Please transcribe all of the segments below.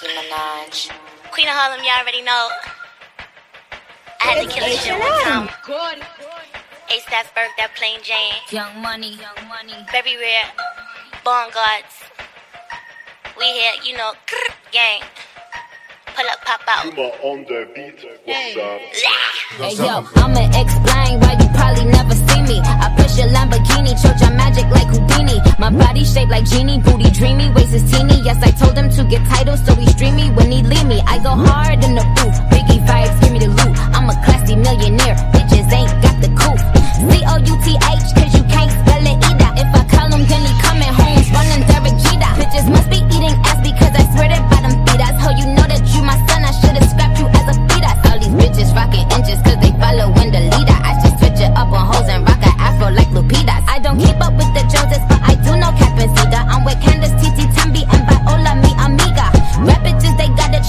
Nicki Minaj. Queen of Harlem, y'all already know. I had to kill a shit one time. ASAP Ferg, that plain Jane. Young money, young money. Very rare. Born guards. We here, you know, gang. Pull up, pop out. Puma on the beat. What's up? Hey yo, I'ma explain why you probably never see me. I push a Lamborghini, choke your magic like Houdini. My body shaped like genie, booty dreamy, waist is teeny. Yes, I told him to get titles, so he Go hard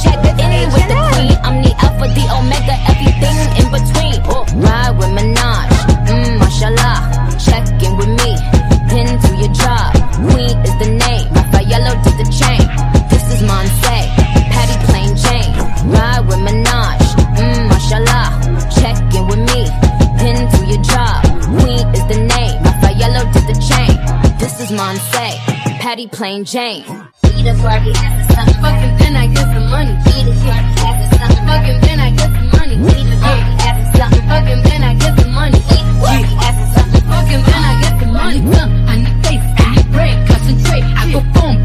they gotta in with the queen. I'm the alpha, the omega, everything in between. Oh, ride with Minaj, mmm, mashallah. Check in with me, then do your job. Queen is the name, Raffaello did the chain. This is Monse, Patty plain Jane. Ride with Minaj, mmm, mashallah. Check in with me, pin do your job. Queen is the name, Raffaello did the chain. This is Monse, Patty plain Jane. Eat a party after something, something, fucking then I get some money. Eat a party after something, fucking then I get some money. I need face, I need break, concentrate. I go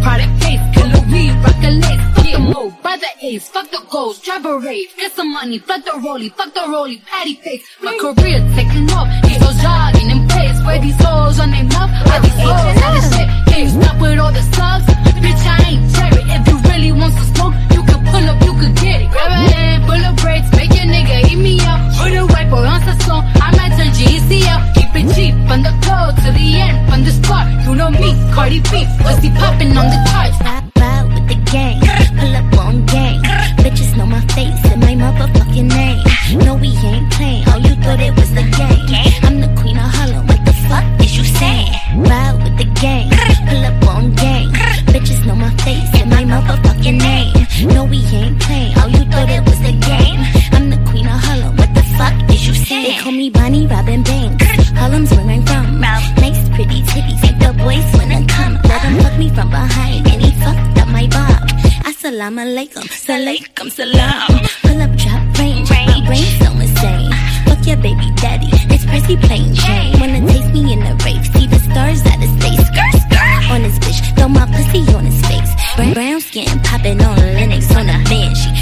product case, killer rock lace. Fuck the mode, buy the ace, fuck the goals, drive a rave, get some money, fuck the rollie, fuck the rollie, patty face. My career taking off, these hoes jogging in place. Where these hoes on their mouth, are these hoes out of shit? Can you stop with all the slugs? Bitch, I ain't cherry. If you really want some smoke, you can pull up, you it. Grab a hand full of braids, make your nigga eat me out. Put a wipe on the song, I might turn GCL. Keep it cheap, from the flow to the end, from the start. You know me, Cardi B, pussy popping on the charts. Ride, ride with the gang. Pull up on gang. Bitches know my face and my motherfucking name. No, we ain't playing. Oh, you thought it was the game. I'm the queen of Harlem. What the fuck is you saying? Ride with the gang. Pull up on gang. Bitches know my face and my motherfucking name. No, we ain't playing. Oh, you thought it was the game. I'm the queen of Harlem. What the fuck is you saying? They call me Bonnie Robin Banks. Harlem's where I'm from. Nice, pretty titties. Make the boys wanna come. Let him fuck me from behind and he fucked up my bob. Assalamu alaikum, salaikum salam. Pull up, drop range, my brain so insane. Fuck your baby daddy, it's pricey plain Jane. Wanna taste me in the rave, see the stars out of space. Skirt on this bitch, throw my pussy on his face. Brown, brown skin popping on Linux on a.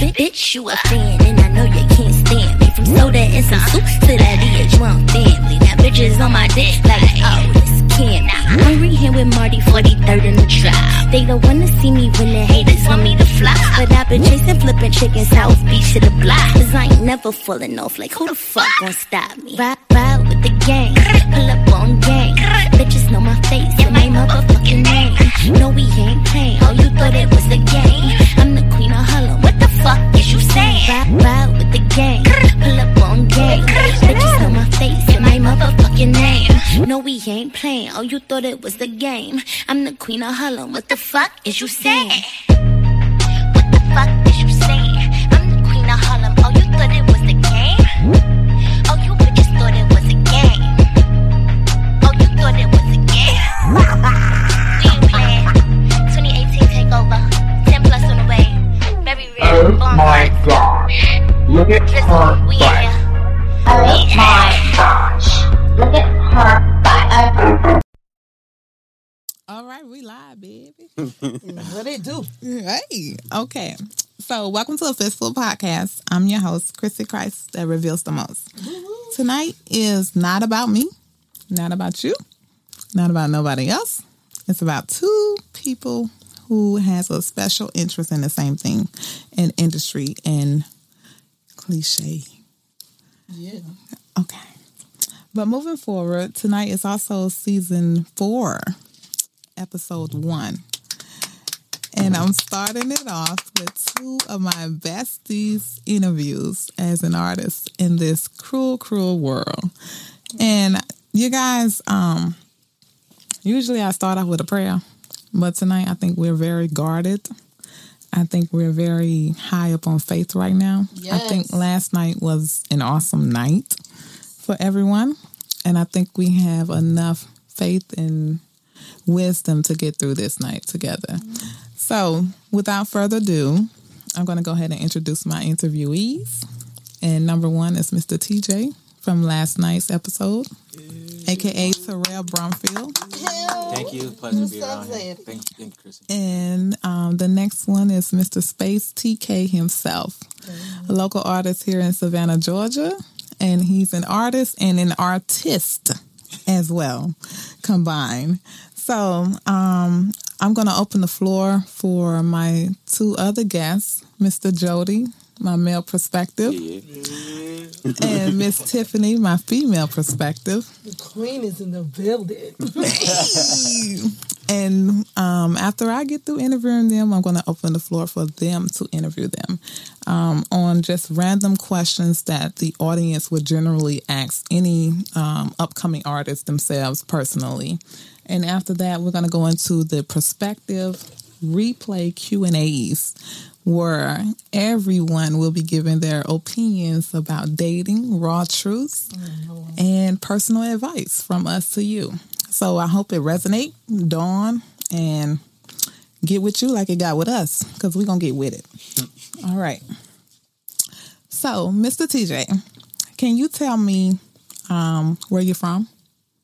She bitch, you a fan, and I know you can't stand me. From soda and some soup to that VH1 family. Now bitches on my dick like, oh, this candy. Hungry hand with Marty, 43rd in the tribe. They don't wanna see me when the haters want me to fly. But I've been chasing, flipping chickens, South Beach to the block. Cause I ain't never falling off. Like, who the fuck gon' stop me? Ride, ride with the gang. Pull up on gang. Bitches motherfucking name. No, we ain't playing. Oh, you thought it was a game. I'm the queen of Harlem. What the fuck is you saying? Ride, ride with the gang. Pull up on gang. Bitches know my face and my motherfucking name. No, we ain't playing. Oh, you thought it was the game. I'm the queen of Harlem. What the fuck is you saying? What the fuck is you saying? I'm the queen of Harlem. Oh, you thought it was the game? Oh my hearts. gosh. Look at her we butt. Oh my gosh. Look at her butt. All right, we live, baby. What it do? Hey, okay. So, welcome to the Fistful Podcast. I'm your host, Chrissie Christ, that reveals the most. Tonight is not about me, not about you, not about nobody else. It's about two people who has a special interest in the same thing in industry and cliche. Yeah. Okay. But moving forward, tonight is also season four, episode one. And I'm starting it off with two of my besties interviews as an artist in this cruel, cruel world. And you guys, um, usually I start off with a prayer, but tonight I think we're very guarded. I think we're very high up on faith right now. I think last night was an awesome night for everyone. And I think we have enough faith and wisdom to get through this night together. So, without further ado, I'm going to go ahead and introduce my interviewees. And number one is Mr. TJ from last night's episode, aka Terrell Brumfield. Thank you. Pleasure to be so around here. Thank, thank you, Chrissie. And um, the next one is Mr. Space TK himself, a local artist here in Savannah, Georgia. And he's an artist and an artist as well, combined. So um, I'm going to open the floor for my two other guests, Mr. Jodei, my male perspective, and Miss Tiffany, my female perspective. The queen is in the building. And um, after I get through interviewing them, I'm going to open the floor for them to interview them um, on just random questions that the audience would generally ask any um, upcoming artist themselves personally. And after that, we're going to go into the perspective replay Q and A's, where everyone will be giving their opinions about dating, raw truths, and personal advice from us to you. So I hope it resonate, dawn, and get with you like it got with us, because we're gonna get with it. All right. So, Mr. TJ, can you tell me um, where you're from?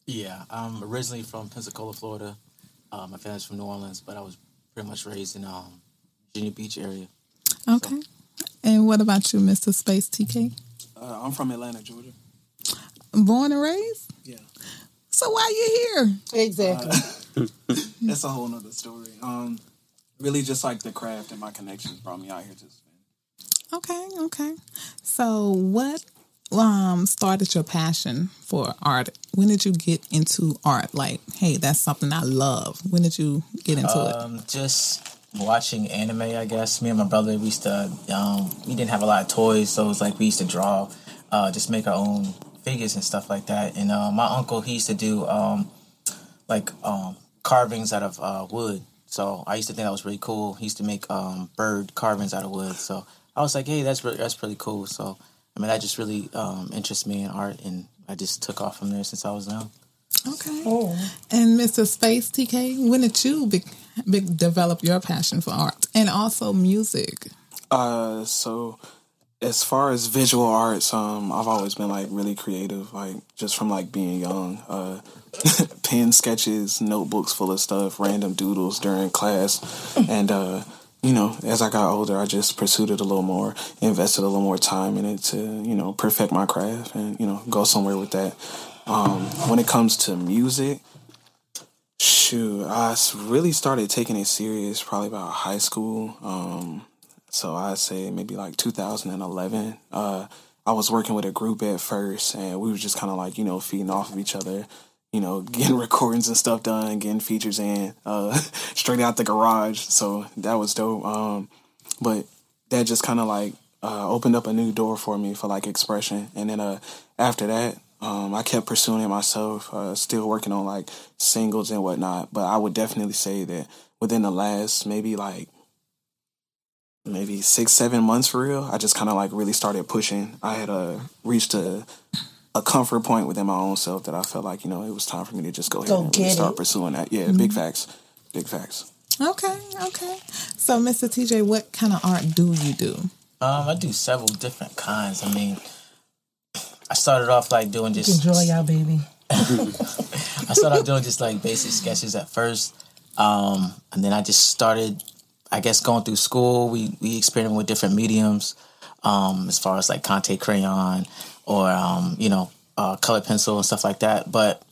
Yeah, I'm originally from Pensacola, Florida. Uh, my family's from New Orleans, but I was pretty much raised in um, Virginia Beach area. Okay. And what about you, Mr. Space TK? Uh, I'm from Atlanta, Georgia. Born and raised? Yeah. So why you here? Exactly. That's a whole nother story. Um, really just like the craft and my connections brought me out here to Spain. Okay, okay. So what um started your passion for art? When did you get into art? Like, hey, that's something I love. When did you get into it? Um, just watching anime, I guess. Me and my brother, we used to, um, we didn't have a lot of toys, so it was like we used to draw, uh, just make our own figures and stuff like that. And uh, my uncle, he used to do um, like um, carvings out of uh, wood. So I used to think that was really cool. He used to make um, bird carvings out of wood. So I was like, hey, that's re- that's pretty cool. So I mean, that just really um, interests me in art, and I just took off from there since I was young. Okay. And Mr. Space TK, when did you be, be, develop your passion for art and also music? Uh, so as far as visual arts, um, I've always been like really creative, like just from like being young. Uh, pen sketches, notebooks full of stuff, random doodles during class, and uh, you know, as I got older, I just pursued it a little more, invested a little more time in it to you know perfect my craft and you know go somewhere with that. Um, when it comes to music, shoot, I really started taking it serious probably about high school. Um, so I'd say maybe like 2011. Uh, I was working with a group at first, and we were just kind of like you know feeding off of each other, you know, getting recordings and stuff done, getting features in, uh, straight out the garage. So that was dope. Um, but that just kind of like uh, opened up a new door for me for like expression, and then uh, after that. Um, I kept pursuing it myself, uh, still working on like singles and whatnot. But I would definitely say that within the last maybe like maybe six, seven months for real, I just kind of like really started pushing. I had uh, reached a a comfort point within my own self that I felt like you know it was time for me to just go ahead Go and really start pursuing that. Yeah, big facts, big facts. Okay, okay. So, Mr. TJ, what kind of art do you do? Um, I do several different kinds. I mean, I started off like doing just Enjoy y'all, baby. I started off doing just like basic sketches at first, um, and then I just started, I guess, going through school. We we experimented with different mediums, um, as far as like Conte crayon or um, you know uh, colored pencil and stuff like that. But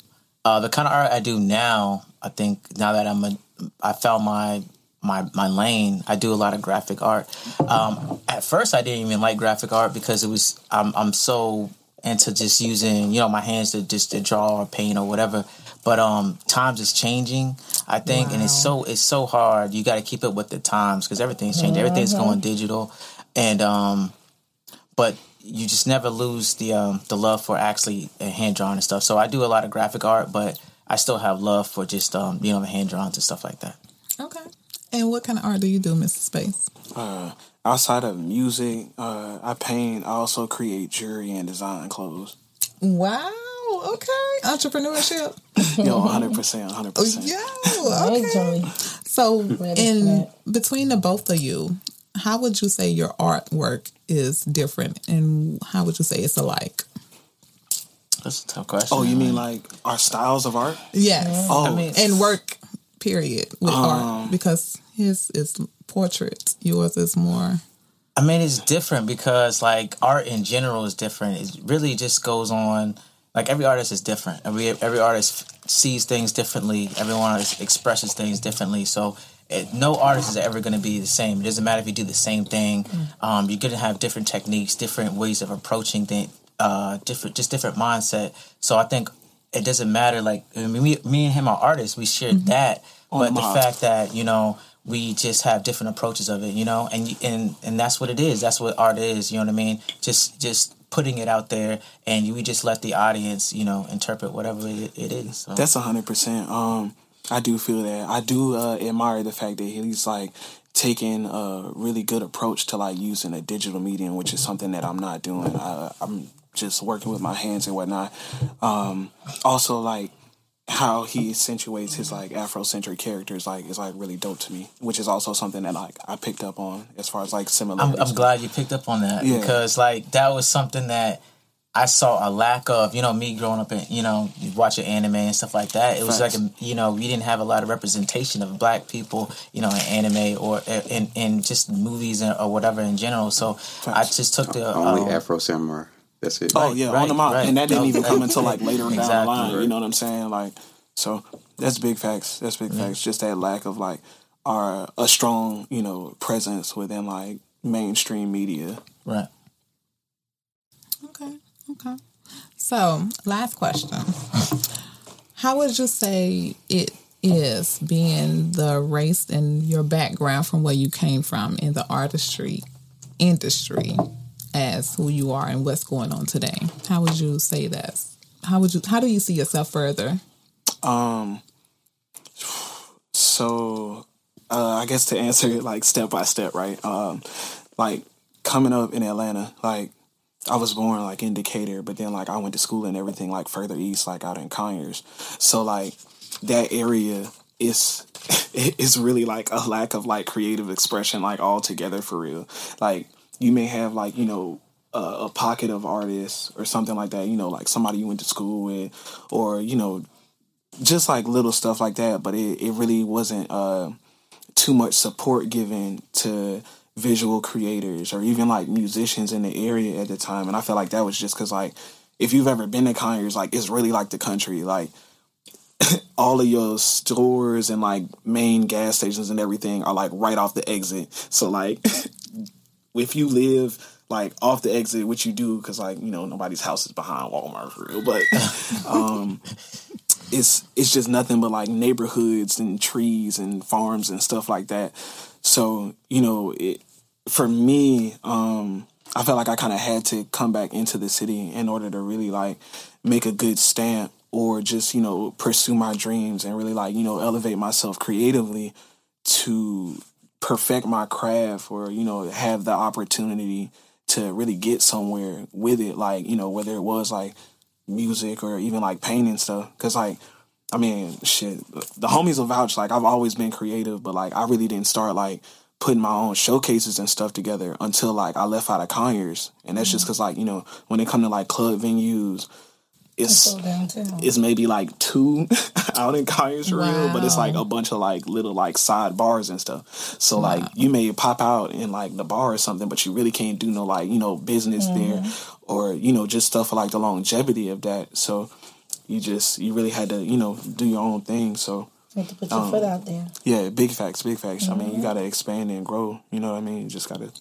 uh, the kind of art I do now, I think now that I'm a, I found my my my lane. I do a lot of graphic art. Um, at first, I didn't even like graphic art because it was I'm I'm so into just using you know my hands to just to draw or paint or whatever. But um, times is changing, I think, and it's so it's so hard. You got to keep up with the times because everything's changing. Everything's going digital, and um, but you just never lose the um, the love for actually hand drawing and stuff. So I do a lot of graphic art, but I still have love for just um, you know the hand drawings and stuff like that. Okay. And what kind of art do you do, Mr. Space? Uh, outside of music, uh, I paint. I also create jewelry and design clothes. Wow. Okay. Entrepreneurship. Yo, hundred percent, hundred percent. Yo. Right, Okay. So, in between the both of you, how would you say your artwork is different, and how would you say it's alike? That's a tough question. Oh, you mean like our styles of art? Yes. Oh, I mean, and work period with Um, art because his is portraits, yours is more. I mean, it's different because like art in general is different. It really just goes on. Like every artist is different. Every every artist sees things differently. Everyone expresses things differently. So it, no artist is ever going to be the same. It doesn't matter if you do the same thing. Um, you're going to have different techniques, different ways of approaching things, uh, different just different mindset. So I think it doesn't matter. Like I mean, me, me and him are artists. We share that, but the fact that you know we just have different approaches of it, you know, and and and that's what it is. That's what art is. You know what I mean? Just just putting it out there, and we just let the audience, you know, interpret whatever it, it is. So. That's hundred percent. Um, I do feel that. I do uh, admire the fact that he's like taking a really good approach to like using a digital medium, which is something that I'm not doing. I, I'm just working with my hands and whatnot. Um, also, like how he accentuates his like Afrocentric characters, like is like really dope to me. Which is also something that like I picked up on as far as like I'm. I'm glad you picked up on that Yeah. because like that was something that I saw a lack of. You know, me growing up in you know watching anime and stuff like that. It was Facts. like a, you know we didn't have a lot of representation of black people. You know, in anime or in in just movies or whatever in general. So I just took the Only um, Afro Samurai. That's it. Oh yeah, on the mount, right. and that didn't even come until like later down the Exactly, line. You know what I'm saying? Like, so that's big facts. That's big facts. Just that lack of like our a strong you know presence within like mainstream media. right. Okay. Okay. So, last question. How would you say it is being the race and your background from where you came from in the artistry industry as who you are and what's going on today? How would you say that? How would you how do you see yourself further? Um. So, uh, I guess to answer it like step by step, right? Um, like coming up in Atlanta, like I was born like in Decatur, but then like I went to school and everything like further east, like out in Conyers. So like that area is it's really like a lack of like creative expression, like altogether for real. Like you may have like you know a, a pocket of artists or something like that. You know, like somebody you went to school with, or you know just like little stuff like that, but it, it really wasn't uh, too much support given to visual creators or even like musicians in the area at the time. And I feel like that was just because like if you've ever been to Conyers, like it's really like the country. Like all of your stores and like main gas stations and everything are like right off the exit. So like if you live like off the exit, which you do because like you know nobody's house is behind Walmart for real, but um, it's it's just nothing but like neighborhoods and trees and farms and stuff like that. So you know, it for me, um, I felt like I kind of had to come back into the city in order to really like make a good stamp or just you know pursue my dreams and really like you know elevate myself creatively to perfect my craft or you know have the opportunity to really get somewhere with it like you know whether it was like music or even like painting stuff. Because like i mean shit the homies will vouch like i've always been creative but like i really didn't start like putting my own showcases and stuff together until like i left out of conyers. And that's just mm. because like you know when it come to like club venues it's it's maybe like two out in Conyers for real, but it's like a bunch of like little like side bars and stuff. So like you may pop out in like the bar or something, but you really can't do no like you know business there, mm-hmm. or you know just stuff for like the longevity of that. So you just you really had to you know do your own thing. So You have to put your um, foot out there. yeah, big facts, big facts. I mean, you mm-hmm. gotta expand and grow. You know what I mean? You just gotta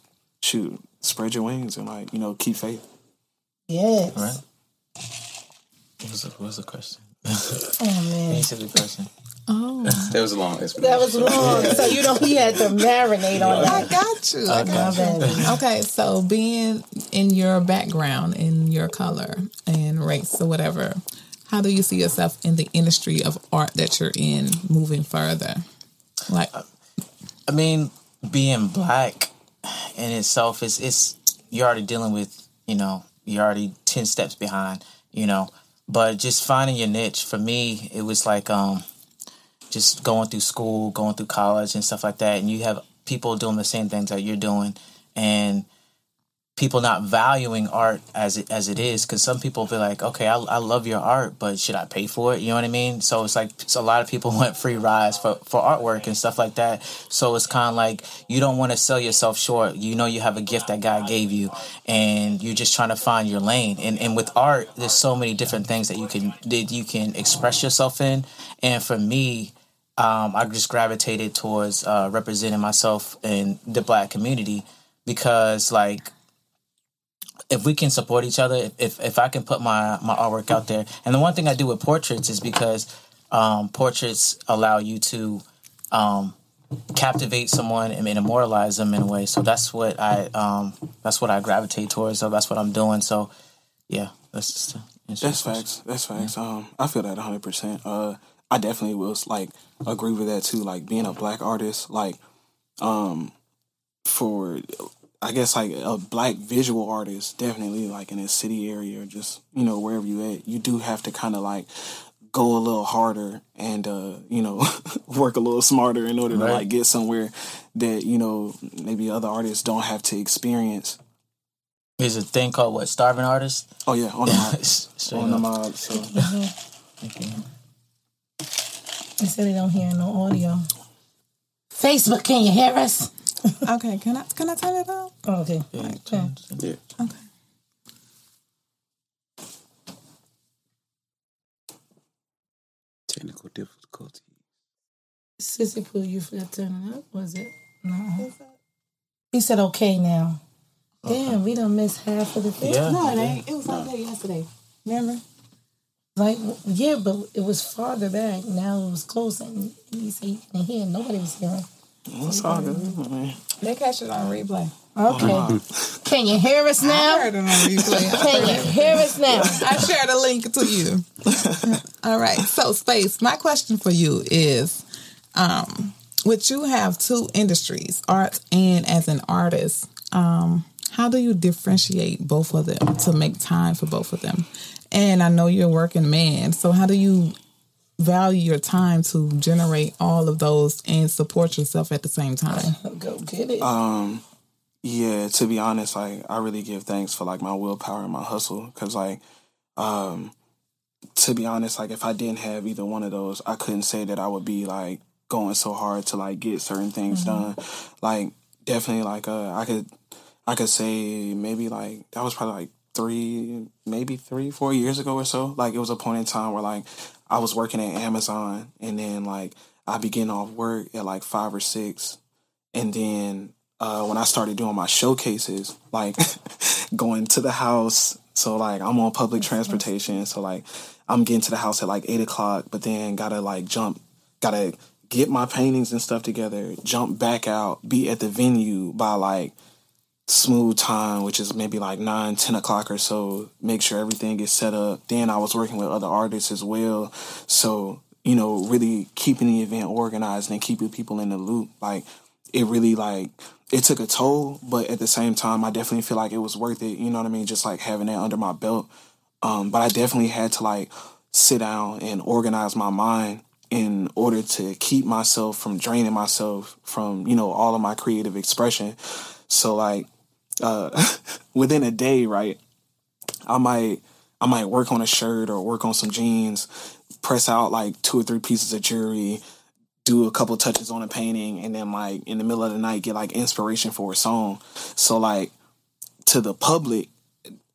shoot, spread your wings, and like you know keep faith. Yes. Right. What was the, what was the question? Oh man. Answer the question. Oh, That was a long explanation. That was long. so you know he had to marinate on I that. got you. I got My baby. you. Okay, so being in your background, in your color and race or whatever, how do you see yourself in the industry of art that you're in moving further? Like, I mean, being black in itself is it's you're already dealing with you know you're already ten steps behind you know, but just finding your niche for me it was like um just going through school, going through college and stuff like that, and you have people doing the same things that you're doing, and people not valuing art as it as it is because some people be like okay I, I love your art but should i pay for it? You know what i mean? So it's like so a lot of people want free rides for, for artwork and stuff like that. So it's kind of like you don't want to sell yourself short. You know you have a gift that god gave you and you're just trying to find your lane. And, and with art there's so many different things that you can that you can express yourself in. And for me um, I just gravitated towards uh, representing myself in the black community because like if we can support each other, if if I can put my my artwork out there, and the one thing I do with portraits is because um, portraits allow you to um, captivate someone and, immortalize them in a way. So that's what I um, that's what I gravitate towards. So that's what I'm doing. So yeah, that's just. That's facts. That's facts. Um, I feel that 100. percent Uh, I definitely will like agree with that too. Like being a black artist, like um, for I guess like a black visual artist, definitely like in a city area or just you know wherever you at, you do have to kind of like go a little harder and uh, you know work a little smarter in order Right. to like get somewhere that you know maybe other artists don't have to experience. There's a thing called what starving artists. Oh yeah, on the mob. Straight on the mob. So They said they don't hear no audio. Facebook, can you hear us? Okay, can I can I turn it up? Oh, okay. Okay. Yeah. Okay. Technical difficulty. Sissy Pooh, you forgot to turn it up, was it? No. He said okay now. Damn, we don't miss half of the thing. Yeah. No, it ain't. It was like that yesterday. Remember? Like, yeah, but it was farther back. Now it was close, and he said he couldn't hear. Nobody was hearing. It's all good. man. They catch it on replay. Okay. Can you hear us I now? heard it on replay. Can you hear us now? I shared a link to you. All right. So, Space, my question for you is um, would you have two industries, art and as an artist? Um, how do you differentiate both of them to make time for both of them? And I know you're a working man, so how do you value your time to generate all of those and support yourself at the same time? Go get it. Um, yeah, to be honest, like I really give thanks for like my willpower and my hustle because like, um, to be honest, like if I didn't have either one of those, I couldn't say that I would be like going so hard to like get certain things done. Like definitely, like uh, I could, I could say maybe like that was probably like three, maybe three, four years ago or so. Like it was a point in time where like I was working at Amazon and then like I began off work at like five or six and then uh, when I started doing my showcases, like going to the house, so like I'm on public transportation, so like I'm getting to the house at like eight o'clock, but then gotta like jump, gotta get my paintings and stuff together, jump back out, be at the venue by like smooth time, which is maybe like nine, ten o'clock or so. Make sure everything is set up. Then I was working with other artists as well, so you know, really keeping the event organized and keeping people in the loop. Like it really like it took a toll, but at the same time, I definitely feel like it was worth it. You know what I mean? Just like having that under my belt. Um, but I definitely had to like sit down and organize my mind in order to keep myself from draining myself from you know all of my creative expression. So like uh, within a day, right? I might I might work on a shirt or work on some jeans, press out like two or three pieces of jewelry, do a couple touches on a painting, and then like in the middle of the night get like inspiration for a song. So like to the public,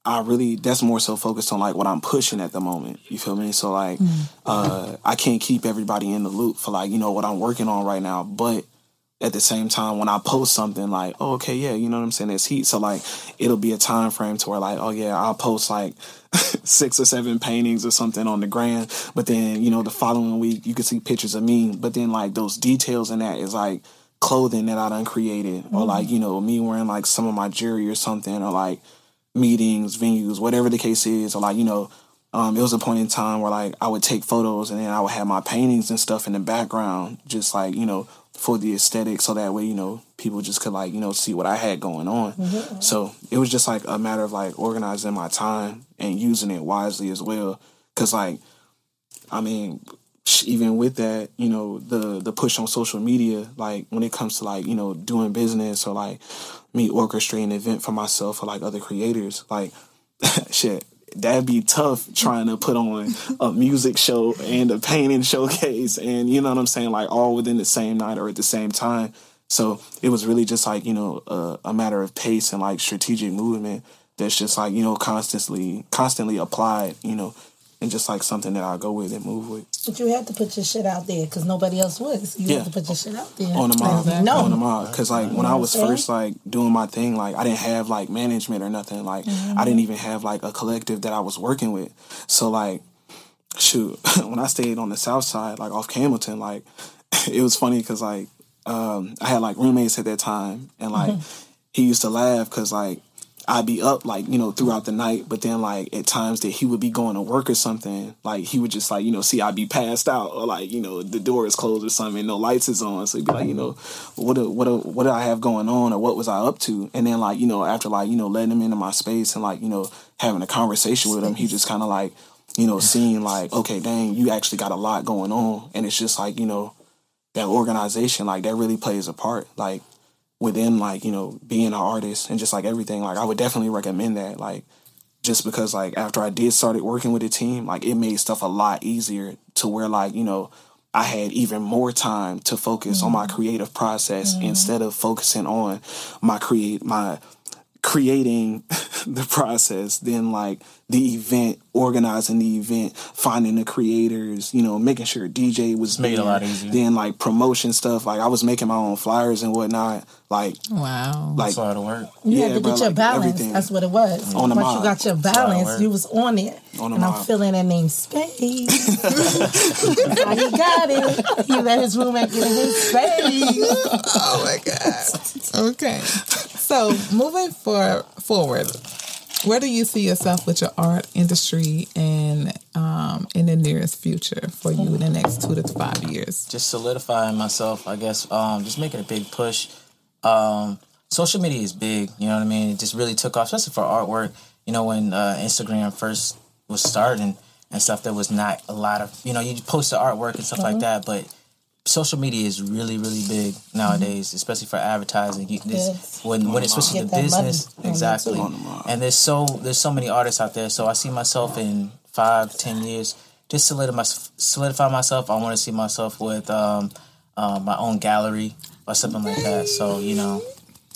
I really that's more so focused on like what I'm pushing at the moment. You feel me? So like uh I can't keep everybody in the loop for like, you know, what I'm working on right now. But at the same time when I post something like, oh okay, yeah, you know what I'm saying, It's heat. So like it'll be a time frame to where like, oh yeah, I'll post like six or seven paintings or something on the grand. But then, you know, the following week you can see pictures of me. But then like those details in that is like clothing that I done created. Or like, you know, me wearing like some of my jewelry or something or like meetings, venues, whatever the case is, or like, you know, um, it was a point in time where like I would take photos and then I would have my paintings and stuff in the background, just like, you know, for the aesthetic, so that way you know people just could like you know see what I had going on. Mm-hmm. So it was just like a matter of like organizing my time and using it wisely as well. Cause like, I mean, even with that, you know, the the push on social media, like when it comes to like you know doing business or like me orchestrating an event for myself or like other creators, like shit. That'd be tough trying to put on a music show and a painting showcase, and you know what I'm saying, like all within the same night or at the same time. So it was really just like you know a, matter of pace and like strategic movement that's just like you know constantly constantly applied, you know, and just like something that I go with and move with. But you had to put your shit out there because nobody else was. You Yeah. had to put your shit out there. on the mob, No. on the mob. Because like when I was mm-hmm. first like doing my thing, like I didn't have like management or nothing. Like I didn't mm-hmm. even have like a collective that I was working with. So like, shoot, when I stayed on the south side, like off Hamilton, like it was funny because like um, I had like roommates at that time, and like mm-hmm. he used to laugh because like. I'd be up like, you know, throughout the night, but then like at times that he would be going to work or something, like he would just like, you know, see I'd be passed out or like, you know, the door is closed or something and no lights is on. So he'd be like, you know, what do, what do, what did I have going on or what was I up to? And then like, you know, after like, you know, letting him into my space and like, you know, having a conversation with him, he just kind of like, you know, seeing like, okay, dang, you actually got a lot going on. And it's just like, you know, that organization, like that really plays a part. Like within like you know being an artist and just like everything like i would definitely recommend that like just because like after i did started working with a team like it made stuff a lot easier to where like you know i had even more time to focus on my mm-hmm. creative process mm-hmm. instead of focusing on my create my creating the process. Then like the event organizing the event finding the creators you know making sure dj was made it a lot easier. then like promotion stuff like i was making my own flyers and whatnot like Wow. like That's a lot of work. You Yeah, had to bro, get your like, balance. everything. That's what it was. On the Once mob. you got your balance, you was on it. On the and I'm mob. feeling that name Space. How he got it. He let his roommate get in his space. Oh my god. Okay. So moving for forward, where do you see yourself with your art industry and um, in the nearest future for you in the next two to five years? just solidifying myself, I guess. Um, just making a big push. Um, social media is big, you know what I mean? It just really took off, especially for artwork. You know, when uh, Instagram first was starting and stuff, there was not a lot of, you know, you post the artwork and stuff like that, but social media is really, really big nowadays, especially for advertising. You, this, Yes. when when it switches Get to business, money exactly. And there's so there's so many artists out there. So I see myself in five, ten years, just solidify solidify myself. I want to see myself with um, uh, my own gallery or something like that. So you know,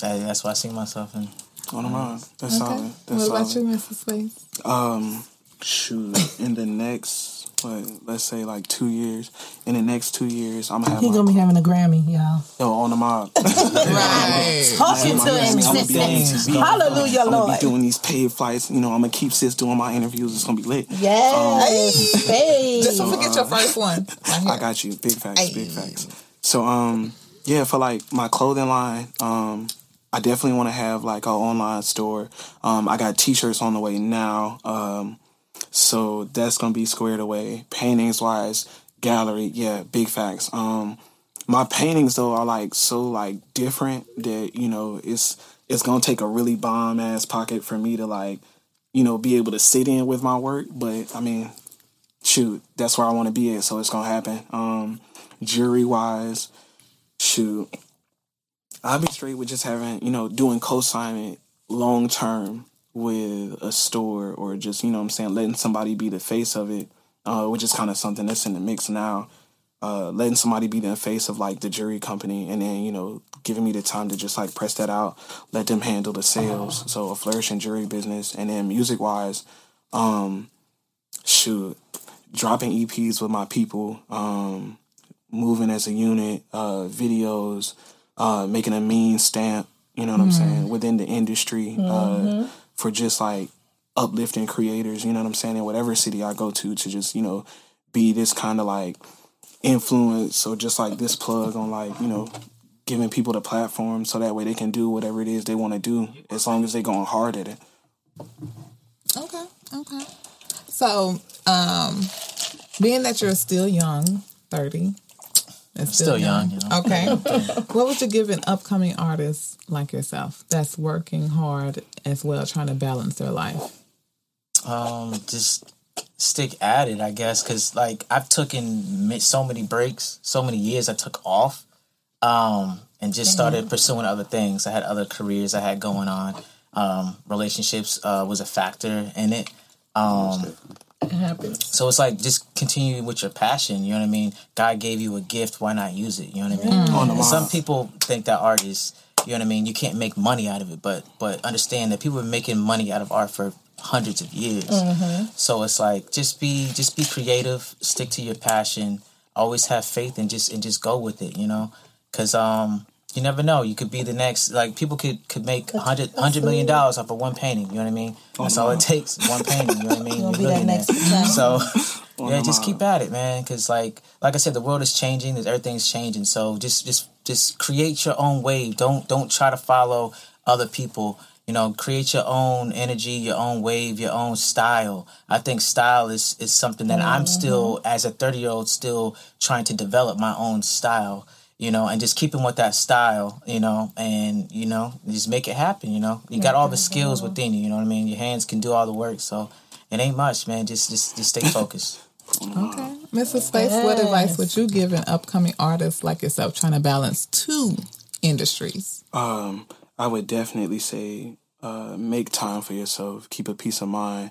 that, that's what I see myself in. on the mind that's Okay. solid that's What about solid. you, Mrs. Space? um shoot in the next what let's say like two years in the next two years i'm gonna have He gonna be having a Grammy, y'all. yo, on the mob Right. Talking to him, I'm gonna be, Hallelujah, I'm gonna be doing these paid flights you know i'm gonna keep sis doing my interviews it's gonna be lit Yes, space. Just don't forget your first one. Right. I got you. Big facts, big facts. So um yeah, for like my clothing line, um I definitely want to have like an online store. Um I got t-shirts on the way now. Um so that's to be squared away. Paintings wise, gallery, yeah, big facts. Um my paintings though are like so like different that you know it's it's to take a really bomb ass pocket for me to like you know be able to sit in with my work, but I mean shoot, that's where I want to be at, so it's gonna happen. Um, jury wise, shoot, I'll be straight with just having, you know, doing co-signing long term with a store or just, you know what I'm saying, letting somebody be the face of it, uh, which is kind of something that's in the mix now. Uh, letting somebody be the face of like the jury company and then, you know, giving me the time to just like press that out, let them handle the sales. So a flourishing jury business. And then music wise, um, shoot, dropping EPs with my people, um, moving as a unit, uh, videos, uh, making a mean stamp, you know what I'm saying, within the industry, uh, for just like uplifting creators, you know what I'm saying, in whatever city I go to to just, you know, be this kind of like influence or just like this plug on like, you know, giving people the platform so that way they can do whatever it is they want to do as long as they're going hard at it. Okay. Okay. So, um, being that you're still young, 30, That's Still young, you know. Okay. what would you give an upcoming artist like yourself that's working hard as well, trying to balance their life? um just stick at it i guess because like i've taken so many breaks so many years i took off um and just started pursuing other things. I had other careers i had going on. Um relationships uh was a factor in it. Um It happens. so it's like just continue with your passion you know what i mean? God gave you a gift why not use it you know what i mean? On the and some people think that art is you know what i mean you can't make money out of it but but understand that people are making money out of art for hundreds of years. So it's like just be just be creative stick to your passion always have faith and just and just go with it you know? Because um you never know. You could be the next like people could could make 100 100 million dollars off of one painting you know what i mean? That's all it takes one painting you know what i mean? You'll You're be that next Picasso. so yeah just keep at it man because like like i said the world is changing there's everything's changing. So just just just create your own wave. Don't don't try to follow other people. You know create your own energy your own wave your own style. I think style is is something that i'm mm-hmm. still as a 30 year old still trying to develop my own style you know and just keeping with that style you know and you know just make it happen you know you got all the skills within you you know what i mean your hands can do all the work so it ain't much man just just just stay focused Okay. Mr. Space, what advice would you give an upcoming artist like yourself trying to balance two industries? Um, I would definitely say uh, make time for yourself, keep a peace of mind,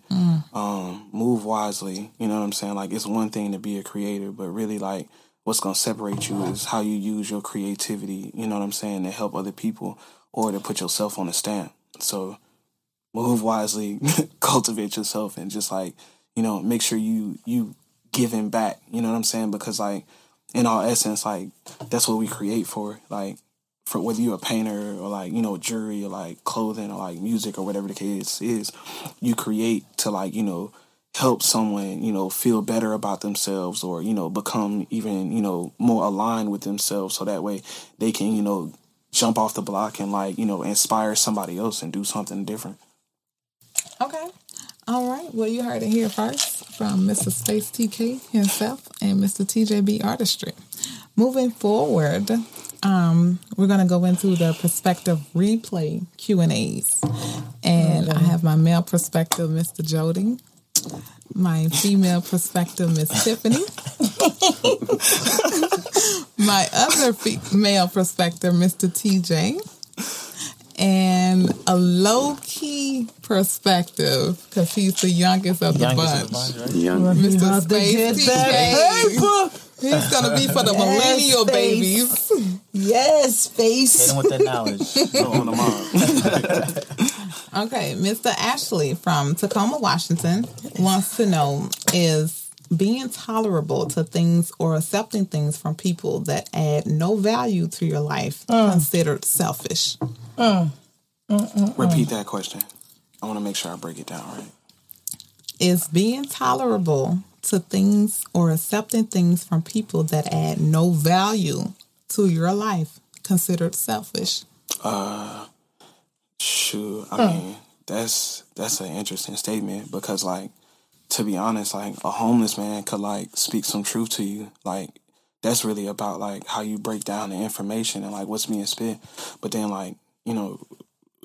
um, move wisely. You know what I'm saying? Like it's one thing to be a creator, but really like what's gonna separate you is how you use your creativity. You know what I'm saying to help other people or to put yourself on a stand. So move wisely, cultivate yourself, and just like you know make sure you you giving back. You know what I'm saying? Because like in all essence, like that's what we create for. Like for whether you're a painter or like you know jewelry or like clothing or like music or whatever the case is, you create to like you know help someone you know feel better about themselves or you know become even you know more aligned with themselves so that way they can you know jump off the block and like you know inspire somebody else and do something different. Okay. All right. Well, you heard it here first from Mr. Space TK himself and Mr. TJB Artistry. Moving forward, um, we're going to go into the perspective replay Q and A's, and I have my male perspective, Mr. Jodei, my female perspective, Miss Tiffany, my other female perspective, Mr. TJ, and a low key perspective because he's the youngest of the Youngest bunch. of the bunch, right? Young. Mr. About Space TJ. He's gonna be for the Yes, millennial Space. babies. Yes, hit face. them with that knowledge on the mark. Okay, Mr. Ashley from Tacoma, Washington wants to know is being tolerable to things or accepting things from people that add no value to your life mm. considered selfish? Mm. Repeat that question. I want to make sure I break it down right. Is being tolerable to things or accepting things from people that add no value to your life considered selfish? Uh, Shoot, I hmm. mean, that's that's an interesting statement because, like, to be honest, like a homeless man could like speak some truth to you. Like, that's really about like how you break down the information and like what's being spit. But then, like, you know,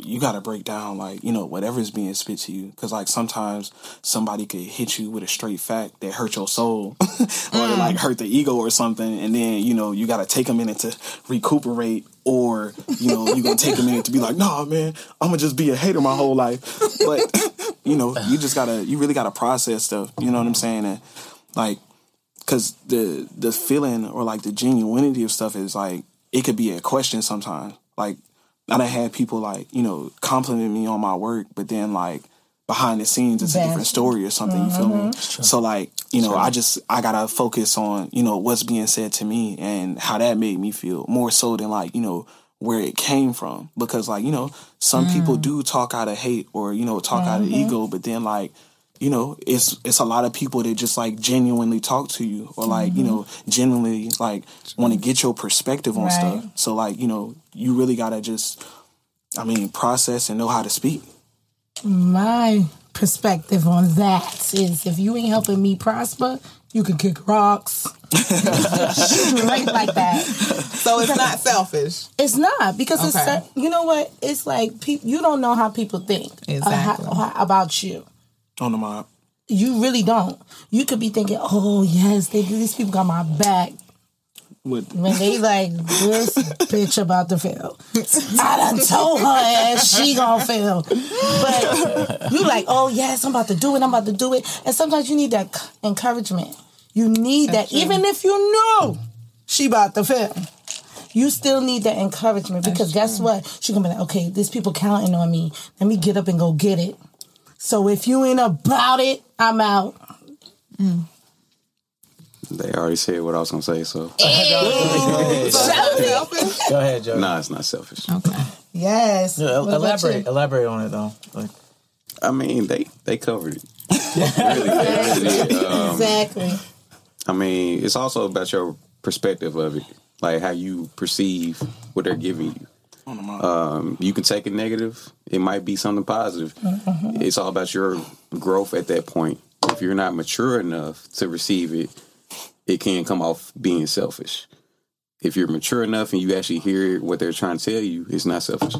you got to break down like you know whatever's being spit to you. Because like sometimes somebody could hit you with a straight fact that hurt your soul or like mm. hurt the ego or something and then you know you got to take a minute to recuperate or you know you gonna take a minute to be like nah man i'm gonna just be a hater my whole life. But you know you just gotta you really gotta process stuff you know what i'm saying? And like because the the feeling or like the genuinity of stuff is like it could be a question sometimes. Like I done had people like you know compliment me on my work, but then like behind the scenes it's a different story or something. You feel me? Mm-hmm. So like you know I just I gotta focus on you know what's being said to me and how that made me feel more so than like you know where it came from because like you know some people mm. do talk out of hate or you know talk out of mm-hmm. ego, but then like you know, it's it's a lot of people that just like genuinely talk to you or like, you mm-hmm. know, genuinely like want to get your perspective on Right. stuff. So like, you know, you really gotta just I mean, process and know how to speak. My perspective on that is if you ain't helping me prosper, you can kick rocks. Straight like that. So it's not selfish. It's not because it's Okay. cer- you know what? It's like pe- you don't know how people think uh, Exactly. how- how- about you. On the mob. You really don't. You could be thinking, "Oh yes, they these people got my back." With When they like this bitch about to fail, I done told her ass she gonna fail. But you like, oh yes, I'm about to do it. I'm about to do it. And sometimes you need that encouragement. You need That's that, true. even if you know she about to fail. You still need that encouragement because guess what? She gonna be like, okay, these people counting on me. Let me get up and go get it. So if you ain't about it, I'm out. Mm. They already said what I was gonna say, so Selfish. Go ahead, Joe. nah, it's not selfish. Okay. Yes. Yeah, What about elaborate, elaborate on it though. Like, I mean, they they covered it. really, they really did. Um, Exactly. I mean, it's also about your perspective of it, like how you perceive what they're giving you. on the mob. Um, you can take it negative. It might be something positive. Mm-hmm. It's all about your growth at that point. If you're not mature enough to receive it, it can come off being selfish. If you're mature enough and you actually hear what they're trying to tell you, it's not selfish.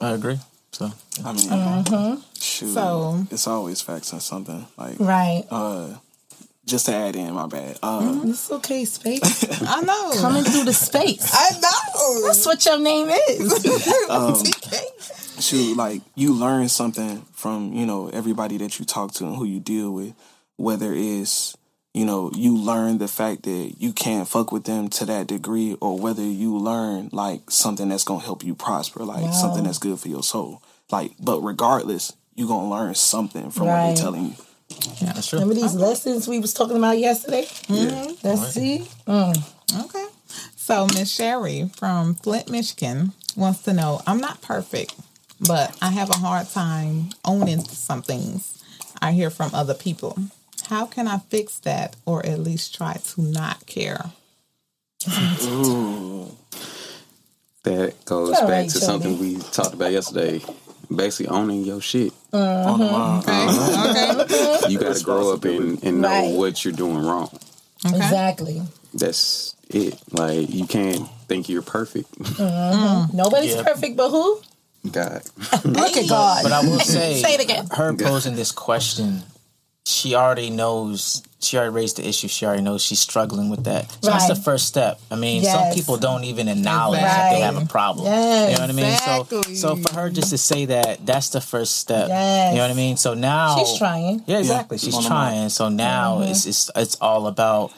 I agree. So I mean, Mm-hmm. shoot, So- it's always facts on something. Like, Right. uh, just to add in, my bad. Uh, It's okay, space. I know. Coming through the space. I know. That's what your name is. TK. shoot, like you learn something from you know everybody that you talk to and who you deal with. Whether it's you know you learn the fact that you can't fuck with them to that degree, or whether you learn like something that's gonna help you prosper, like something that's good for your soul. Like, but regardless, you're gonna learn something from what Right. they're telling you. Yeah, that's true. Remember these lessons we was talking about yesterday? Mm-hmm. Let's see. Okay. So Miss Sherry from Flint, Michigan wants to know, I'm not perfect, but I have a hard time owning some things I hear from other people. How can I fix that or at least try to not care? That goes All back right, to Jodei. something we talked about yesterday. Basically, owning your shit. On the mob. Okay. Uh-huh. Okay. You got to grow up and, and know Right. what you're doing wrong. Okay. Exactly. That's it. Like you can't think you're perfect. Mm-hmm. Mm-hmm. Nobody's Yeah. perfect, but who? God. Look at God. But I will say, Say it again. her posing this question, she already knows. She already raised the issue. She already knows she's struggling with that. So that's the first step. I mean, Yes. some people don't even acknowledge that they have a problem. Yes. you know what I mean? Exactly. So, so for her just to say that, that's the first step. Yes. You know what I mean? So now She's trying. Yeah, exactly. She's On trying. So now mm-hmm. it's it's it's all about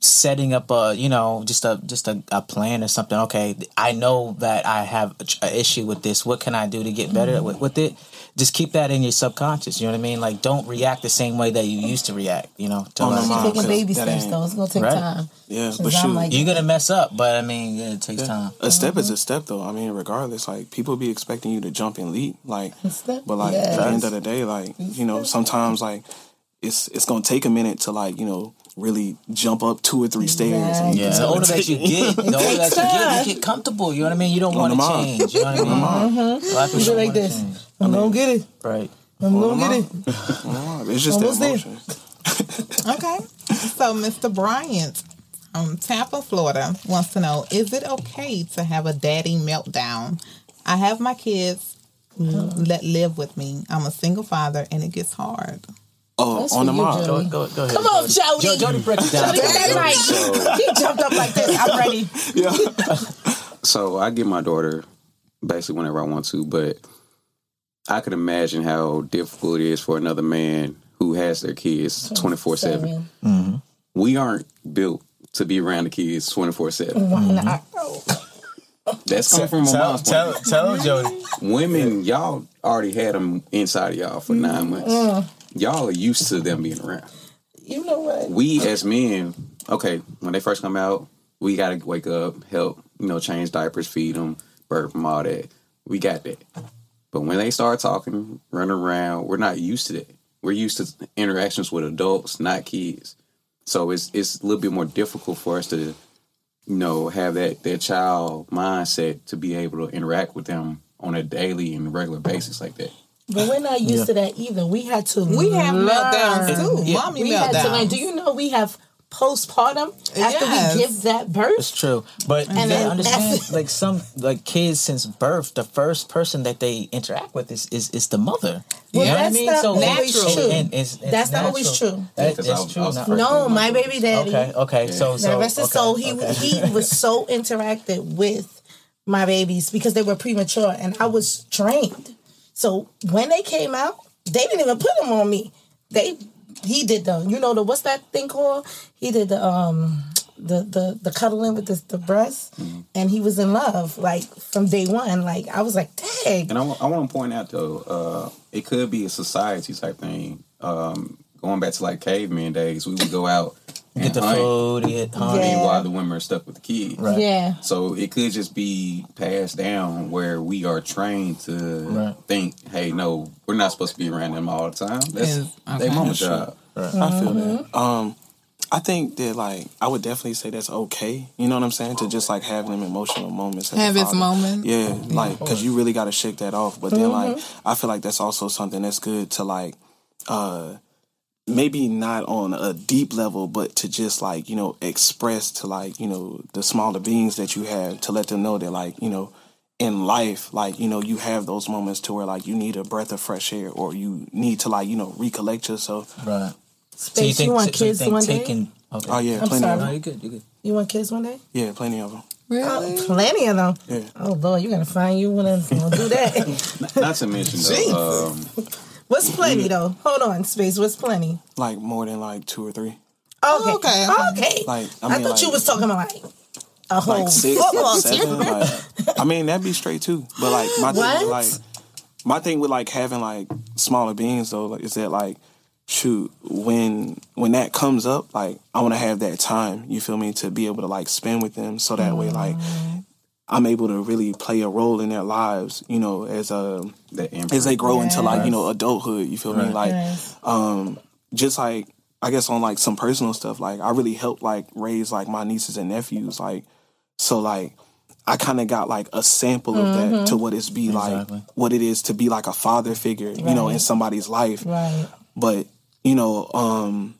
setting up a you know just a just a, a plan or something. Okay, I know that I have an issue with this. What can I do to get better mm-hmm. with, with it? Just keep that in your subconscious. You know what I mean? Like don't react the same way that you used to react. You know, to Oh, no, like- She's taking baby steps though. It's gonna take Right. time. Yeah, 'Cause but shoot, like- you're gonna mess up, but I mean, yeah, it takes time. a step is a mm-hmm. step though. I mean, regardless, like people be expecting you to jump and leap, like, step, but like at the end of the day, like you know, sometimes like it's it's gonna take a minute to like you know really jump up two or three stairs. And Yeah, the older that you get, the older that you get, you get comfortable. You know what I mean? You don't want to change. You know what I mean? A lot of people You don't like this. change. I'm gonna get it. Right. I'm gonna get it. it's just Almost that emotion. Okay. So Mr. Bryant from Tampa, Florida wants to know, is it okay to have a daddy meltdown? I have my kids let live with me. I'm a single father and it gets hard. Oh, That's on the for mob. Go, go, go ahead. Come on, Jodei. Jo- Jodei, break it down. Jodei, get that mic. He jumped up like this. I'm ready. Yeah. So I get my daughter basically whenever I want to, but I could imagine how difficult it is for another man who has their kids 24 7. Mm-hmm. We aren't built to be around the kids 24 7. Why not? Mm-hmm. That's coming from my Tell, mom's tell, point. tell Jodei. Women, y'all already had them inside of y'all for mm-hmm. nine months. Y'all are used to them being around. You know what? we as men, okay, when they first come out, we got to wake up, help, you know, change diapers, feed them, burp them, all that. We got that. But when they start talking, running around, we're not used to that. We're used to interactions with adults, not kids. So it's it's a little bit more difficult for us to, you know, have that that child mindset to be able to interact with them on a daily and regular basis like that. But we're not used to that either. We had to. We have meltdowns too. Yeah. Mommy We had to learn. Do you know we have postpartum after Yes. we give that birth. It's true, but you And gotta then understand, like some like kids since birth, the first person that they interact with is is, is the mother. Well, you know what I that's mean? not So always true. and it's- it's That's not always true. That is Because I is was- true. I was No, my baby daddy. Okay, okay. So so the rest his okay, soul, he okay. he was so interacted with my babies because they were premature and I was trained. So when they came out, they didn't even put them on me. They he did the you know the what's that thing called? He did the um the the the cuddling with the, the breast and he was in love like from day one. Like I was like, dang. And I, want to point out though, uh, it could be a society type thing. Um, going back to like caveman days, we would go out and get the hunt, food, get honey. Yeah. while the women are stuck with the kids. Right. Yeah. So it could just be passed down where we are trained to Right. think, hey, no, we're not supposed to be around them all the time. That's Is- they okay. mama That's true. job. I feel Mm-hmm. that. Um, I think that like I would definitely say that's okay. You know what I'm saying? To just like have them emotional moments. Have its father. moment. Yeah, like because you really got to shake that off. But then like I feel like that's also something that's good to like. uh maybe not on a deep level, but to just like, you know, express to like, you know, the smaller beings that you have to let them know that like, you know, in life, like, you know, you have those moments to where like you need a breath of fresh air or you need to like, you know, recollect yourself. Right. Space, you want so you kids think one day? Okay. Oh yeah, I'm plenty sorry. of No, them. you good. You good. You want kids one day? Yeah, plenty of them. Really? Oh, plenty of them. Yeah. Oh Lord, you gotta find you one of them. do that. Not to mention though, um, What's plenty though? Hold on, space. What's plenty? Like more than like two or three. Oh, oh, okay, okay. Oh, okay. Like I I, mean, thought you was talking about like a whole like six, football seven. team. Like, I mean, that'd be straight too. But like my thing, What? with, like my thing with like having like smaller beings though, like, is that like shoot when when that comes up, like I want to have that time. You feel me to be able to like spend with them, so that way like I'm able to really play a role in their lives. You know, as a that as they grow into like you know adulthood. You feel me like Yes. um just like I guess on like some personal stuff, like I really helped like raise like my nieces and nephews, like so like I kind of got like a sample of that to what it's be Exactly. like, what it is to be like a father figure, you know, in somebody's life. Right. But you know, um,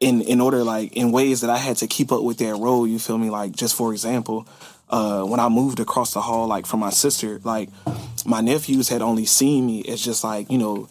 in in order like in ways that I had to keep up with their role, you feel me? Like just for example, uh, when I moved across the hall, like from my sister, like my nephews had only seen me as just like you know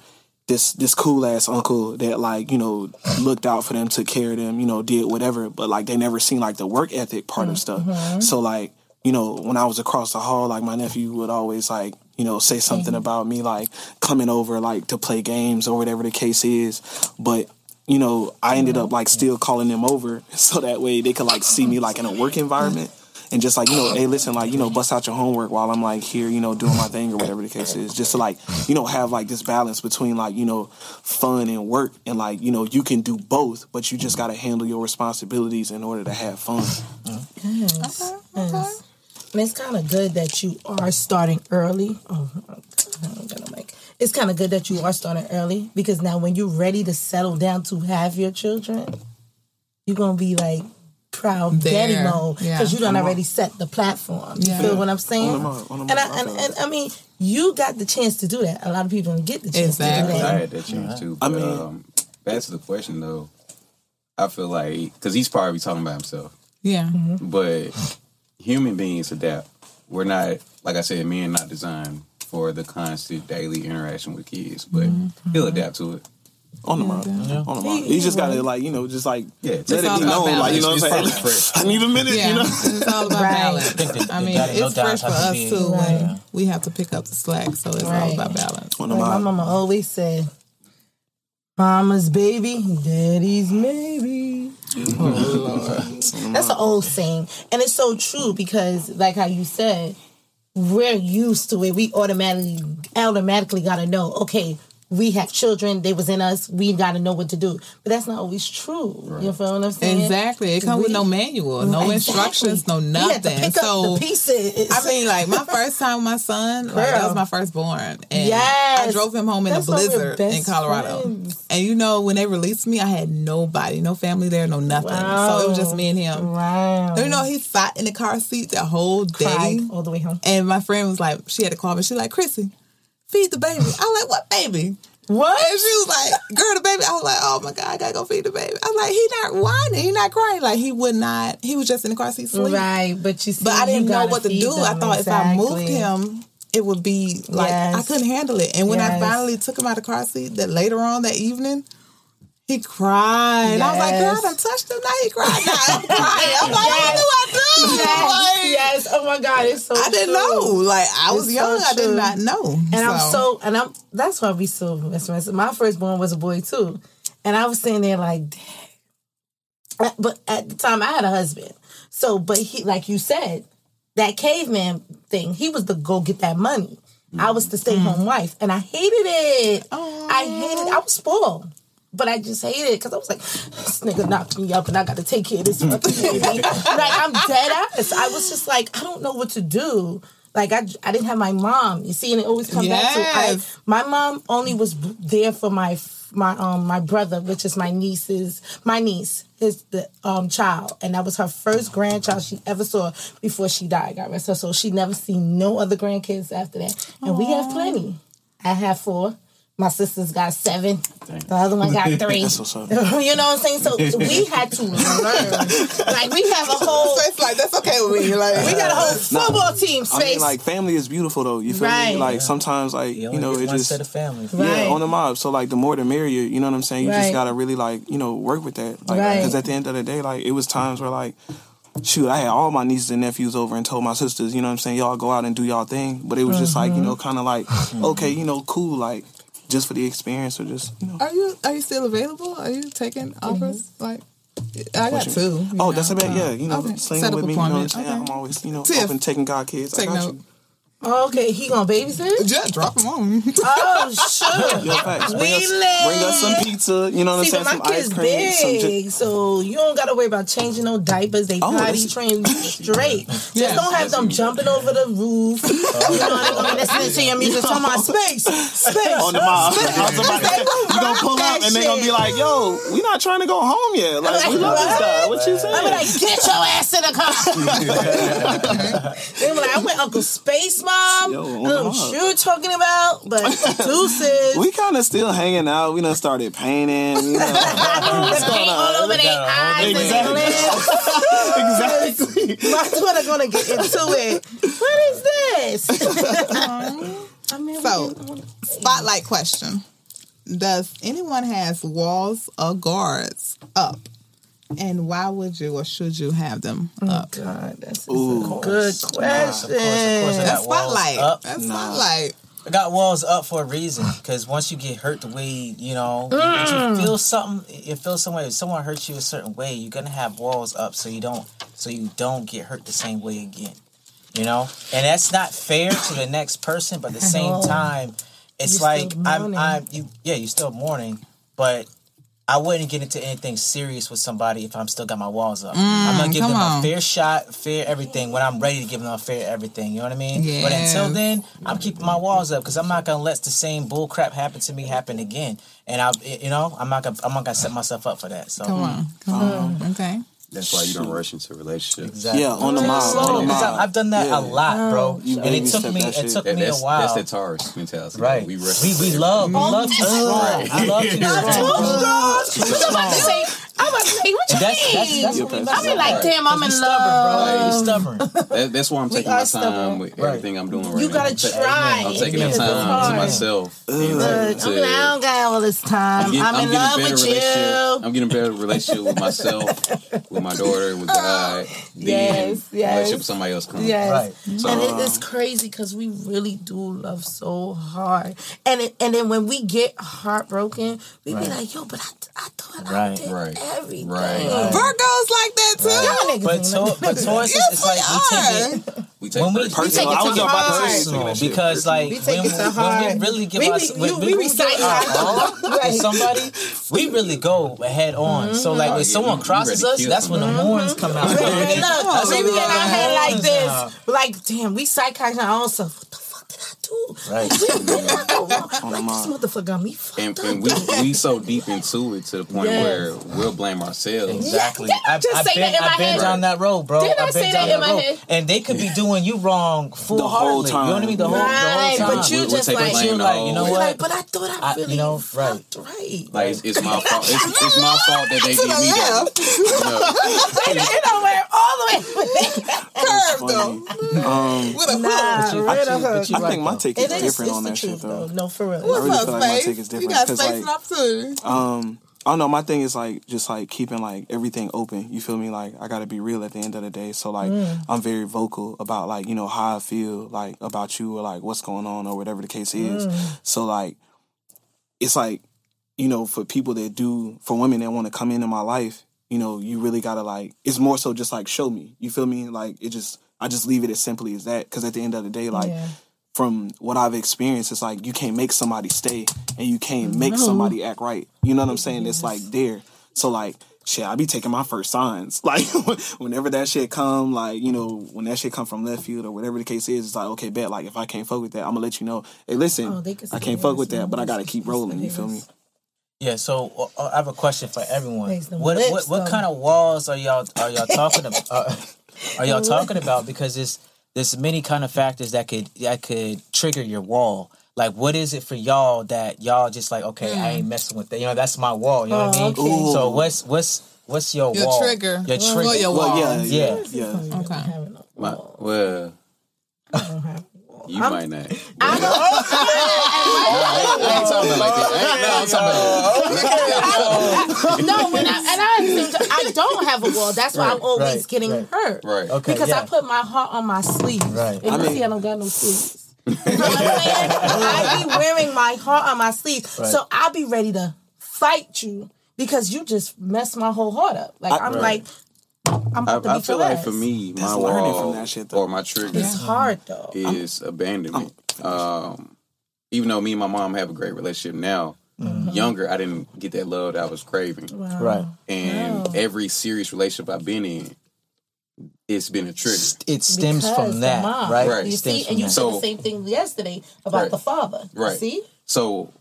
this this cool ass uncle that like you know looked out for them, took care of them, you know, did whatever. But like they never seen like the work ethic part of stuff. So like you know when I was across the hall, like my nephew would always like you know say something about me like coming over like to play games or whatever the case is, but. You know, I ended up like still calling them over so that way they could like see me like in a work environment and just like you know, hey, listen, like you know, bust out your homework while I'm like here, you know, doing my thing or whatever the case is. Just to like you know have like this balance between like you know fun and work and like you know you can do both, but you just got to handle your responsibilities in order to have fun. Yes. Yes. And it's kind of good that you are starting early. Oh, I'm gonna make. It's kind of good that you are starting early because now when you're ready to settle down to have your children, you're gonna be like proud daddy mode because Yeah. you done already set the platform. You Yeah. feel what I'm saying? On the mark, on the and, I, I and, and I mean, you got the chance to do that. A lot of people don't get the chance Exactly. to do I had that chance too. I mean- um, back to the question though, I feel like because he's probably talking about himself, Yeah. but human beings adapt. We're not, like I said, men not designed for the constant daily interaction with kids, but he'll adapt to it. On the mark, on the mark. You just gotta like you know just like Yeah, let it be about known, like you know what I'm saying. I need a minute, Yeah, you know. it's all about Right. balance. I mean, daddy- no it's dad fresh for us too Right. when we have to pick up the slack. So it's all about balance. On the Like my mama always said, "Mama's baby, daddy's maybe." Mm-hmm. Oh, That's an old saying, and it's so true because, like how you said, we're used to it. We automatically, automatically got to know. Okay, we have children. They was in us. We got to know what to do. But that's not always true. You feel what I'm saying? Exactly. It comes with no manual, no Exactly. instructions, no We had to nothing. So pieces. I mean, like my first time with my son, like that was my firstborn, and Yes. I drove him home in That's a blizzard in Colorado. friends. And you know, when they released me, I had nobody, no family there, no nothing. So it was just me and him. wow. And, you know, he sat in the car seat the whole day. cried all the way home. And my friend was like, she had to call me. She like, Chrissie, feed the baby. I was like, what baby? What? And she was like, "Girl, the baby." I was like, "Oh my god, I gotta go feed the baby." I'm like, "He not whining, he not crying. Like he would not. He was just in the car seat sleep." Right, but you see, But I didn't know what to do. I them, thought if I moved him, it would be like Yes. I couldn't handle it. And when I finally took him out of the car seat, that later on that evening. He cried. And I was like, girl, I done touched him. Now he cried. Now I'm crying. I'm like, what do I do? Yes, Like, yes. Oh my God, it's so. I didn't know. Like I was It's young. so I did not know. And I'm so, and I'm. That's why we so mesmerized. My firstborn was a boy too, and I was sitting there like, Dang. but at the time I had a husband. So, but he, like you said, that caveman thing, he was to go get that money. I was the stay home mm-hmm. wife, and I hated it. I hated. I was spoiled. But I just hated it because I was like, this nigga knocked me up and I got to take care of this fucking baby. like, I'm dead ass. I was just like, I don't know what to do. Like, I, I didn't have my mom. You see, and it always comes back to I, my mom only was there for my my um my brother, which is my niece's my niece, his the um child, and that was her first grandchild she ever saw before she died. God rest her soul. She never seen no other grandkids after that, and we have plenty. I have four. My sister's got seven. The other one got three. That's what's up. you know what I'm saying? So we had to learn. Like we have a whole. So it's like that's okay with me. Like We got a whole football team I mean, like family is beautiful though. You feel Right. me? Like sometimes, like You, you, know, get it just set of family. Right. yeah on the mob. So like the more the merrier. You know what I'm saying? You Right. just gotta really like you know work with that. Like Right. because at the end of the day, like it was times where like. Shoot, I had all my nieces and nephews over and told my sisters, you know what I'm saying, y'all go out and do y'all thing. But it was just like, you mm-hmm. know, kind of like, okay, you know, cool, like, just for the experience or just, you know. Are you are you still available? Are you taking offers? Like I got two. Oh, know. that's about, yeah, you know, Okay. sling Set with me, you know Okay. I'm always, you know, Tiff. open taking God kids. I Take got note. you. Oh, okay, he gonna babysit? Yeah, drop him on. Oh, sure. Yo, facts. Bring We us, live. bring us some pizza, you know what I'm saying? Some kid's ice cream, some ju- so you don't gotta worry about changing no diapers. They Oh, potty trained straight. Just don't have them jumping over the roof. you know, they're gonna listen to your music. Talking about space, space. on the mob. I was about you gonna pull up and they're gonna be like, yo, we not trying to go home yet. Like, we love this guy. What you saying? I'm like, get your ass in the car. they were like, I went Uncle Space Mom. Yo, I don't know what mob. you were talking about, but deuces. we kind of still hanging out. We done started painting. You know, the paint all over their eyes and their lips. exactly. My daughter gonna get into it. What is this? I mean, So, spotlight question: Does anyone has walls or guards up, and why would you or should you have them up? God, that's a Ooh. good question. course, of course. I That's spotlight. up. That's spotlight. I got walls up for a reason because once you get hurt the way you know, Mm. you feel something. You feel some way. If someone hurts you a certain way, you're gonna have walls up so you don't so you don't get hurt the same way again. You know, and that's not fair to the next person, but at the same time, it's You're like I'm. I'm, you, yeah, you're still mourning, but. I wouldn't get into anything serious with somebody if I'm still got my walls up. Mm, I'm gonna give them on. a fair shot, fair everything when I'm ready to give them a fair everything. You know what I mean? Yeah. But until then, I'm keeping my walls up because I'm not gonna let the same bull crap happen to me happen again. And I, you know, I'm not gonna, I'm not gonna set myself up for that. So Come on, come um, on. Okay. That's why you don't rush into relationships. exactly. Yeah, on the Take it on the 'cause I- mob. I've done that Yeah. a lot, bro. You and it took me, that it took That- me a that's, while. that's the Taurus mentality. Right. We We, rush. we, love we love to strong. I love to be strong. I'm say, I'm about to say, what you And that's that's mean? that's what we I be like, damn, I'm 'Cause we in stubborn, bro. love. We stubborn. That, that's why I'm taking are my stubborn. time with everything I'm doing right now. You gotta I'm try. I'm taking the time hard. to myself. and Look, to- I'm like, I don't got all this time. I'm, getting- in getting love a better with you. I'm getting a better relationship with myself, with my daughter, with God. Oh, yes, yes. relationship with somebody else comes. Yes. Right. and it is crazy because we really do love so hard. And it, and then when we get heartbroken, we be like, yo, but I, I thought I Right, did right, everything. right. Virgos like that too. Y'all niggas But ain't to, like but that. Taurus is it's like we take it We take when we, first- we Personal. take it I to was the about to say, personal taking that shit because like We take when, it to when heart. we really give We us be- when, you- when we we recite give our our- all to Right. somebody, we really go head on. Mm-hmm. So like Oh, when yeah, someone we- we crosses ready us, to kill that's when the somebody. horns come out. Hey, look, That's we when be we in let our the head like horns this. out. Like, damn, we psych our own self. What the fuck did I too. Right. Like, where, where I go Like, this motherfucker got me fucked and, up. and we we so deep into it to the point Yes. where we'll blame ourselves. Exactly. Didn't I I've, just I've say been, that in my I've been head? down that road, bro. Didn't I I've been say down that in my road. head? And they could be doing you wrong full heartedly. You know what I mean? The whole, Right, the whole time. but you We'll- we'll just like, blame you like, you know what? like, but I thought I I- really you know, right. right. Like it's, it's my fault. It's, it's my fault that they To give the me left. that. you know where all the way. Curve though. Um, With a hook. Nah, you- but you- her. but I think my take It is is. different on the that shit though. though. No, for real. I What's really up, feel like my Space? take is You different, got 'cause, space like- and opportunity. Um, I don't know. My thing is like just like keeping like everything open. You feel me? Like I got to be real at the end of the day. So like I'm very vocal about like you know how I feel like about you or like what's going on or whatever the case is. So like it's like you know for people that do for women that want to come into my life, you know you really gotta like it's more so just like show me. You feel me? Like it just I just leave it as simply as that because at the end of the day like. Yeah. From what I've experienced, it's like you can't make somebody stay and you can't make somebody act right. You know what I'm saying? It's like there. So like shit, I be taking my first signs. Like whenever that shit come, like, you know, when that shit come from left field or whatever the case is, it's like, okay, bet, like if I can't fuck with that, I'm gonna let you know. Hey listen, Oh, can I can't fuck with that, but I gotta keep rolling, you feel me? Yeah, so uh, I have a question for everyone. What lips, what what kind of walls are y'all are y'all talking about? Uh, are y'all talking about? Because there's there's many kind of factors that could that could trigger your wall. Like, what is it for y'all that y'all just like? Okay, I ain't mm. messing with that. You know, that's my wall. You know what I mean? Oh, okay. So what's what's what's your, Your wall? trigger. Your Well, trigger. your Well, wall. yeah, yeah, Yeah. yeah. Okay. My, well, I don't have a wall. you might not. I I ain't talking about like that. I ain't, no, oh, I'm talking no, when I, and I, I don't have a wall. That's why I'm always right, getting right. hurt. Right. Okay, Because yeah. I put my heart on my sleeve. Right. And I you mean- see, I don't got no sleeves. You know what I'm saying? I be wearing my heart on my sleeve. So I be ready to fight you because you just messed my whole heart up. Like, I'm like, I'm I, about to I feel your like for me, my That's learning wall from that shit, though. or my trigger It's hard, though. is abandonment. Um, even though me and my mom have a great relationship now, Mm-hmm. younger I didn't get that love that I was craving, Right. and every serious relationship I've been in, it's been a trigger. It stems Because from that, mom. right? Right. You see, and you that. said the same thing yesterday about Right. the father. Right. See? So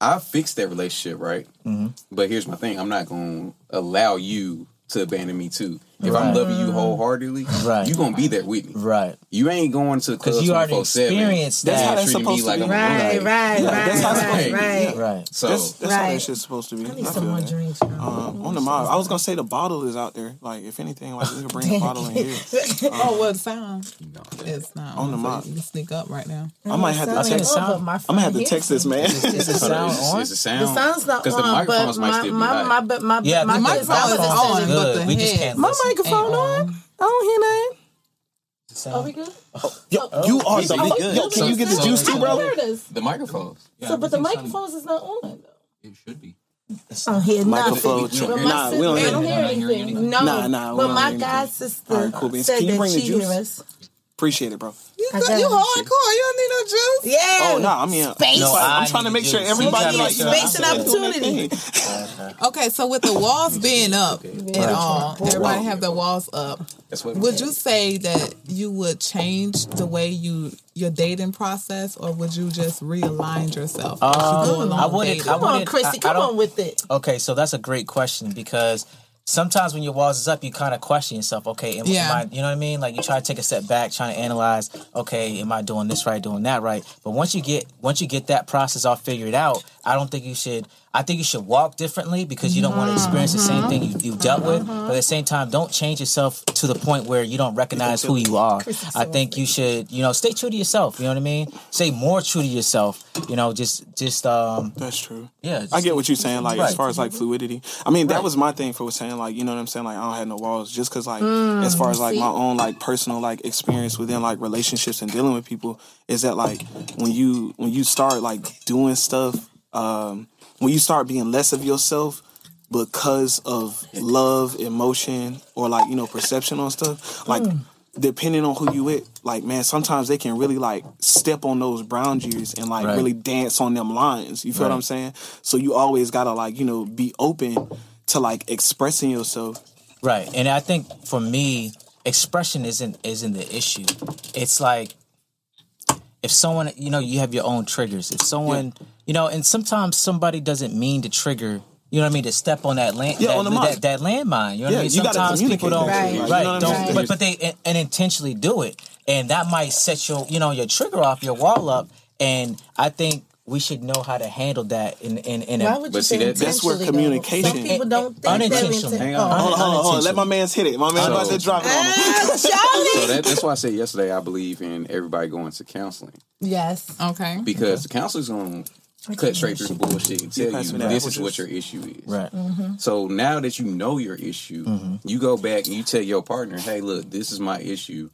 I fixed that relationship, right? Mm-hmm. But here's my thing: I'm not going to allow you to abandon me too. If Right. I'm loving you wholeheartedly, Right. you gonna be there with me. right. You ain't going to Because you already 24/7 That's how that's supposed to like be. I'm Right, right, right, that's how right, supposed to be. right. Right. So That's, that's how that shit's supposed to be. I need I some more drinks. Um, on the mind, I was gonna say the bottle is out there. Like if anything, like we could bring the bottle in here. Oh, well, the sound. It's not On the so mic. You sneak up right now. I might have to text. like, sound- but my I'm gonna have to text this man. Is the sound on? is the sound? The sound's not on. because the microphones might my, still be my, my, my, Yeah, my, the my microphone is on, but the We just head- can't My listen. Microphone on. Um, I don't hear nothing. Sound- Are we good? Oh, Yo, oh. you are the we good. Yo, can you get the So- juice so- too, bro? There it is. The microphones. So, but the microphones is not on. though. It should be. I don't hear Microphone nothing. check. But my Nah, we don't sister, hear I don't hear anything. anything. No, Nah, nah, but my god sister All right, cool said Can you that bring the she juice? hear us. Appreciate it, bro. You, I got, got you hardcore. You don't need no juice. Yeah. Oh no, I mean, Space. No, I'm I trying to make to sure everybody like it's you know, space and opportunity. Okay, so with the walls being up and all, everybody have their walls up. That's what. Would you say that you would change the way you your dating process, or would you just realign yourself? as you go Um, along I wouldn't- dating? Come on, wouldn't- Chrissie. I- I Come don't- on with it. Okay, so that's a great question because sometimes when your walls is up, you kind of question yourself. Okay, am, Yeah. am I, you know what I mean? Like you try to take a step back, trying to analyze. Okay, am I doing this right, doing that right? But once you get once you get that process all figured out, I don't think you should. I think you should walk differently because you don't want to experience the same thing you, you dealt with. But at the same time, don't change yourself to the point where you don't recognize who you are. I think you should, you know, stay true to yourself. You know what I mean? Stay more true to yourself. You know, just just um That's true. yeah. Just, I get what you're saying, like as far as like fluidity. I mean, that was my thing for saying, like, you know what I'm saying, like I don't have no walls, just because, like, as far as like my own like personal like experience within like relationships and dealing with people is that like when you when you start like doing stuff, um, when you start being less of yourself because of love, emotion, or like you know perception on stuff, like. Hmm. Depending on who you with, like man, sometimes they can really like step on those brown boundaries and like Right. really dance on them lines. You feel what I'm saying? So you always gotta like you know be open to like expressing yourself. Right. And I think for me, expression isn't isn't the issue. It's like if someone, you know, you have your own triggers. If someone, you know, and sometimes somebody doesn't mean to trigger. You know what I mean? To step on that land, Yeah, that, on the that, that landmine. You know what I mean? Sometimes people don't, communicate that, right? you know don't, saying? but but they and, and intentionally do it, and that might set your, you know, your trigger off, your wall up, and I think we should know how to handle that in in in Why a, would you But say see, that- that's where communication- Some people don't think Unintentionally. Hang on. Hold on, hold on, hold on. Let my Unintentional. man's hit it. My man So- about to drop it on him. So that, that's why I said yesterday I believe in everybody going to counseling Yes. Okay. because the counselor's going to cut straight through the bullshit and tell pass you this is what your issue is. right. So now that you know your issue, Mm-hmm. you go back and you tell your partner, "Hey, look, this is my issue.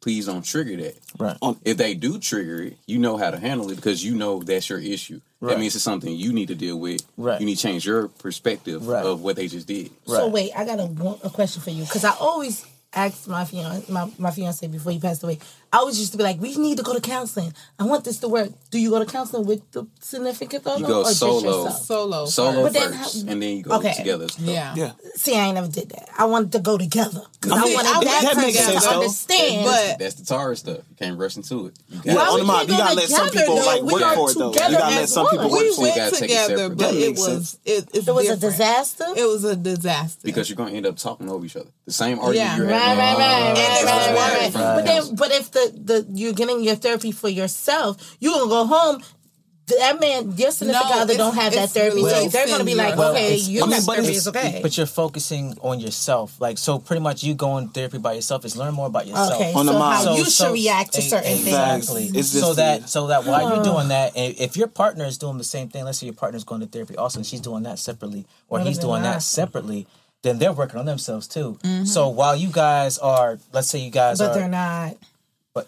Please don't trigger that." Right. Oh. If they do trigger it, you know how to handle it because you know that's your issue. Right. That means it's something you need to deal with. Right. You need to change your perspective Right. of what they just did. So wait, I got a, a question for you because I always asked my fiance, my, my fiance before he passed away. I was used to be like, "We need to go to counseling. I want this to work." Do you go to counseling with the significant other You go or just solo. yourself? Solo. Solo But then first, how- and then you go Okay. together. Yeah. Yeah. See, I ain't never did that. I wanted to go together because I I, mean, wanted I- that, that makes person sense, to understand. But That's the Taurus stuff. You can't rush into it. You got on we the mob, you go gotta let some people though? like We work for it though. You gotta let some people We work we for it. went take it together, separate. but it was it, it was a disaster. It was a disaster. because you're going to end up talking over each other. The same argument Yeah. you're Right, having. right, right, right, ah. right, was right, worse. right. Right. But then, but if the the you're getting your therapy for yourself, you're gonna go home. That man, your significant No, other don't have that it's therapy, so they're gonna be like, yourself. okay, you I mean, got but therapy, it's- it's okay. But you're focusing on yourself, like so. Pretty much, you going therapy by yourself is learn more about yourself. Okay, On the so mind. how you So- should so- react to certain things. Exactly. So that so that while you're doing that, and if your partner is doing the same thing, let's say your partner's going to therapy also, and she's doing that separately, or Would've he's doing that separately, then they're working on themselves too. Mm-hmm. So while you guys are, let's say you guys But are, they're not,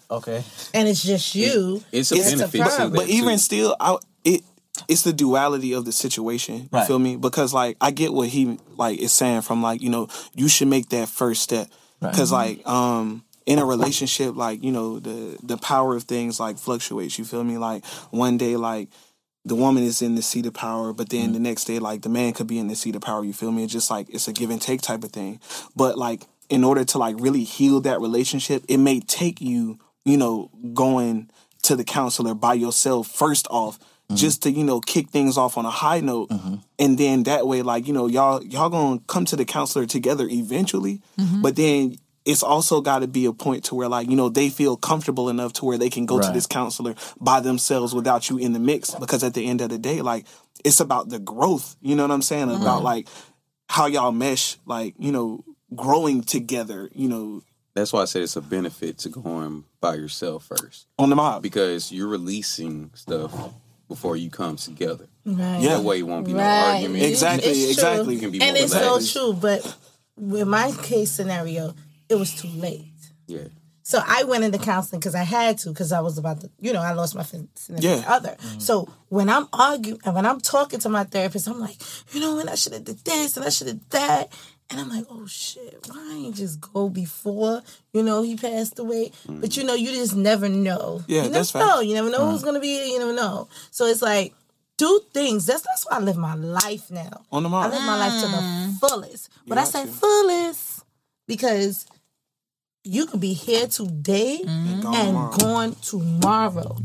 but okay, and it's just you. It's a It's a benefit to problem. that But even too. still, I it it's the duality of the situation. You Right. feel me? Because like I get what he like is saying from like you know you should make that first step because like um in a relationship like you know the the power of things like fluctuates. You feel me? Like one day like the woman is in the seat of power, but then the next day, like the man could be in the seat of power. You feel me? It's just like it's a give and take type of thing. But like in order to like really heal that relationship, it may take you, you know, going to the counselor by yourself first off, mm-hmm. just to you know kick things off on a high note, mm-hmm. and then that way, like you know, y'all y'all gonna come to the counselor together eventually. Mm-hmm. But then it's also got to be a point to where like you know they feel comfortable enough to where they can go to this counselor by themselves without you in the mix. Because at the end of the day like it's about the growth you know what i'm saying? About like how y'all mesh like you know growing together you know That's why I said it's a benefit to going by yourself first on the mob because you're releasing stuff before you come together. Right. Yeah. That way, it won't be no argument. Exactly, It's true. exactly. You can be and more it's so relaxed. true. But with my case scenario, it was too late. Yeah. So I went into counseling because I had to because I was about to, you know, I lost my significant Yeah. other. Mm-hmm. So when I'm arguing and when I'm talking to my therapist, I'm like, you know, when I should have did this and I should have that. And I'm like, oh shit, why I ain't just go before, you know, he passed away? But you mm. know, you just never know. Yeah, you that's never know. facts. You never know who's mm. gonna be here, you never know. So it's like, do things. That's that's why I live my life now. on the mark. I live my life to the mm. fullest. But I say to. fullest because you could be here today and tomorrow. gone tomorrow.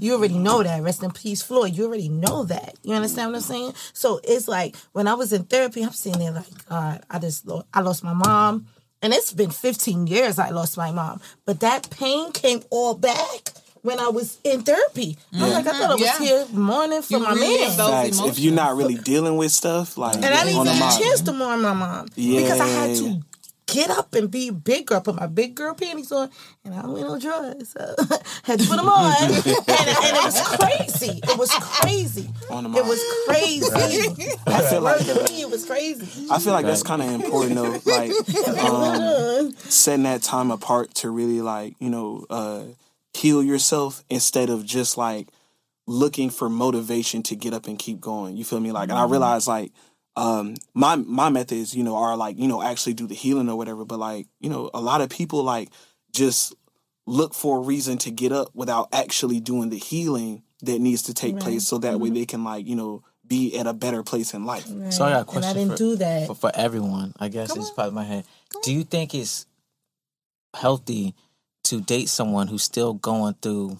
You already know that. Rest in peace, Floyd. You already know that. You understand what I'm saying? So it's like when I was in therapy, I'm sitting there like, God, I just lost, I lost my mom. And it's been 15 years I lost my mom. But that pain came all back when I was in therapy. I'm like, I thought I was Yeah. here mourning for You my relive man. Facts. if you're not really dealing with stuff like And I didn't on even the get a chance to mourn my mom because I had to get up and be a big girl, put my big girl panties on, and I don't wear no drawers, so had to put them on, and, and it was crazy. It was crazy. On It was crazy. I feel like to me, it was crazy. I feel like that's kind of important though, like um, setting that time apart to really like you know uh, heal yourself instead of just like looking for motivation to get up and keep going. You feel me? Like, and I realize like um, my my methods, you know, are like you know actually do the healing or whatever. But like you know, a lot of people like just look for a reason to get up without actually doing the healing that needs to take place, so that way they can like you know be at a better place in life. So I got a And question I didn't for, do that. for, for everyone. I guess it's part of my head. Do you think it's healthy to date someone who's still going through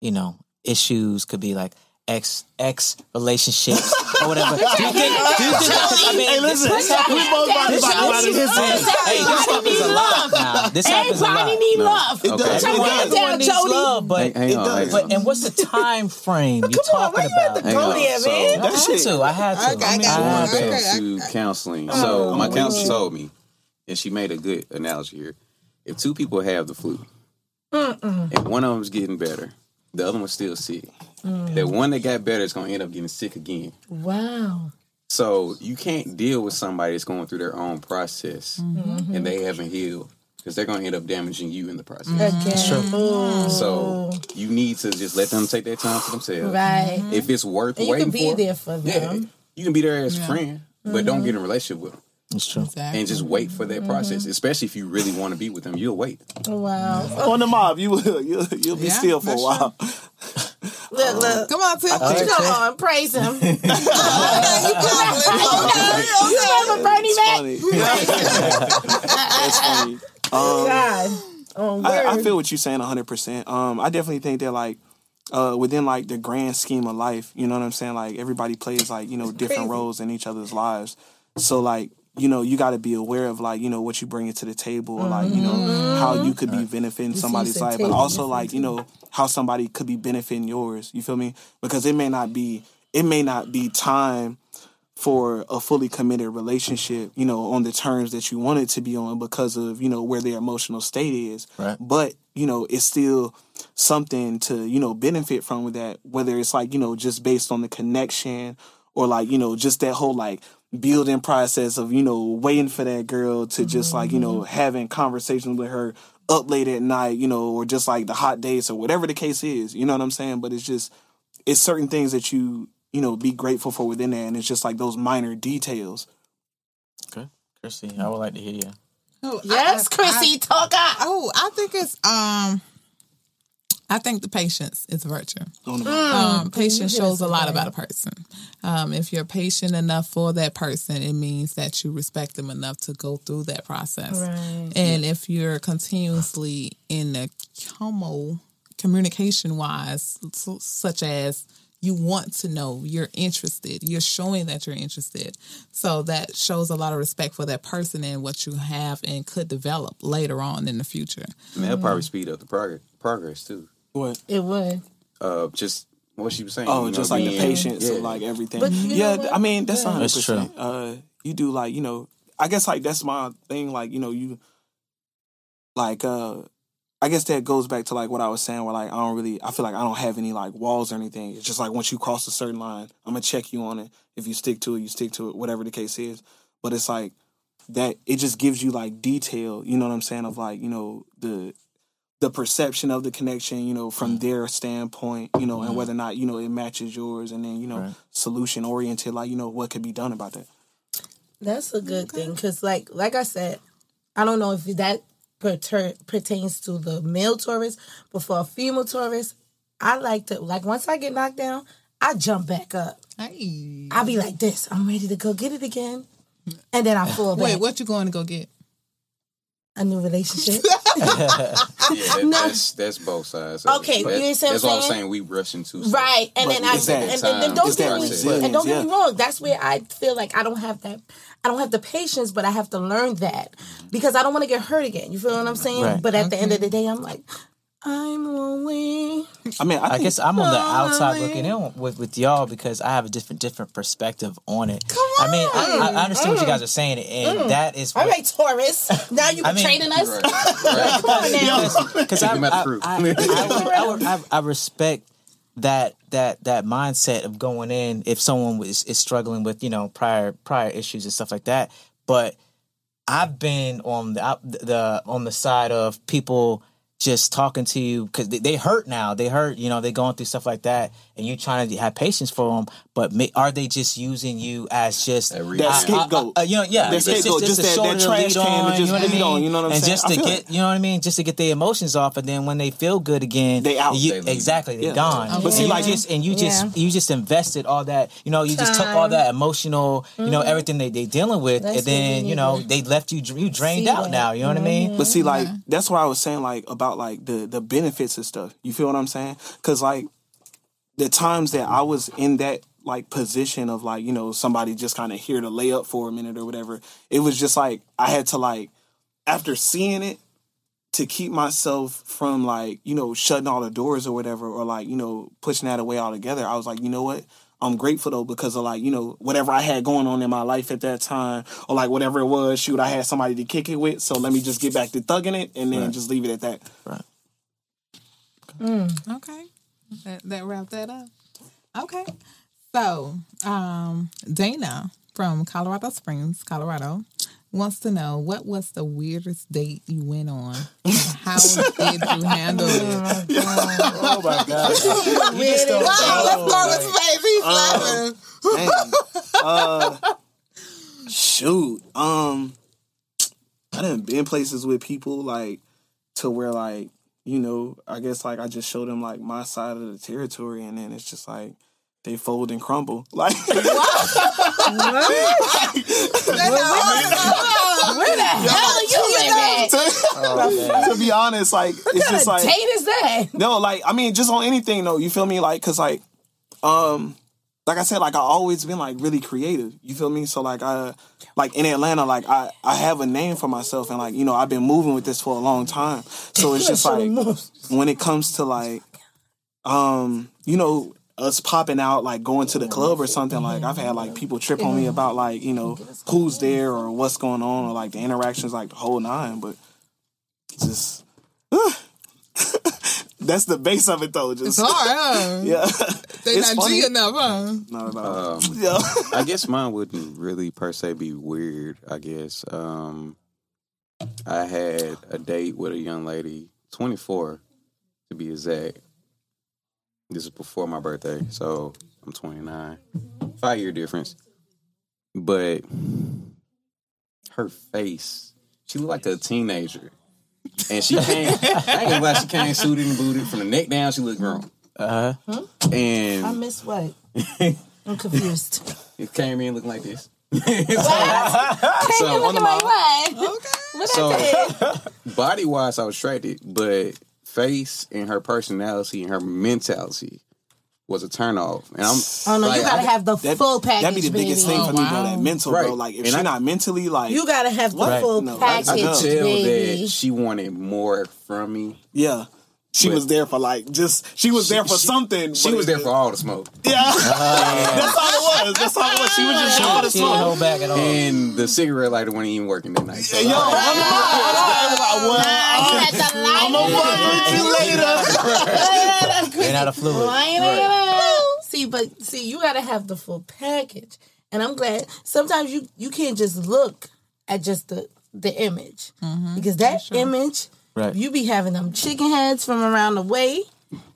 you know, issues. Could be like ex ex relationships or whatever. Do you think? Do you think? I mean, Hey, listen, this happens. we both about to this talk about it. happens- This Hey, hey, this happens a lot now. This happens a lot. Everybody need No. love. Okay. Don't you Everyone, get everyone down, needs Jodei. love, but Hang- hang on, hang but and what's the time frame you Come on, talking why you have about? to Hang go on, there, so- man? I had to. I had to. Okay, I mean, I I got had to. back Okay, to counseling. Oh, so my counselor told me, and she made a good analogy here. If two people have the flu, and one of them's getting better, the other one's still sick. Mm. The one that got better is going to end up getting sick again. Wow. So you can't deal with somebody that's going through their own process mm-hmm. and they haven't healed because they're going to end up damaging you in the process. Mm-hmm. Again. Ooh. So you need to just let them take their time for themselves. Right. If it's worth And you waiting can be for, there for yeah, you can be there as a friend, but don't get mm-hmm. in a relationship with them. It's true. Exactly. and just wait for that process. Especially if you really want to be with them, you'll wait. Wow. On the mob, you will you'll, you'll be Yeah, still for a that's while. Look, look. Come on, Tim. Come on, praise him. you remember Bernie Mac? Funny. That's funny. Um, God. Oh, I, I feel what you're saying 100%. Um, I definitely think that like uh, within like the grand scheme of life, you know what I'm saying? Like everybody plays like, you know, different roles in each other's lives. So like, you know, you got to be aware of like, you know, what you bring it to the table or like, you know, how you could be benefiting see, somebody's life, but also like, you know, how somebody could be benefiting yours. You feel me? Because it may not be, it may not be time for a fully committed relationship, you know, on the terms that you want it to be on because of, you know, where their emotional state is. Right. But, you know, it's still something to, you know, benefit from with that, whether it's like, you know, just based on the connection or like, you know, just that whole like building process of, you know, waiting for that girl to just like, you know, having conversations with her up late at night, you know, or just like the hot days or whatever the case is. You know what I'm saying? But it's just it's certain things that you you know be grateful for within there, and it's just like those minor details. Okay, Chrissie, I would like to hear you. Oh, Yes, I- I- Chrissie, talk up. Oh, I think it's um I think the patience is a virtue. On Um, patience shows a lot about a person. Um, if you're patient enough for that person, it means that you respect them enough to go through that process. Right. And if you're continuously in the como communication wise, so, such as you want to know, you're interested, you're showing that you're interested. So that shows a lot of respect for that person and what you have and could develop later on in the future. And that'll probably speed up the progress, progress too. What? It would. Uh, just what she was saying. Oh, you know, just like the patience yeah. of like everything. But you know yeah, what? I mean that's Yeah. hundred That's percent. Uh, you do like you know, I guess like that's my thing. Like you know, you like uh, I guess that goes back to like what I was saying. Where like I don't really, I feel like I don't have any like walls or anything. It's just like once you cross a certain line, I'm gonna check you on it. If you stick to it, you stick to it. Whatever the case is. But it's like that. It just gives you like detail. You know what I'm saying? Of like you know the the perception of the connection, you know, from mm. their standpoint, you know, and mm. whether or not, you know, it matches yours and then, you know, Right. solution oriented, like, you know, what could be done about that. That's a good thing because, like, like I said, I don't know if that perter- pertains to the male Taurus, but for a female Taurus, I like to like once I get knocked down, I jump back up. Hey. I be like this. I'm ready to go get it again, mm. and then I fall back. Wait, what you going to go get? A new relationship. Yeah, that, that's that's both sides. of it. Okay, you That- know what I'm That's why I'm saying? saying we rushing too. soon. Right, and But then I it's and, and, time, and don't it's get me resilience, and don't get me wrong. That's where I feel like I don't have that. I don't have the patience, but I have to learn that because I don't want to get hurt again. You feel what I'm saying? Right. But at the end of mm-hmm. the day, I'm like, I'm lonely. I mean, I, I guess I'm on the outside looking in with, with y'all because I have a different different perspective on it. I mean, I, I understand what you guys mm. are saying, and mm. that is All what- right, Taurus. Now you I mean- training us. Right. Right. Come on now. because I, Take him out the I. I, I, I, I, I respect that that that mindset of going in if someone was is struggling with you know prior prior issues and stuff like that. But I've been on the the on the side of people just talking to you because they, they hurt now. They hurt, you know. They going through stuff like that, and you trying to have patience for them. But ma- are they just using you as just That uh, scapegoat. uh, uh, you know, yeah, That it's just, scapegoat, just, just a that- shoulder that to trash lead can to on, just you know what I mean? on, you know what I'm and saying? just to get, it. you know what I mean, just to get their emotions off, and then when they feel good again, They out. You, They exactly, they're Yeah. gone. But And see, you like- just and you just Yeah. you just invested all that, you know, you just took all that emotional, you know, everything they they dealing with, That's and then you know they left you you drained out now. You know what I mean? But see, like that's what I was saying, like about about like the the benefits of stuff. You feel what I'm saying? Because like the times that I was in that like position of like you know somebody just kind of here to lay up for a minute or whatever, it was just like I had to like after seeing it to keep myself from like you know shutting all the doors or whatever or like you know pushing that away altogether. I was like, you know what? I'm grateful though because of like you know whatever I had going on in my life at that time or like whatever it was. Shoot, I had somebody to kick it with, so let me just get back to thugging it and then Right. just leave it at that. Right. Mm, Okay. That, that wrap that up. Okay. So, um, Dana from Colorado Springs, Colorado, wants to know what was the weirdest date you went on? And how did you handle it? Oh my god. Wow, let's start with Faith. He's laughing. Damn. uh, shoot. Um, I done been places with people like to where like you know I guess like I just showed them like my side of the territory and then it's just like they fold and crumble like. Where the hell are you, baby? to, to be honest, like it's What kind just of like date is that? no, like I mean, just on anything though. You feel me? Like, cause like, um, like I said, like I always been like really creative. You feel me? So like I, like in Atlanta, like I I have a name for myself, and like you know I've been moving with this for a long time. So it's just like when it comes to like, um, you know. Us popping out, like going to the club or something, like I've had like people trip on me about like you know who's there or what's going on or like the interactions, like the whole nine. But just that's the base of it though. It's Just hard, huh? yeah, They It's not funny. G enough, huh? not at all. Um, Yeah. I guess mine wouldn't really per se be weird. I guess um, I had a date with a young lady, 24 to be exact. This is before my birthday, so I'm 29. Five year difference, but her face, she looked like a teenager, and she came. I ain't gonna lie, she came suited and booted from the neck down. She looked grown, Uh huh. I and I miss what? I'm confused. it came in looking like this. Came So, in looking like what? Okay. So body wise, I was attracted, but face and her personality and her mentality was a turnoff. And I'm Oh no, like, you gotta I- have the That, full package, that'd be the biggest baby. thing for me, Oh, though. wow. That mental, Right. bro. Like if And she's I- not mentally, like You gotta have the Right. full No, I- I package, I could tell baby. that she wanted more from me. yeah, she But- was there for like just she was there for she- something. She was there for all the smoke. Yeah, that's all it was. That's all it was. She was just there for the She didn't smoke. hold back at all. And the cigarette lighter wasn't even working that night. So Yo. Well, had the I'm gonna fuck with you later. Ran out of fluid. Line it up. See, but see, you gotta have the full package, and I'm glad. Sometimes you you can't just look at just the the image mm-hmm. because that image, Right. you be having them chicken heads from around the way,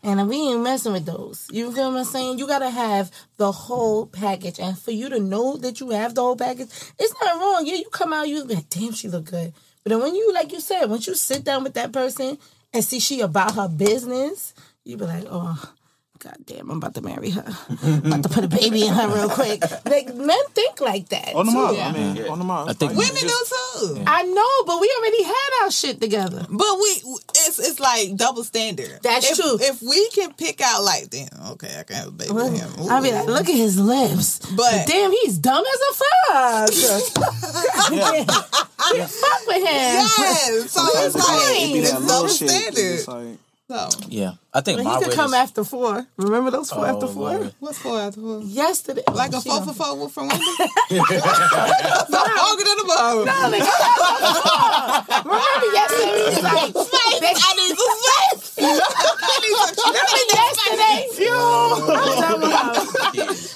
and we ain't messing with those. You feel what I'm saying? You gotta have the whole package, and for you to know that you have the whole package, it's not wrong. Yeah, you come out, you be like, damn, she look good. But then when you, like you said, once you sit down with that person and see she about her business, you be like, oh. God damn, I'm about to marry her. about to put a baby in her real quick. Like men think like that. On the too. mouth. I mean, on the mouth. I think Women just- do too. I know, but we already had our shit together. But we, it's it's like double standard. That's if, true. If we can pick out like, damn, okay, I can have a baby with him. Ooh. I'll be like, look at his lips. But, But- damn, he's dumb as a fuck. You fuck with him. yes. So it's like it's double shit. It's standard. Just like- So Yeah, I think But my he could come weirdest- after four. Remember those four Oh, after four? Lord. what's four after four? Yesterday. Like a four for four from women? Longer than a bone. Remember yesterday? He was like, space. I need some space. Remember yesterday? I'm talking about.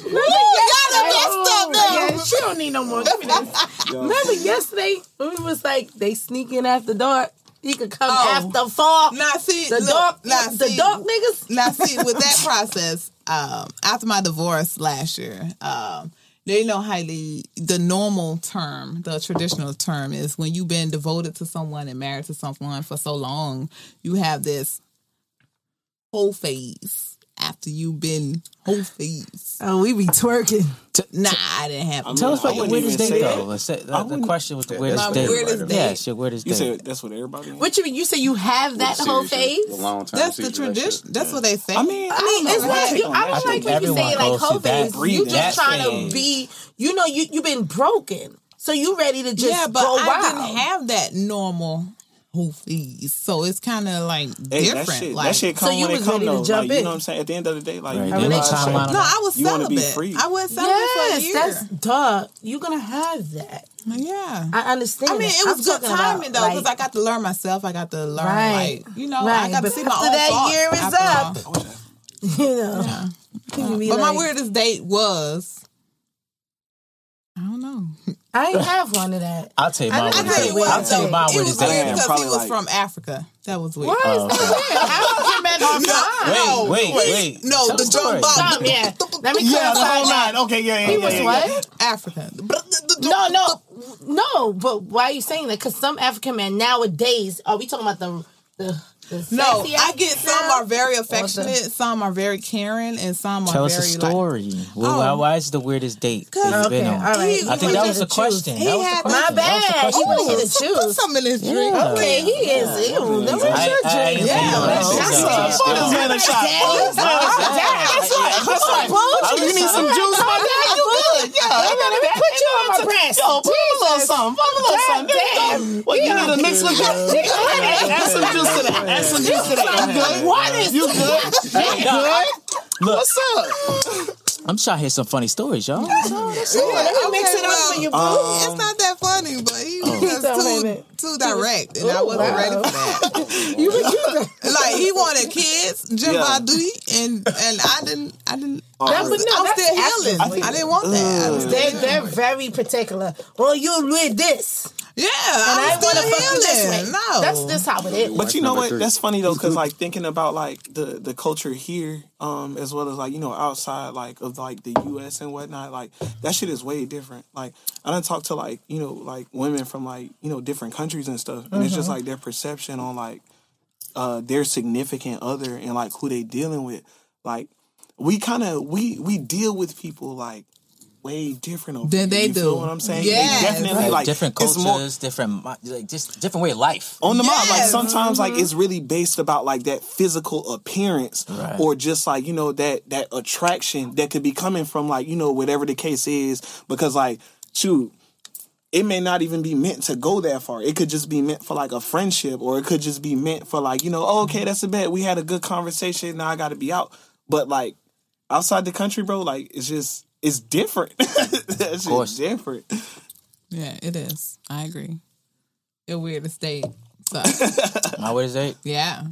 Yeah, she don't need no more. Give me this. Remember yesterday when we was like they sneak in after dark? He could come Oh. after fall. Now see, The look, dark, now the see, dark niggas. now see with that process um after my divorce last year um they know the the normal term the traditional term is when you've been devoted to someone and married to someone for so long you have this whole phase after you've been whole face? Oh, we be twerking. Nah, I didn't have. I'm Tell us I about your wouldn't weirdest even date, though. Let's say, I the, the question was the Yeah, weirdest my date. weirdest date. Yes, your weirdest You date. said that's what everybody. Wants. What you mean? You say you have that whole phase? Long time. That's the tradition. That's what they say. I mean, I mean, it's not. You, I I don't think like when you say everyone like whole through that phase. You breathing. just trying to be. You know, you you been broken, so you ready to just yeah, but go I wild. didn't have that normal whole face, so it's kind of like Hey, different. that shit, like, that shit come So you when it was come ready to jump like, you know what I'm saying? At the end of the day, like Right, you there's no realize that- timeline on no, I was You wanna be celibate. free. I was celibate for a year. that's duh. You're gonna have that. yeah. I understand. I mean, that. it I'm was good timing about, though, because like, I got to learn myself. I got to learn, Right. like you know, I Right, got to but see my after own that faults year is after up, all. you know. you can be But my weirdest date was, I don't know. I ain't have one of that. I'll tell you I my know- I'll tell you, I'll tell you my it was weirdest weird date. Yeah, because he was like- from Africa. That was weird. What? Oh, okay. African men are fine. Wait, wait, wait. No, Tell the story. drum box. Stop, yeah. Let me the clarify whole that. Oh, nine. Okay, yeah, yeah, He yeah, was yeah, what? Africa. No, no, no. But why are you saying that? Because some African men nowadays, are we talking about the the? The No, I get some are very affectionate, some are very caring, and some Tell are us a very like. story. Well, Oh. why, why is the weirdest date that you've Okay, been on? right. He- I think that was the to choose. question. He That was the had- question. My That was the bad. question. He wanted Put to some- Put some in his drink. Yeah. Okay, he is. Ew, that was your I- I drink. Yeah, that's That's it. right. Put man a shot. That's right. That's right. You need some juice, my nigga? You good? Yeah. Let me put you on my breast. Yo, put a little something. Put a little something. There you. What you need a mix with your Add some juice to that. Add some juice to that. You good? What is You good? You good? Look, What's up? I'm trying to hear some funny stories, y'all. Let me mix it up for you, boo. Um, it's not that funny, but he oh. was just too, too direct, and I wasn't wow. ready for that. You you- like he wanted kids, Jim Yeah. Badu, and and I didn't, I didn't. Oh. I That was, would- no, I'm still healing. I I, didn't want that. I was they, they're very particular. Oh, you with this, yeah, and I, I want to still fuck you this way. healing. No, That's just how it is. But you know what? three. That's funny though, because like thinking about like the the culture here, um, as well as like you know outside like of like the U.S. and whatnot, like that shit is way different. Like I don't talk to like you know like women from like you know different countries and stuff, and it's just like their perception on like uh their significant other and like who they dealing with. Like we kind of we we deal with people like way different over Than here, they you feel do. what I'm saying? Yeah, definitely Like, like different cultures, more- different, mi- like just different way of life. on the mob. Like Yes. sometimes, like mm-hmm. it's really based about like that physical appearance, Right. or just like you know that that attraction that could be coming from like you know whatever the case is. Because like, shoot, it may not even be meant to go that far. It could just be meant for like a friendship, or it could just be meant for like you know, oh, okay, that's a bet. We had a good conversation. Now I got to be out. But like outside the country, bro, like it's just it's different. That's course. just different. yeah, it is. I agree. Your weirdest state. So My weirdest date? yeah,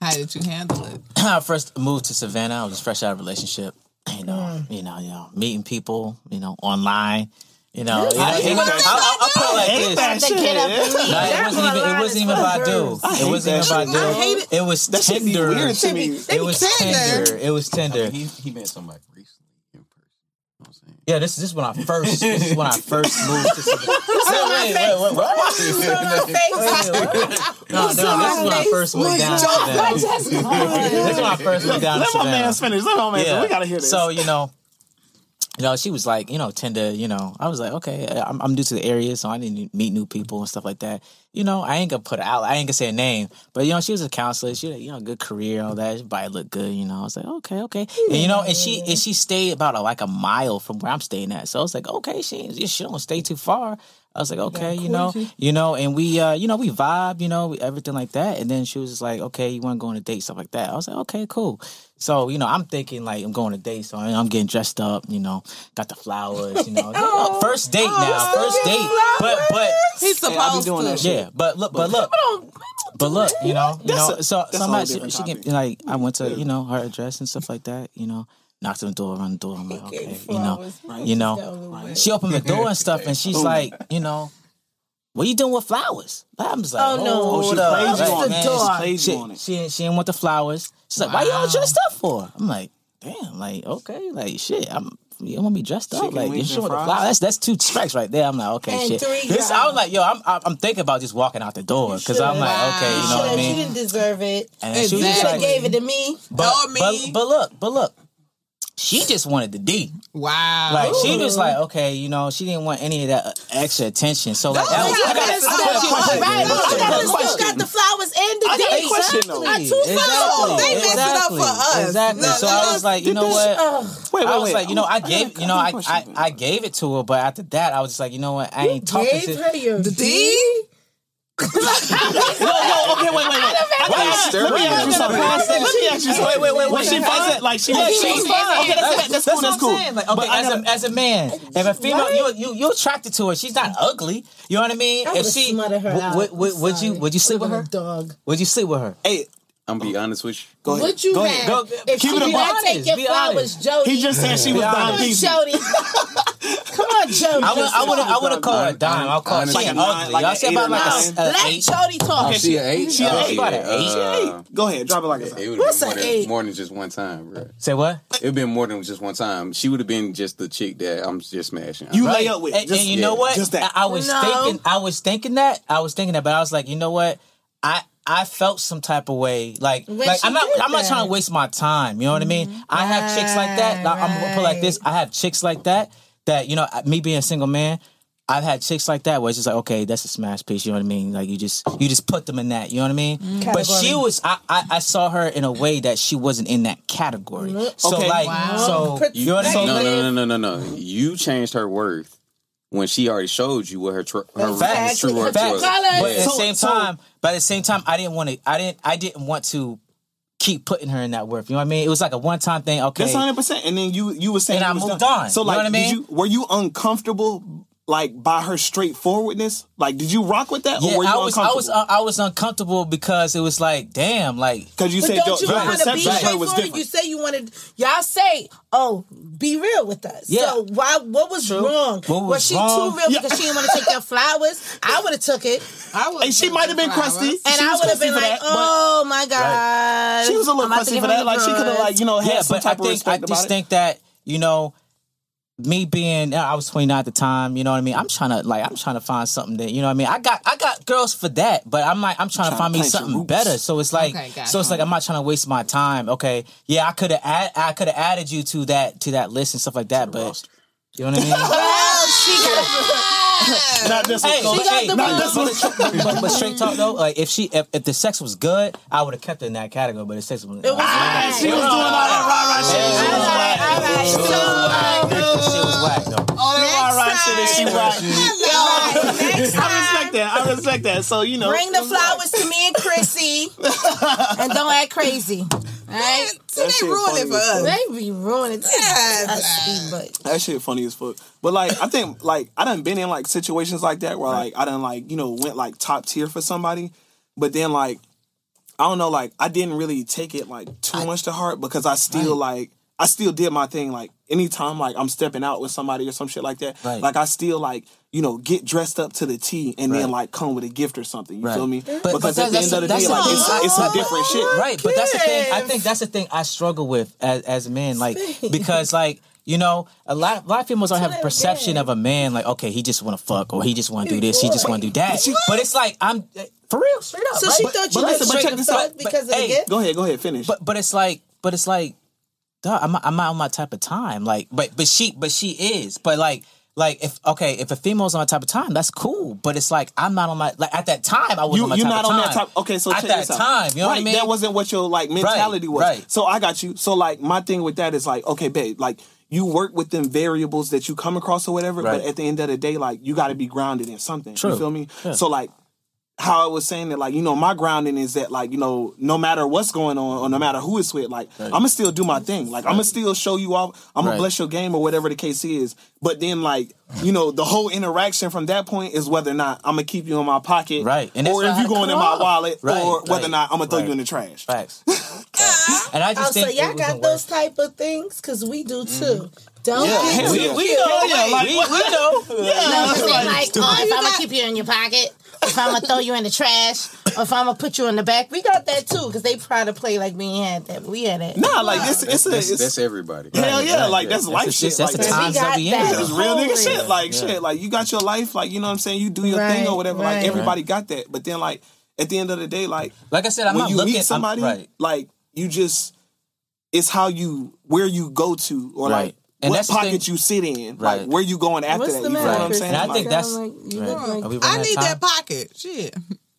how did you handle it? I first moved to Savannah. I was fresh out of a relationship. You know, mm. you know, you know, meeting people, you know, online. You know, you know, hate know, that I, I, I put it like this. that They get up and leave. No, it wasn't what even. It wasn't even for about do. It wasn't even that about do. bro. I hate it. It was That should be tender. weird to me. It was tender. tender. It was tender. He he met somebody recently in person. You know what I'm saying? Yeah, this, this is when I first. This is when I first moved to Savannah. wait, wait, wait, what? No, no, this is when I first moved down to Savannah. This is when I first moved down to Let my man finish. Let my man finish. We gotta hear this. So you know, you know, she was like, you know, tender. You know, I was like, okay, I'm, I'm new to the area, so I didn't meet new people and stuff like that. You know, I ain't gonna put out. I ain't gonna say a name, but you know, she was a counselor. She had, you know, good career, all that. She body looked good. You know, I was like, okay, okay, and you know, and she and she stayed about a, like a mile from where I'm staying at. So I was like, okay, she she don't stay too far. I was like, okay, you know, you know, and we, uh, you know, we vibe, you know, everything like that. And then she was just like, okay, you want to go on a date, stuff like that. I was like, okay, cool. So, you know, I'm thinking like I'm going to date, so I'm getting dressed up, you know, got the flowers, you know, Oh. first date now, first date. But, but, He's Hey, I be supposed doing to. that shit. yeah, but look, but look, but look, you know, you know, a- so that's so a I'm not, she, different she get, like I went to you know her address and stuff like that, you know, knocked on the door, on the door, I'm like, okay, you know, you know, she opened the door and stuff, and she's like, you know, what are you doing with flowers? I'm just like, Oh, no. hold Oh, she up, played you on it. man. She played She, you on it. she, she didn't want the flowers. She's like, why y'all dressed up for? I'm like, damn, like okay, like shit, I'm you want me dressed up? Chicken Like you wings sure and the fries? flower? That's that's two strikes right there. I'm like, okay, And shit. three This, I guys. was like, yo, I'm I'm I'm thinking about just walking out the door because I'm like, okay, you know what I mean. She didn't deserve it. And then she was just like, gave it to me. but, me. but but look, but look, she just wanted the D. Wow. Like she was like, okay, you know, she didn't want any of that uh, extra attention. So like, that was, I got- gotta I got a question. Right, I got I a got the question. got the flowers and the I got a dates. question, though. I two Exactly. flowers. They messed it up for us. Exactly. No, so no, I no. was like, you know what? oh. Wait, wait, I was wait. like, you know, I gave, you know, a I, I, question. I gave it to her, but after that, I was just like, you know what? I ain't talking Gave to. her your The D? No, no, okay, wait, wait, wait. I gotta Let me ask you something. Let me ask you something. Wait, wait, wait, Was wait. she fine? Like she Yeah, was she was okay, fine. Okay, that's, that's, cool. That's cool. Like, okay, But as, gotta- a, as a man, if a female, you you you attracted to her, she's not ugly. You know what I mean? I if she, her would, out. would, would, you would you sleep with her? Dog. Would you sleep with her? Hey, I'm gonna be honest with you. go ahead. What you go had? ahead. Go- if keep she it a did buck. not take your Be flowers, honest. Jodei. He just said she was Be Don honest. Peasy. Jodei. Come on, Jodei. I would I would I would have called her a dime. I'll call her honestly, she ain't like a nine, ugly. like Y'all an say about or like nine. a, a Let eight. Jodei talk. she an eight. She an Oh, eight. About an eight. Uh, Go ahead, drop it like it's. It would What's have an been more eight? than, more than just one time, bro. Say what? It would have been more than just one time. She would have been just the chick that I'm just smashing. You lay up with. And, and you know what? Just that. I, I was thinking. I was thinking that. I was thinking that, but I was like, you know what? I I felt some type of way. Like When like I'm not I'm not trying to waste my time. You know what I mean? I have chicks like that. Like, I'm gonna put like this. I have chicks like that. That you know, me being a single man. I've had chicks like that where it's just like, okay, that's a smash piece. You know what I mean? Like you just you just put them in that. You know what I mean? But she was. I, I I saw her in a way that she wasn't in that category. So Okay. like Wow. so Put- you know what I mean? No, no, no, no, no, no. You changed her worth when she already showed you what her tr- her Facts. true worth Facts. was. But at the So- same time, but at the same time, I didn't want to. I didn't. I didn't want to keep putting her in that worth. You know what I mean? It was like a one time thing. Okay, That's hundred percent. And then you you were saying And I was moved done. on. So You know like, what I mean? did you were you uncomfortable like by her straightforwardness? Like, did you rock with that, yeah, or were you I was. I uncomfortable? was. Uh, I was uncomfortable because it was like, damn, like Because you But said don't your, you your want to be perception of her was straightforward? different. You say you wanted. Y'all say, "Oh, be real with us." Yeah. So why? What was True. wrong? What was was she wrong? too real Yeah. because she didn't want to take your flowers? I would have took it, I was and she might have been crusty, and She I would have been like, that, "Oh my god." She was a little I'm about to crusty for that. Like she could have, like you know, had yeah, some but I type of think I just think that you know. Me being, I was 29 at the time. You know what I mean. I'm trying to like, I'm trying to find something that you know what I mean. I got, I got girls for that, but I'm like, I'm trying, Trying to to find me something better. So it's like, Okay, gotcha. so it's like I'm not trying to waste my time. Okay, yeah, I could have, add, I could have added you to that, to that list and stuff like that, but you know what I mean. Well, she got. Not this one. Hey, Cole. but, hey, the but, balls. but, but, but straight talk though, like if she if, if the sex was good, I would have kept her in that category. But the sex was, It was bad. She was doing all that rah rah shit. She was whack. All right, Shit was whack. so That shit was whack though. All that rah rah shit and she whack. I respect that. I respect that. So you know, bring the flowers to me and Chrissie, and don't act crazy. All right. So That they shit ruined it for us. They be ruining it. But That shit funny as fuck. But like, I think like I done been in like situations like that where like I done like you know went like top tier for somebody, but then like I don't know like I didn't really take it like too much to heart because I still like I still did my thing like anytime like I'm stepping out with somebody or some shit like that. Right. Like I still like you know get dressed up to the T and then like come with a gift or something. You Right. feel me? But- because but at the end of the day, that's like it's, thing. it's some different shit. Oh, right, but that's the thing. I think that's the thing I struggle with as as a man, like because like you know a lot a lot of females don't have a perception of a man like okay he just want to fuck or he just want to do this he just want to do that. But it's like I'm for real, straight up. so right? she But- thought you but was listen, but straight check this out. fuck because of But, the gift. Go ahead, go ahead, finish. But but it's like but it's like, duh, I'm not, I'm not on my type of time. Like, but but she but she is. But like like if okay if a female's on my type of time, that's cool. But it's like I'm not on my like at that time I was you, on my you're type not on time. that type. Okay, so at that time, you know right, what I mean? That wasn't what your like mentality was. right. So I got you. So like my thing with that is like, okay, babe, like you work with them variables that you come across or whatever, Right. but at the end of the day, like you got to be grounded in something. True. You feel me? Yeah. So like. How I was saying that, like you know, my grounding is that, like you know, no matter what's going on or no matter who it's with, like I'm gonna still do my thing. Like I'm gonna still show you off. I'm gonna Right. bless your game or whatever the case is. But then, like you know, the whole interaction from that point is whether or not I'm gonna keep you in my pocket, Right. And or if you it going in my off. wallet, Right, or whether or not I'm gonna throw right. you in the trash. Facts. and I Oh, just so y'all got those worth- type of things? Because we do mm-hmm. too. Don't Yeah, get hell too yeah. We cute. know, yeah, like, we, we know. No, 'cause they like, oh, if I'm gonna keep you in your pocket, if I'm gonna throw you in the trash, or if I'm gonna put you in the back, we got that too because they try to play like we ain't had that. We had that. Nah, like it's That's, it's a that's, it's, that's everybody. hell yeah, Right, like yeah. that's life the- shit. That's like the We times that got we in. that. It's real nigga Holy. shit. Like Yeah. shit. Like you got your life. Like you know what I'm saying. You do your Right, thing or whatever. right. Like everybody got that. But then like at the end of the day, like Like I said, I'm when not you looking. meet somebody, right. like you just it's how you where you go to or Right. like And what that's pocket you sit in. Right. Like where you going after What's that. You feel matter? what I'm saying? And I think that's. Like, right. like- I need out that pocket. Shit.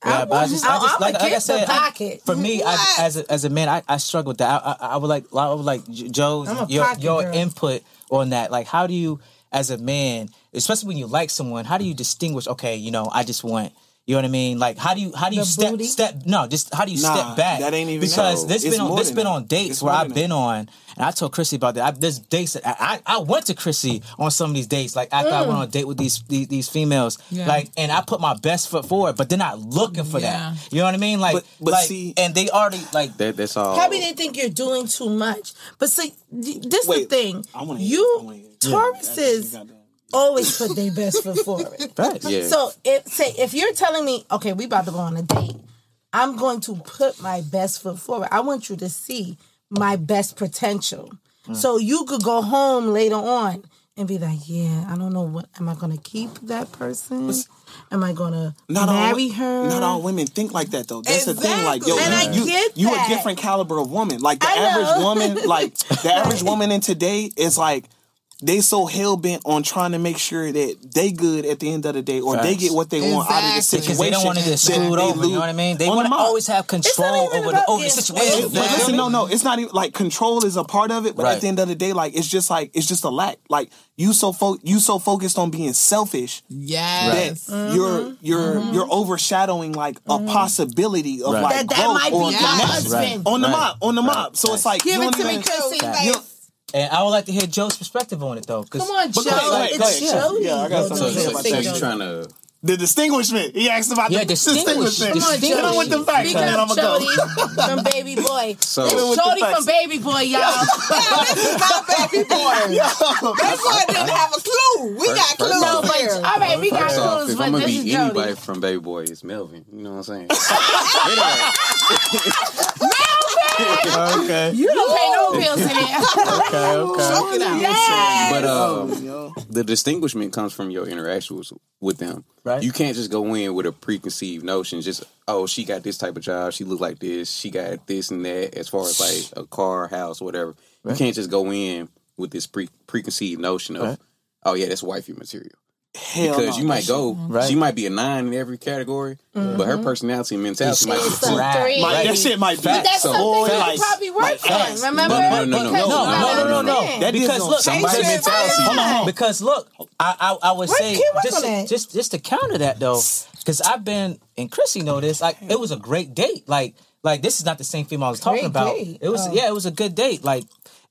Yeah, but I just, I just I'ma like, like I get said, I- pocket. for me, I, as a, as a man, I, I struggle with that. I, I, I would like, I would like J- Joe's your your girl. input on that. Like, how do you, as a man, especially when you like someone, how do you distinguish? Okay, you know, I just want. You know what I mean? Like, how do you how do you The step booty? step? No, just how do you Nah, step back? that ain't even because so. this It's been on this been that. on dates It's where I've than been on, and I told Chrissie about that. I, there's dates that I, I I went to Chrissie on some of these dates. Like after I went mm. on a date with these these, these females, Yeah. like, and I put my best foot forward, but they're not looking for Yeah. that. You know what I mean? Like, But- but like, see- and they already like That, that's all. Probably they think you're doing too much. But see, this Wait, the thing. I wanna hear it. I wanna You hear it. Tauruses Goddamn. Always put their best foot forward. Right. Yeah. So if say if you're telling me, okay, we about to go on a date, I'm going to put my best foot forward. I want you to see my best potential. Mm. So you could go home later on and be like, yeah, I don't know what am I gonna keep that person? Am I gonna Not marry all, her? Not all women think like that though. That's the thing. Like, yo, Exactly. And I you, get you that. a different caliber of woman. Like the I average know. woman, like the average woman in today is like they so hell bent on trying to make sure that they good at the end of the day, or they get what they want out of the situation. because they don't want to get that screwed they over. You lose. know what I mean? They want to always have control over the over the situation. screwed. But feel listen, no, no, it's not even like control is a part of it, but Right. at the end of the day, like it's just like it's just a lack. Like you so fo- you so focused on being selfish Yes. that you're mm-hmm. you're you're overshadowing like a mm-hmm. possibility of Right. like that that growth might or be my connection. husband. on the Right. mop, on the mob. So it's like Give you it to me, even- Chrissie. you- And I would like to hear Joe's perspective on it though. 'cause- Come on, Joe. go ahead, go ahead, it's go ahead. Yeah, I got Go something to say about so that. you trying to The distinguishment. He asked about Yeah, the distinguish. distinguishment. Come on, Distinguish. Hit him with the facts, Big and then I'm gonna Jody go. from Baby Boy. So- This Hit him with the Jody from Baby Boy, y'all. this is not baby boy. That boy didn't have a clue. We got First- first clues no, but here. all right, we got First off, clues, if but I'm gonna this is be anybody Jody. from Baby Boy, it's Melvin. You know what I'm saying? anyway, okay. You don't pay no bills in there. Okay. Okay. Choke it out. Yes. but um, the distinguishment comes from your interactions with them. Right. You can't just go in with a preconceived notion. Just oh, she got this type of job. She look like this. She got this and that. As far as like a car, house, whatever. You can't just go in with this pre preconceived notion of Right. oh yeah, that's wifey material. Hell Because no, you might that go, Right. she might be a nine in every category, mm-hmm. but her personality and mentality might be a two. a Right. three. that shit might be. But that's So- something you like- probably work like, on. facts. Remember? No, no, no, no, Because no, you no, got no, no, a no. man. That is Because no- look, Somebody's because- mentality. Hold on, hold on. Because look, I I, I would Work- say keep work just on to, that. just just to counter that though, because I've been and Chrissy know this. Like it was a great date. Like like this is not the same female I was talking Great about. date. It was Oh. yeah, it was a good date. Like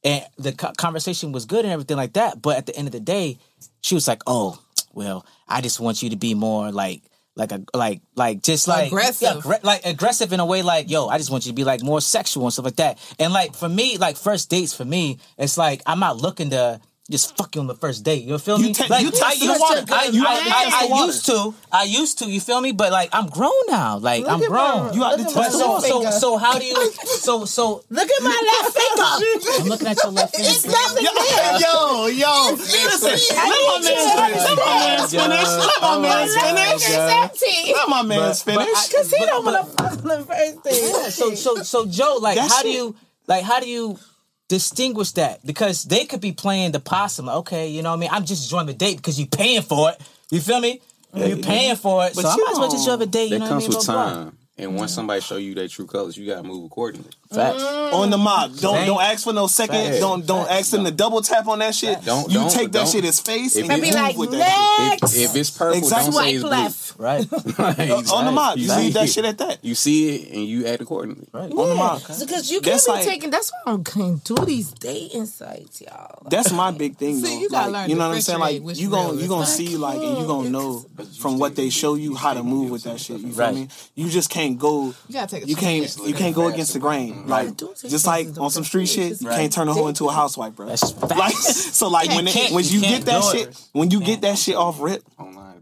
and the co- conversation was good and everything like that. But at the end of the day, she was like, "Oh, well, I just want you to be more like." Like a like like just like Aggressive. yeah, like aggressive in a way like yo I just want you to be like more sexual and stuff like that and like for me like first dates for me it's like I'm not looking to just fuck you on the first date you feel You me te- like you I used water. to I, You I, I, I used to I used to you feel me but like I'm grown now like I'm grown my- You out the but so so so how do you so so Look at my left finger. I'm looking at your left It's nothing there. Yo, yo, listen, let my man finish. Let my man finish. Let my man finish. Let my man But- but I- finish. Cause he don't want to fuck on the first date. so so so Joe, like how do you like how do you distinguish that? Because they could be playing the possum. Okay, you know what I mean? I'm just enjoying the date because you're paying for it. You feel me? You're paying for it. But so I you might as well just enjoy the date. You That know comes what I with mean? Blah, blah. time. And once somebody show you their true colors, you gotta move accordingly. Facts. Mm. On the mob. Don't Thank- don't ask for no second. Facts. Don't don't ask them to double tap on that shit. Don't- you don't- take that don't- shit as face If and you you Be like, with that next. If, if it's purple, Exactly. don't say it's blue. left. Right. shit. On the mob. You see leave that shit at that. You see it and you act accordingly. Right. On the mob. Because you can't That's be like- taking. That's why I'm going to do these dating sites, y'all. That's my big thing, though. See, you gotta Like, learn you know what I'm saying? Like, you gon' real you gonna see, like, and you gonna know from what they show you how to move with that shit. You feel me? You just can't go. You gotta take You can't. You can't go against the grain. Like just like on some street shit, you can't turn a hoe into a housewife, bro. That's like, so like when when you, get that shit, when you get that shit off rip,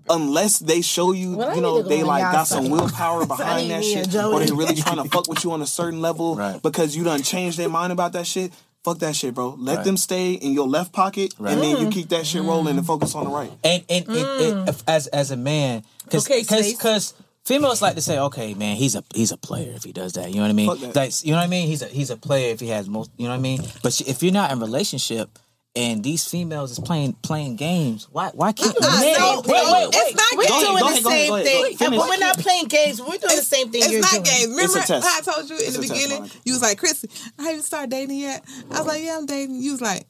unless they show you, well, you know, they like got some willpower behind that shit, or they really trying to fuck with you on a certain level right. because you done changed their mind about that shit. Fuck that shit, bro. Let right. them stay in your left pocket, right. and then you keep that shit rolling mm. and focus on the right. And and mm. as as a man, because because Females like to say, "Okay, man, he's a he's a player if he does that." You know what I mean? That's you know what I mean. He's a he's a player if he has most. You know what I mean? But if you're not in relationship and these females is playing playing games. Why why keep men? No, wait, wait, wait. It's not we're doing ahead, the same ahead, thing. Ahead, we're not playing games. We're doing it's, the same thing. It's you're not doing. games. Remember I told you in it's the beginning? Test, you was like, Chris, I haven't started dating yet. I was like, Yeah, I'm dating. You was like,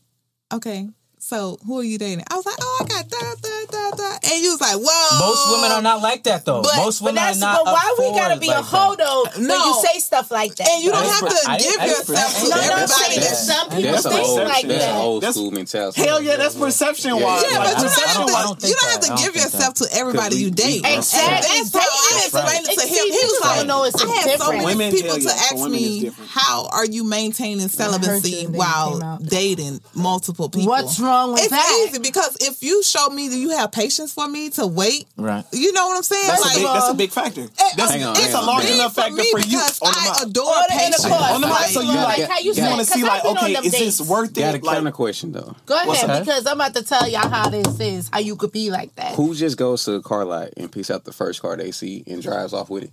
Okay, so who are you dating? I was like, Oh, I got da da da and you was like, whoa. Most women are not like that though. But, Most women but are not. But why we gotta be like a holdout no. when you say stuff like that? And you don't have to give yourself I, to everybody. Some people that's think old, like that's. Old school mentality. Hell yeah, that's perception wise. Yeah, but you don't have to. You don't have to give yourself to everybody you date. Exactly. And so I explained it to him. He was like, I had so many people to ask me, how are you maintaining celibacy while dating multiple people? What's wrong with that? It's easy because if you show me that you have patience patience for me to wait. Right. You know what I'm saying? That's, like, a, big, that's a big factor. It, that's, hang on, it's hang a large enough factor for, for you on the I adore on patience. The on the mic, so you like, like you, you want to see like, okay, is dates. this worth it? Got a counter question though. Go ahead because I'm about to tell y'all how this is, how you could be like that. Who just goes to the car lot and picks out the first car they see and drives off with it?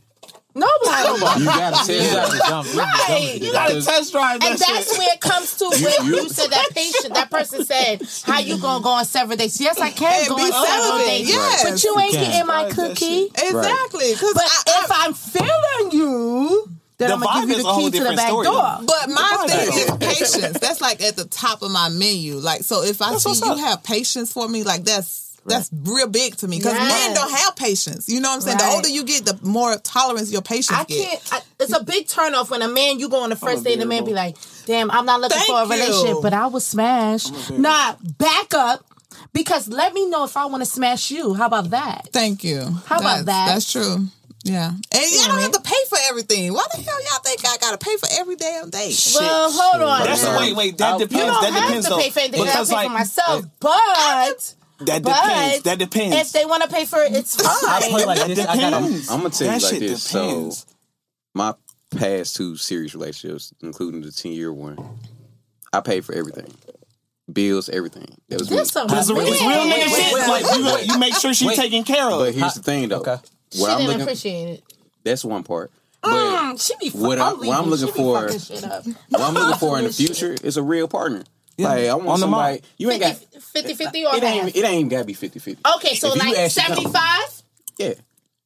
Nobody. Nobody. You gotta test drive jump. Right. You gotta test drive that And that's shit. where it comes to when you, you, you said that patient, that person said, How you gonna go on several dates? Yes, I can go on several dates. Yes. But you ain't you getting my cookie. Exactly. But I, I, if I'm feeling you, then the I'm gonna give you the key to the back story, door. Though. But my thing is patience. That's like at the top of my menu. Like so if I see you have patience for me, like that's that's real big to me because yes. men don't have patience. You know what I'm saying? Right. The older you get, the more tolerance your patience. I get. can't. I, it's a big turnoff when a man you go on the first date and the man be like, "Damn, I'm not looking Thank for a relationship, but I was smashed." Nah, back up because let me know if I want to smash you. How about that? Thank you. How that's, about that? That's true. Yeah, and y'all yeah, don't have to pay for everything. Why the hell y'all think I gotta pay for every damn day? Well, hold on. That's wait, wait. That depends. You don't that have depends, to though. pay for anything. Because I pay like, for myself, but that but depends. That depends. If they want to pay for it, it's fine. I play like this. I gotta, I'm, gonna tell you like this. Depends. So my past two serious relationships, including the ten year one, I paid for everything. Bills, everything. That was me. Real nigga shit. Like you, you make sure she's wait, taken care of. But here's the thing, though. Okay. What she I'm didn't appreciate it. That's one part. Mm, but mm, she be fuck, what, I, am looking for, what I'm looking for in the future is a real partner. Yeah. Like I want somebody. Mark. You ain't got 50 50 or it half. ain't it ain't gotta be 50 50. Okay, so like 75? Yeah.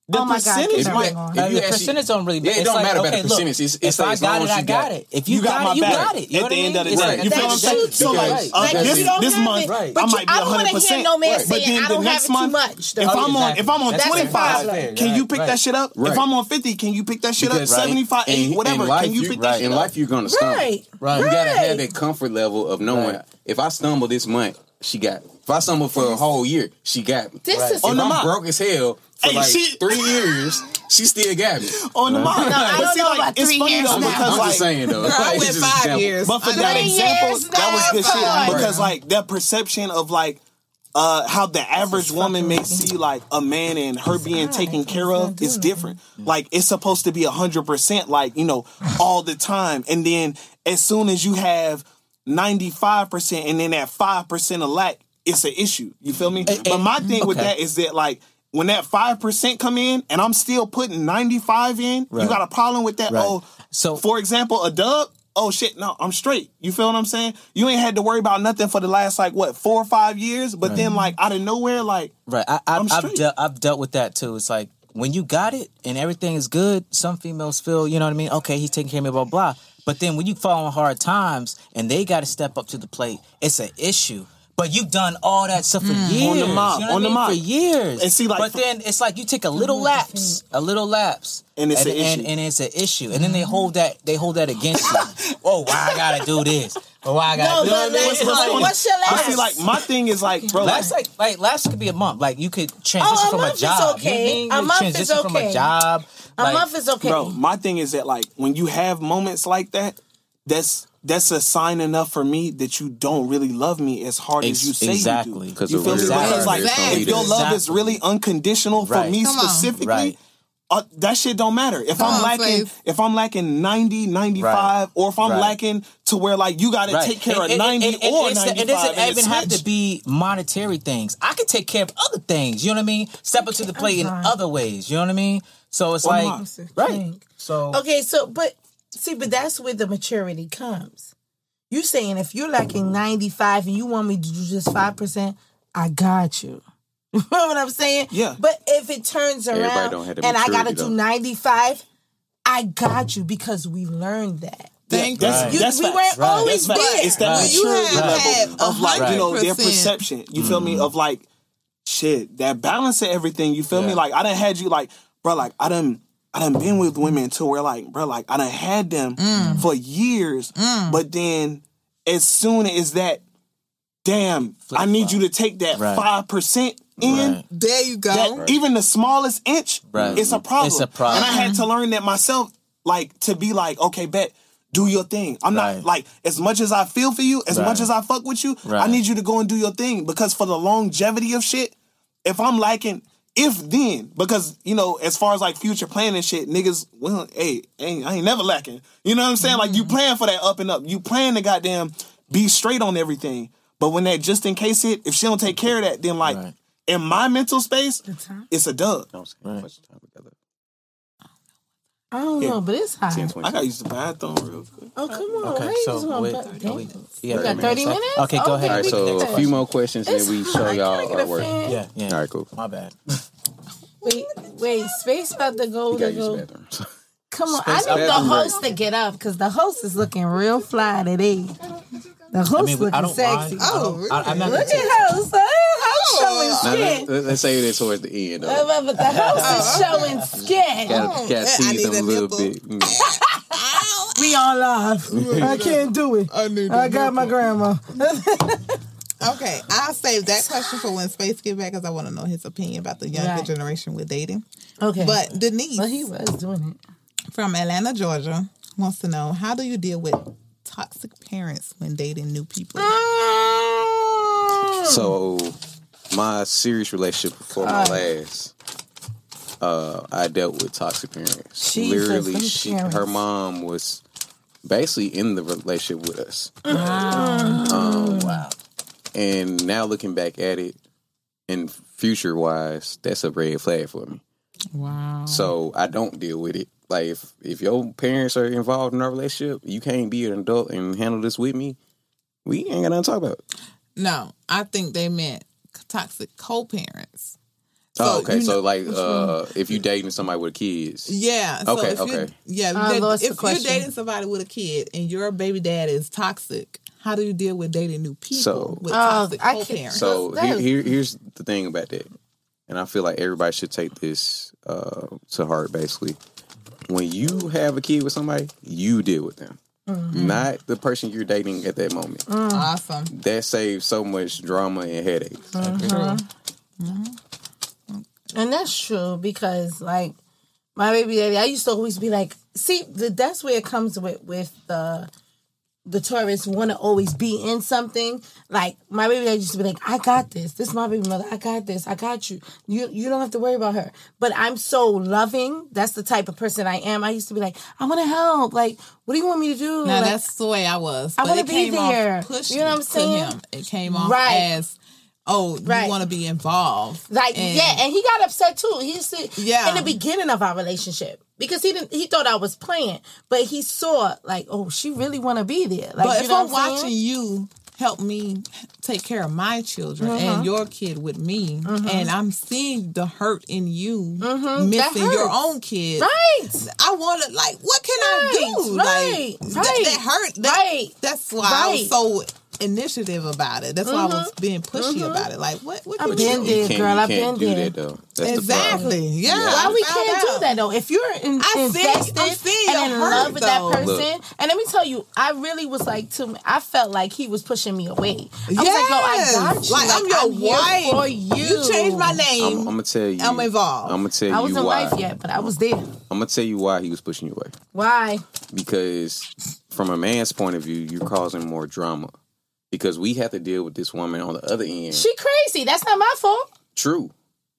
The oh percentage God, might, the actually, percentage don't really matter. Yeah, it don't like, matter okay, about the percentage. It's, it's like, I got it, I got it. If you, you got, got, it, you got it. You At the end of the day, you feel what I'm saying? So like uh, this, this month, right. I might be 100. percent no man right. But I don't the next month, much, if I'm on if I'm on 25, can you pick that shit up? If I'm on 50, can you pick that shit up? 75, 80, whatever. Can you pick that shit up? In life, you're gonna stumble. Right, right. You gotta have that comfort level of knowing if I stumble this month she got me. If I stumble for a whole year, she got me. This right. is on the I'm broke as hell for hey, like she, three years. She still got me on the mark. No, I don't see, know like, about it's three funny years though now. because I'm like, just saying though, Girl, I went five years. But for three that example, that was good shit because like that perception of like uh, how the average woman may see like a man and her being taken care of is different. Like it's supposed to be a hundred percent, like you know, all the time. And then as soon as you have 95% and then that 5% of lack it's an issue. You feel me? But my thing okay. with that is that like when that 5% come in and i'm still putting 95 in right. you got a problem with that? Right. oh so for example a dub? Oh shit no i'm straight. You feel what i'm saying? You ain't had to worry about nothing for the last like what four or five years? But right. then like out of nowhere like right. I, have I've, de- I've dealt with that too. It's like when you got it and everything is good some females feel you know what i mean? Okay he's taking care of me blah blah. But then when you fall on hard times and they got to step up to the plate, it's an issue. But you've done all that stuff for mm. years. On the mop, you know on the mean? for years. And see, like, but for, then it's like you take a mm-hmm. little lapse, a little lapse, and it's and, an issue. And, it's an issue. And then they hold that, they hold that against you. oh, why I gotta do this? Oh, why I gotta no, do this? What's, what's, like, what's your last? See, like, my thing is like, bro, last like, like, last could be a month. Like you could transition oh, a from a job. Okay, you, a month transition is okay. from a job a like, month is okay. Bro, my thing is that like when you have moments like that, that's that's a sign enough for me that you don't really love me as hard Ex- as you say exactly. you do. You feel me? Exactly. Because like if your love is really unconditional right. for me Come specifically, right. uh, that shit don't matter. If Come I'm on, lacking, please. if I'm lacking 90, 95, right. or if I'm lacking to where like you got to take care and, of 90 and, and, or 95. It doesn't even switch. have to be monetary things. I can take care of other things. You know what I mean? Step up to the plate in other ways. You know what I mean? So it's One like more. right. So Okay, so but see, but that's where the maturity comes. You saying if you're lacking 95 and you want me to do just five percent, I got you. You know what I'm saying? Yeah. But if it turns around don't have the and I gotta maturity, do 95, I got you because we learned that. Thank That's, Right. You- that's we facts. weren't Right. always That's facts. there. It's that Right. You maturity have had level of a like you know their 100%. perception. You feel me? Mm-hmm. Of like shit that balance of everything. You feel me? Like I didn't had you like bro. Like I done I done been with women to where like bro. Like I done had them Mm. for years, but then as soon as that, damn, I need you to take that Right. five percent in. Right. There you go. That even the smallest inch, Right. it's a problem. It's a problem. And I had to learn that myself, like to be like, okay, bet, do your thing. I'm not like as much as I feel for you, as Right. much as I fuck with you, I need you to go and do your thing because for the longevity of shit, if I'm lacking. If then, because you know, as far as like future planning shit, niggas, well, hey, ain't, I ain't never lacking. You know what I'm saying? Like you Mm-hmm. plan for that up and up. You plan to goddamn be straight on everything. But when that just in case hit, if she don't take care of that, then like Right. in my mental space, it's a dub. Don't spend much time together. I don't Yeah. know, but it's hot. 10, I 20. gotta use the bathroom real quick. Oh, come on. Okay, so just gonna wait, bu- we, we We got 30 left. minutes? Okay, go ahead. All right, so a few more questions, and then we show Can y'all get a artwork. fan? Yeah, yeah. All right, cool. My bad. Wait, wait, space about to go You to gotta use the go. bathroom. Come on, Space I need the bathroom break. host to get up because the host is looking real fly today. The host I mean, looking sexy. mind. I don't- I, I'm not Look gonna at host. Uh, host showing Now, skin. let, let, us say that towards the end. Uh, Though. but but the host is showing skin. Gotta, gotta tease them a a little nipple. bit. Mm. We on live. I can't do it. I need I got my grandma. Okay, I'll save that question for when Space get back because I want to know his opinion about the younger Right. generation with dating. Okay. But Denise But he was doing it. from Atlanta, Georgia, wants to know how do you deal with toxic parents when dating new people? Mm. So, my serious relationship before my uh. last, uh, I dealt with toxic parents. Jesus, Literally, them she, parents. her mom was basically in the relationship with us. Mm. Um, wow. And now looking back at it, and future wise, that's a red flag for me. Wow. So I don't deal with it. Like if if your parents are involved in our relationship, you can't be an adult and handle this with me. We ain't got nothing to talk about. No, I think they meant toxic co-parents. oh, okay. you So know- like, uh, if you dating somebody with kids, Yeah. So Okay, if okay. Yeah. I that- if you're dating somebody with a kid and your baby dad is toxic, how do you deal with dating new people So- with Oh, toxic I can't- co-parents? So That here, is- here, here's the thing about that, and I feel like everybody should take this uh, to heart. Basically, when you have a kid with somebody, you deal with them, Mm-hmm. not the person you're dating at that moment. Mm. awesome. That saves so much drama and headaches. Mm-hmm. And that's true because like my baby daddy, I used to always be like, see, the, that's where it comes with with the the Tauruses want to always be in something. Like my baby daddy used to be like, I got this. This is my baby mother. I got this. I got you. You you don't have to worry about her. But I'm so loving. That's the type of person I am. I used to be like, I want to help. Like, what do you want me to do? Now Like, that's the way I was. I wanna be came off there. pushy You know what I'm saying? him. It came off Right. as, oh, Right. you want to be involved. Like And- yeah, and he got upset too. He used to Yeah. in the beginning of our relationship because he didn't. He thought I was playing, but he saw like, oh, she really want to be there. Like, but you if know I'm I'm watching you help me take care of my children Mm-hmm. and your kid with me, and I'm seeing the hurt in you That missing your own kid, right, I want to like, what can I do? right, like, right, that, that hurt. That, right, That's why I was so initiative about it. That's why I was mm-hmm. being pushy mm-hmm. about it. Like, what? What I've can been we there, do? You can't, girl. I've been do there. that though. That's the problem. Exactly. Yeah. Why we can't do that though? If you're in, I see- invested I'm and in hurt, love with that person, Look. and let me tell you, I really was like to. me, I felt like he was pushing me away. I was like, Yes. no, I got you. Like, I'm your here wife. for you. You changed my I'm, name. I'm gonna tell you. I'm involved. I'm gonna tell you. I you wasn't why. wife yet, but I was there. I'm gonna tell you why he was pushing you away. Why? Because from a man's point of view, you're causing more drama because we have to deal with this woman on the other end. She crazy. That's not my fault. True,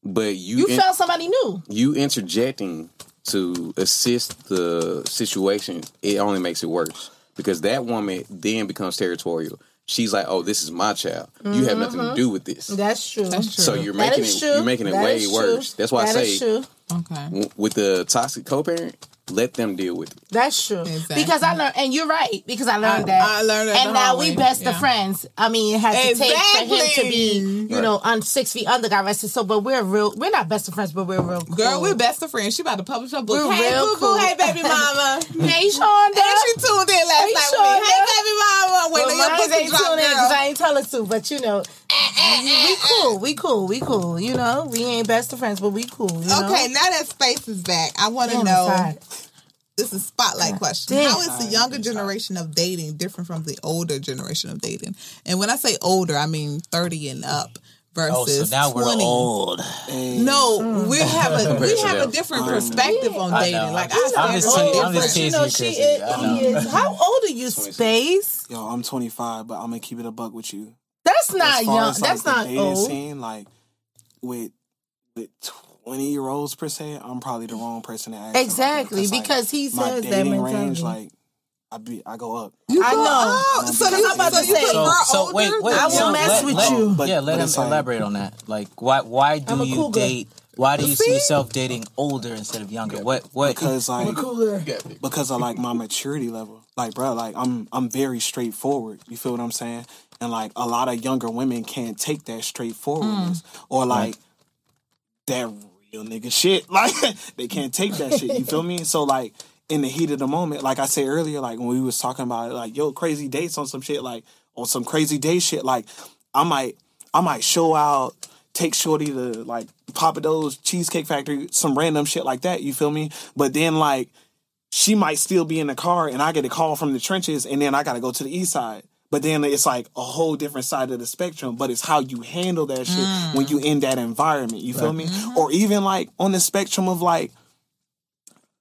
but you You in- found somebody new. you interjecting to assist the situation, it only makes it worse because that woman then becomes territorial. She's like, "Oh, this is my child. You have nothing to mm-hmm. do with this." That's true. That's true. So you're making it true. you're making it That way worse. That's why That I is say true. okay. w- with the toxic co-parent, let them deal with it. That's true. Exactly. Because I learned, and you're right. Because I learned I- that. I learned that and now we best Yeah. of friends. I mean, it had to take for him to be, you Right. know, on six feet under. God rest his soul. But we're real. We're not best of friends, but we're real. Cool. Girl, we're best of friends. She about to publish her book. We're hey, real boo boo. cool. Hey, baby mama. Hey, Shonda. And she tuned in last Hey, night with me. Hey, baby mama. Wait Well, till your mine pussy ain't tuned in girl. because I ain't tell her to. But you know, we cool. We cool. We cool. You know, we ain't best of friends, but we cool. You know? Okay, now that space is back, I want to know. it's. This is a spotlight question. damn. How is the younger generation of dating different from the older generation of dating? And when I say older, I mean thirty and up Oh, versus so now we're 20. old. No, mm. we have a we have a different mm. perspective on I dating. know. Like I'm I just stand I'm just different. You know, she is, I know. is. How old are you, Space? Yo, I'm 25, but I'm gonna keep it a buck with you. That's not as far young. as, like, That's the not dating old. Scene, like with with 20 year olds per se, I'm probably the wrong person to ask. about Exactly, that, 'cause, like, because he my says that dating mentality. range, like I be, I go up. You I go know. out. So, I'm you, about to say. prefer So, so wait, wait. I will so mess let- with let- you. But- yeah, let but him it's like- elaborate on that. Like, why why do I'm you cougar. date? Why do you see See? yourself dating older instead of younger? What what? Because like Cooler. because of like my maturity level. Like, bro, like I'm I'm very straightforward. You feel what I'm saying? And like a lot of younger women can't take that straightforwardness mm. or like that real nigga shit. Like they can't take that shit. You feel me? So like in the heat of the moment, like I said earlier, like when we was talking about it, like yo, crazy dates on some shit, like on some crazy day shit, like I might I might show out, take Shorty to like Papa Do's Cheesecake Factory, some random shit like that. You feel me? But then like she might still be in the car and I get a call from the trenches and then I gotta go to the east side. But then it's like a whole different side of the spectrum. But it's how you handle that shit when you mm. in that environment. You feel me? Mm-hmm. Or even like on the spectrum of like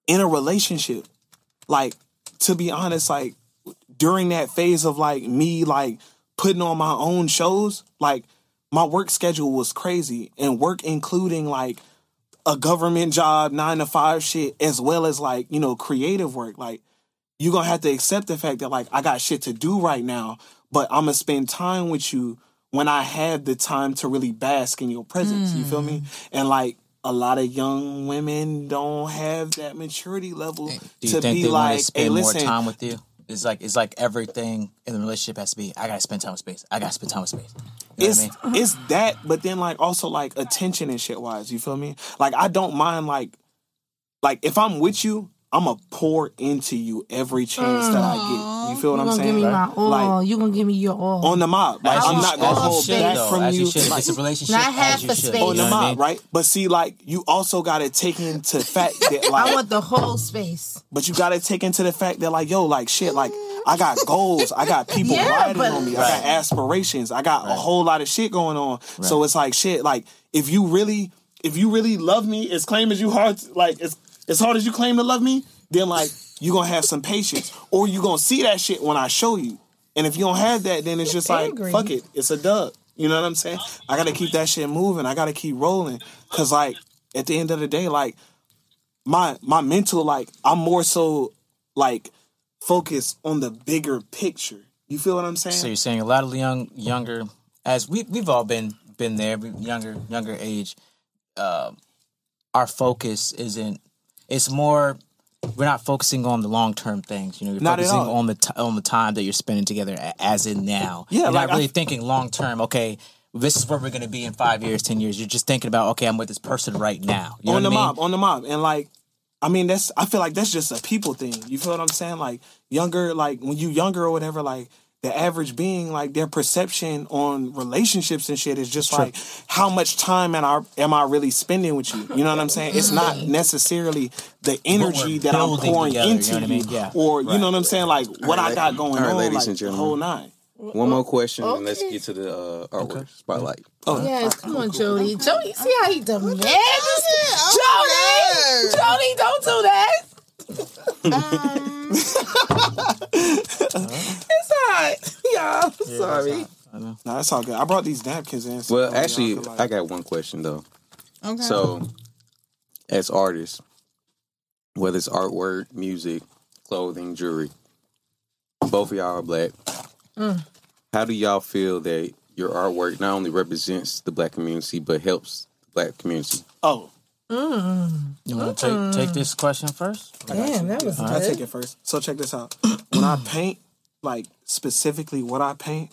in a relationship. Like, to be honest, like during that phase of like me like putting on my own shows, like my work schedule was crazy and work including like a government job, nine to five shit, as well as like, you know, creative work. Like, you're gonna have to accept the fact that like I got shit to do right now, but I'm gonna spend time with you when I have the time to really bask in your presence. You feel me? Mm. And like a lot of young women don't have that maturity level Do you to think be they like, spend hey, more listen, time with you? It's like it's like everything in the relationship has to be. I gotta spend time with space. I gotta spend time with space. You know it's what I mean? Uh-huh. it's that, but then like also like attention and shit wise. You feel me? Like I don't mind like like if I'm with you, I'm gonna pour into you every chance that I get. You mm-hmm. feel what You I'm gonna saying? give me my all. Like you gonna give me your all. on the mob. Like I'm not gonna as you hold should, back from as you. should. Like, it's a relationship, Not as half you a should. space. You on know the what I mob, mean? right? But see, like you also gotta take into fact that like I want the whole space. But you gotta take into the fact that like, yo, like shit, like I got goals, I got people Yeah, riding but- on me, I got aspirations, I got a whole lot of shit going on. So it's like shit, like if you really, if you really love me, as claim as you hard, like as as hard as you claim to love me, then like you gonna have some patience, or you gonna see that shit when I show you. And if you don't have that, then it's just like Angry. fuck it, it's a dub. You know what I'm saying? I gotta keep that shit moving. I gotta keep rolling, cause like at the end of the day, like my my mental like I'm more so like focused on the bigger picture. You feel what I'm saying? So you're saying a lot of young younger as we we've all been been there, younger younger age. Uh, our focus isn't. It's more. We're not focusing on the long term things. You know, you're Not focusing on the t- on the time that you're spending together, as in now. Yeah, you're like, not really I- thinking long term. Okay, this is where we're going to be in five years, ten years. You're just thinking about okay, I'm with this person right now. You know on the I mean? mob, on the mob, and like, I mean, that's I feel like that's just a people thing. You feel what I'm saying? Like younger, like when you younger or whatever, like the average being, like their perception on relationships and shit is just like how much time am I am I really spending with you? You know what I'm saying? It's not necessarily the energy that I'm pouring together, you into know what I you, mean? Yeah. or you know what I'm saying? Like what I got going all right, on, ladies like and the whole nine. One more question, and let's get to the uh, artwork spotlight. Oh, Yes, come on, Jodei. Jodei, see how he demands? Jodei, Jodei, don't do that. y'all. Sorry. I know. No, that's all good. I brought these napkins in. so Well, y'all actually, like- I got one question though. Okay. So, as artists, whether it's artwork, music, clothing, jewelry, both of y'all are black. Mm. How do y'all feel that your artwork not only represents the black community but helps the black community? oh, You want to take take this question first? Damn, that was I good. take it first. So check this out. when I paint, like specifically what I paint,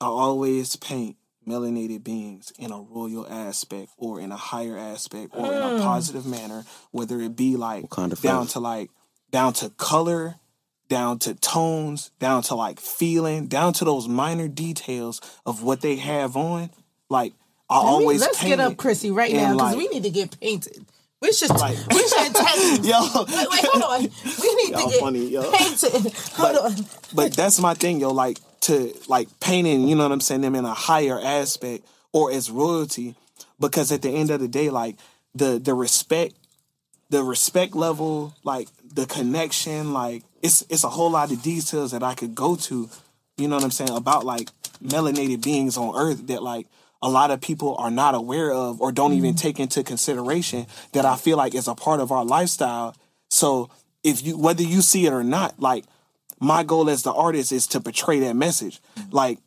I always paint melanated beings in a royal aspect or in a higher aspect or in a hmm. positive manner, whether it be like kind of down flavor? to like down to color, down to tones, down to like feeling, down to those minor details of what they have on. Like I Let me- always let's paint get up it Chrissie right now because like- we need to get painted. We should Like- we should test Yo, Wait, wait, hold on. We need Y'all to get funny, yo. painted. Hold on. but that's my thing, yo. Like to like painting, you know what I'm saying, them in a higher aspect or as royalty, because at the end of the day, like the the respect, the respect level, like the connection, like it's it's a whole lot of details that I could go to, you know what I'm saying, about like melanated beings on Earth that like a lot of people are not aware of or don't even mm-hmm. take into consideration that I feel like is a part of our lifestyle. So if you whether you see it or not, like my goal as the artist is to portray that message. Mm-hmm. Like,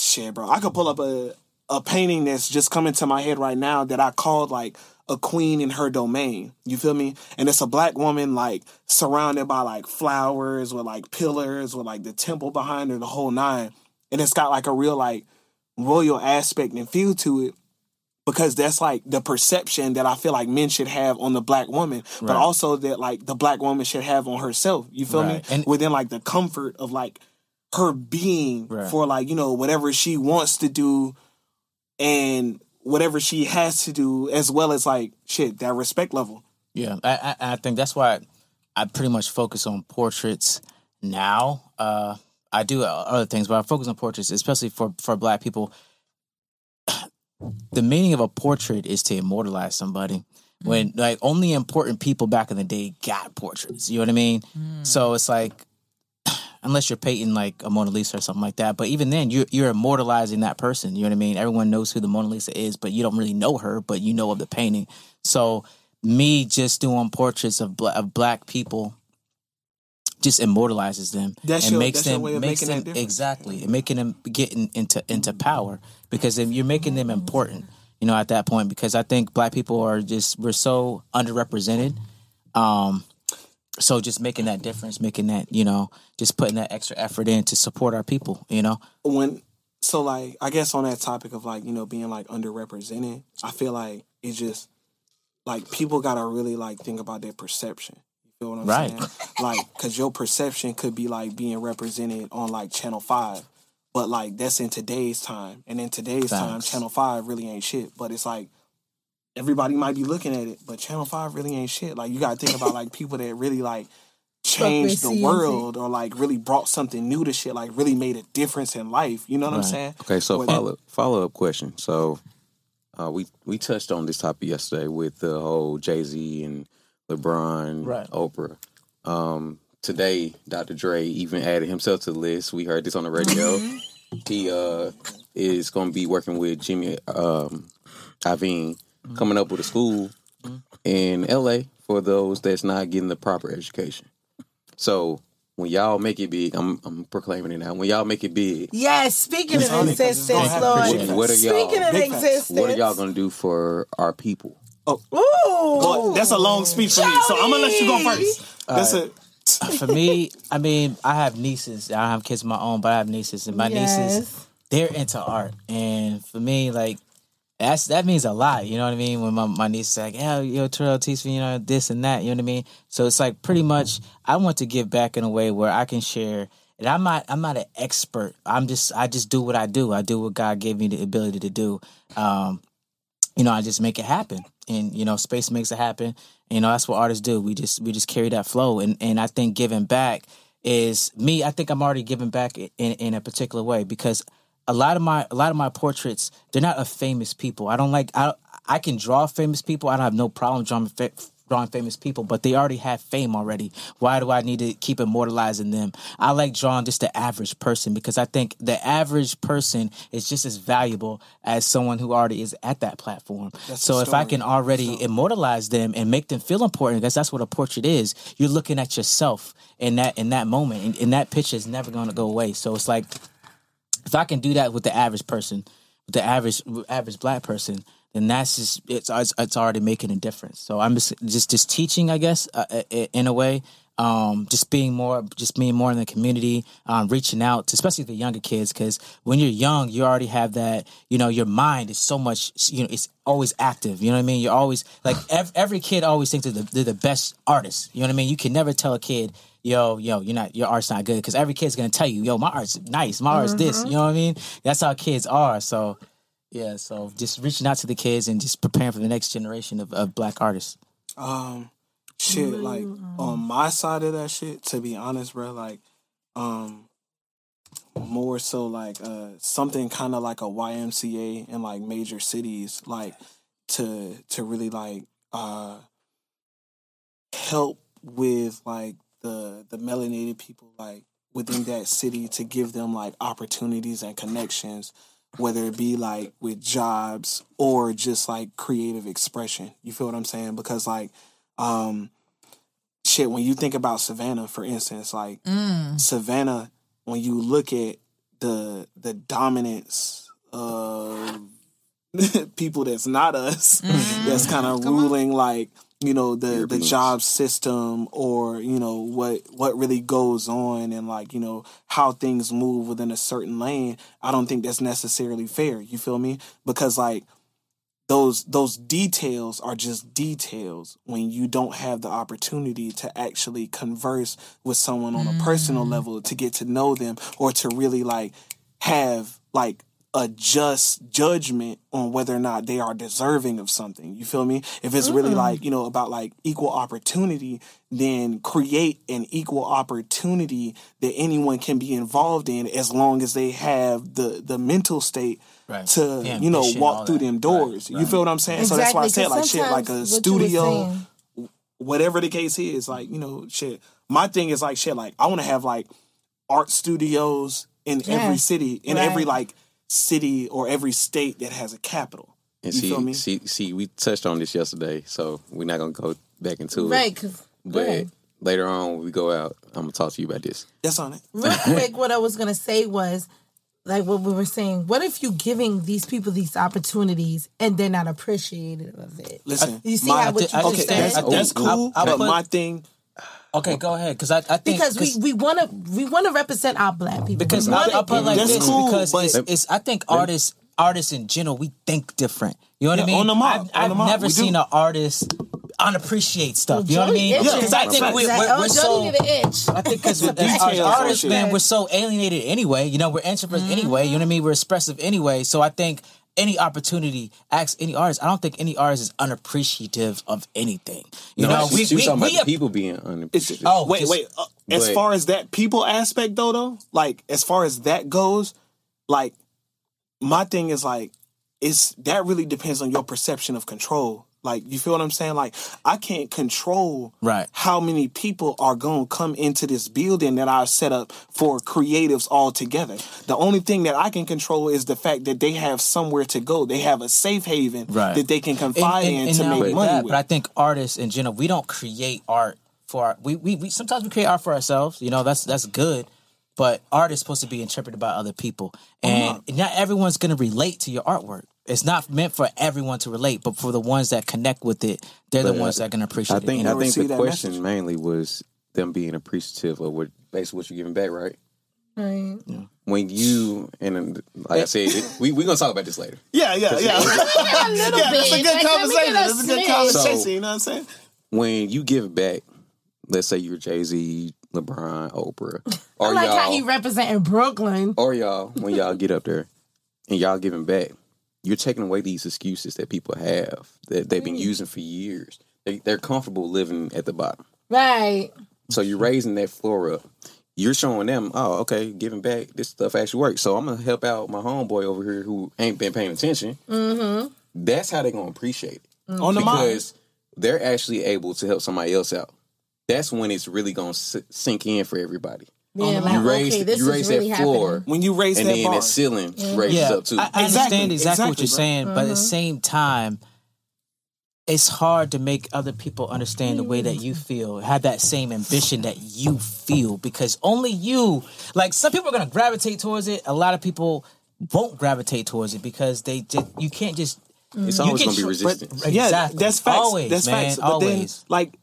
shit, bro, I could pull up a a painting that's just coming to my head right now that I called like a queen in her domain. You feel me? And it's a black woman like surrounded by like flowers with like pillars with like the temple behind her, the whole nine. And it's got like a real like royal aspect and feel to it because that's like the perception that I feel like men should have on the black woman, but Right. also that like the black woman should have on herself. You feel Right. me? And- Within like the comfort of like her being Right. for like, you know, whatever she wants to do and whatever she has to do, as well as like shit, that respect level. Yeah, I, I, I think that's why I pretty much focus on portraits now. Uh, I do uh, other things, but I focus on portraits, especially for for Black people. The meaning of a portrait is to immortalize somebody. When mm. like only important people back in the day got portraits, you know what I mean. So mm. it's like unless you're painting like a Mona Lisa or something like that. But even then, you're you're immortalizing that person. You know what I mean? Everyone knows who the Mona Lisa is, but you don't really know her, but you know of the painting. So me just doing portraits of of black people just immortalizes them That's and your- makes them makes making them exactly and making them getting into into power because you're making them important. You know, at that point, because I think black people are just we're so underrepresented. Um, so just making that difference, making that you know, just putting that extra effort in to support our people. You know, when so like I guess on that topic of like you know being like underrepresented, I feel like it's just like people gotta really like think about their perception. You feel what I'm Right. saying? Like, cause your perception could be like being represented on like Channel Five, but like that's in today's time, and in today's time, Channel Five really ain't shit. But it's like everybody might be looking at it, but Channel Five really ain't shit. Like you gotta think about like people that really like changed the world or like really brought something new to shit, like really made a difference in life. You know what I'm saying? Okay, so Well, follow follow up question. So uh, we we touched on this topic yesterday with the whole Jay Z and LeBron, Right. Oprah. Um, today, Dr. Dre even added himself to the list. We heard this on the radio. he uh, is going to be working with Jimmy um, Iovine, coming up with a school in L.A. for those that's not getting the proper education. So. When y'all make it big, I'm I'm proclaiming it now. When y'all make it big, Yes, speaking of on it, 'cause it's gonna existence. Lord. Appreciate it. What are y'all- Speaking of Big facts. existence, what are y'all gonna do for our people? Ooh, Well, that's a long speech for me, so I'm gonna let you go first. That's it. for me, I mean, I have nieces. I don't have kids of my own, but I have nieces, and my nieces they're into art, and for me, like that's that means a lot. You know what I mean? When my my niece is like, "Yeah, yo, Terrell, teach me, you know, this and that." You know what I mean? So it's like pretty much, I want to give back in a way where I can share. And I'm not, I'm not an expert. I'm just, I just do what I do. I do what God gave me the ability to do. Um, you know, I just make it happen. And, you know, space makes it happen. You know, that's what artists do. We just we just carry that flow. And and I think giving back is me, I think I'm already giving back in, in a particular way because a lot of my a lot of my portraits, they're not of famous people. I don't like I I can draw famous people. I don't have no problem drawing fa- drawing famous people, but they already have fame already. Why do I need to keep immortalizing them? I like drawing just the average person because I think the average person is just as valuable as someone who already is at that platform. That's so if I can already immortalize them and make them feel important, because that's what a portrait is. You're looking at yourself in that in that moment, and, and that picture is never going to go away. So it's like if I can do that with the average person, with the average average black person, then that's just it's it's, it's already making a difference. So I'm just just just teaching, I guess, uh, uh, in a way. Um, just being more, just being more in the community, um, reaching out to especially the younger kids, because when you're young, you already have that. You know, your mind is so much. You know, it's always active. You know what I mean? You're always like every, every kid always thinks they're the, they're the best artist. You know what I mean? You can never tell a kid, yo, yo, you're not, your art's not good, because every kid's gonna tell you, yo, my art's nice, my art's this. You know what I mean? That's how kids are. So yeah, so just reaching out to the kids and just preparing for the next generation of, of black artists. Um, shit, like on my side of that shit, to be honest, bro, like, um, more so like uh something kind of like a YMCA in like major cities, like to to really like uh help with like the the melanated people like within that city to give them like opportunities and connections whether it be like with jobs or just like creative expression. You feel what i'm saying? Because like um shit when you think about savannah for instance like savannah when you look at the the dominance of people that's not us that's kind of ruling like you know the the job system or you know what what really goes on and like you know how things move within a certain lane i don't think that's necessarily fair. You feel me? Because like those those details are just details when you don't have the opportunity to actually converse with someone on a personal mm. level to get to know them or to really like have like a just judgment on whether or not they are deserving of something. You feel me? If it's really like, you know, about like equal opportunity, then create an equal opportunity that anyone can be involved in as long as they have the the mental state Right. to, The you know, walk through that. them doors. Right, You feel what I'm saying? So that's why I said like shit like a studio whatever the case is, like, you know, shit. My thing is like shit, like I wanna have like art studios in every city, in every like city or every state that has a capital. And You see, feel me? see, see, we touched on this yesterday, so we're not gonna go back into it. Right, because But later on, when we go out, I'm gonna talk to you about this. That's on it. real quick, what I was gonna say was like what we were saying. What if you giving these people these opportunities and they're not appreciative of it? Listen, You see my- how what you I just think said? that's, that's cool. I but put- my thing, Okay, go ahead, because I, I think because we, we want to we want to represent our black people. because we I, wanna I put it like That's this cool, because but- it's, it's I think artists artists in general we think different. You know what Yeah, I mean? on the mob, I've, on I've the mob, never we do. seen an artist unappreciate stuff. You know what I mean? Joey itching. Because I think we, we're, oh, we're Joey so. need an itch. I think because Details as and artists, shit. man, we're so alienated anyway. You know, we're introverts Mm-hmm. anyway. You know what I mean? We're expressive anyway. So I think any opportunity, ask any artist. I don't think any artist is unappreciative of anything. You know, she, we she we, talking we about the people being it's, unappreciative. Oh, wait, just- wait. Uh, as but- far as that people aspect, though, though, like as far as that goes, like my thing is like it's that really depends on your perception of control. Like you feel what I'm saying? Like I can't control Right. how many people are gonna come into this building that I've set up for creatives all together. The only thing that I can control is the fact that they have somewhere to go. They have a safe haven Right. that they can confide in to make with money that, with. But I think artists in general, we don't create art for our, we, we we sometimes we create art for ourselves. You know, that's that's good. But art is supposed to be interpreted by other people, uh-huh. and not everyone's going to relate to your artwork. It's not meant for everyone to relate, but for the ones that connect with it, they're the But, uh, ones that can going to appreciate I think it. I think the question message. mainly was them being appreciative of what basically what you're giving back, right? Right. Yeah. When you and like I said, it, we we gonna talk about this later. yeah, yeah, yeah. a little yeah, that's a bit. good Like, let conversation. get a That's a good conversation. So- you know what I'm saying? When you give back, let's say you're Jay Z, LeBron, Oprah, I or like how y'all, how he representing Brooklyn. or y'all, when y'all get up there and y'all giving back, you're taking away these excuses that people have that they've been using for years. They, they're comfortable living at the bottom. Right. So you're raising that floor up. You're showing them, oh, okay, giving back, this stuff actually works. So I'm gonna help out my homeboy over here who ain't been paying attention. Mm-hmm. That's how they're gonna appreciate it. On the mind. because they're actually able to help somebody else out. That's when it's really gonna sink in for everybody. Yeah, like, you raise okay, this you is raise really that floor happening. When you raise and that then bar. that ceiling raises yeah, up too. I, I understand Exactly, exactly, what you're bro. saying, but at the mm-hmm. same time, it's hard to make other people understand the way that mm. you feel, have that same ambition that you feel, because only you, like some people are gonna gravitate towards it. A lot of people won't gravitate towards it because they just you can't just. Mm-hmm. it's you always get gonna be your- resistance. yeah, Exactly. that's facts. Always, that's man, facts. But always. then, like,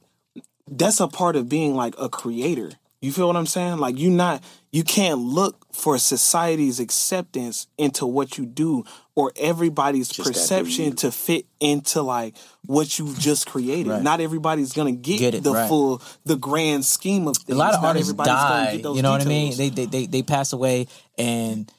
that's a part of being like a creator. You feel what I'm saying? Like, you not, you can't look for society's acceptance into what you do or everybody's perception to fit into like what you've just created. Right. Not everybody's gonna get, Get it, the right. full, the grand scheme of things. a lot of Not artists die. get those You know what I mean? They they they, they pass away and.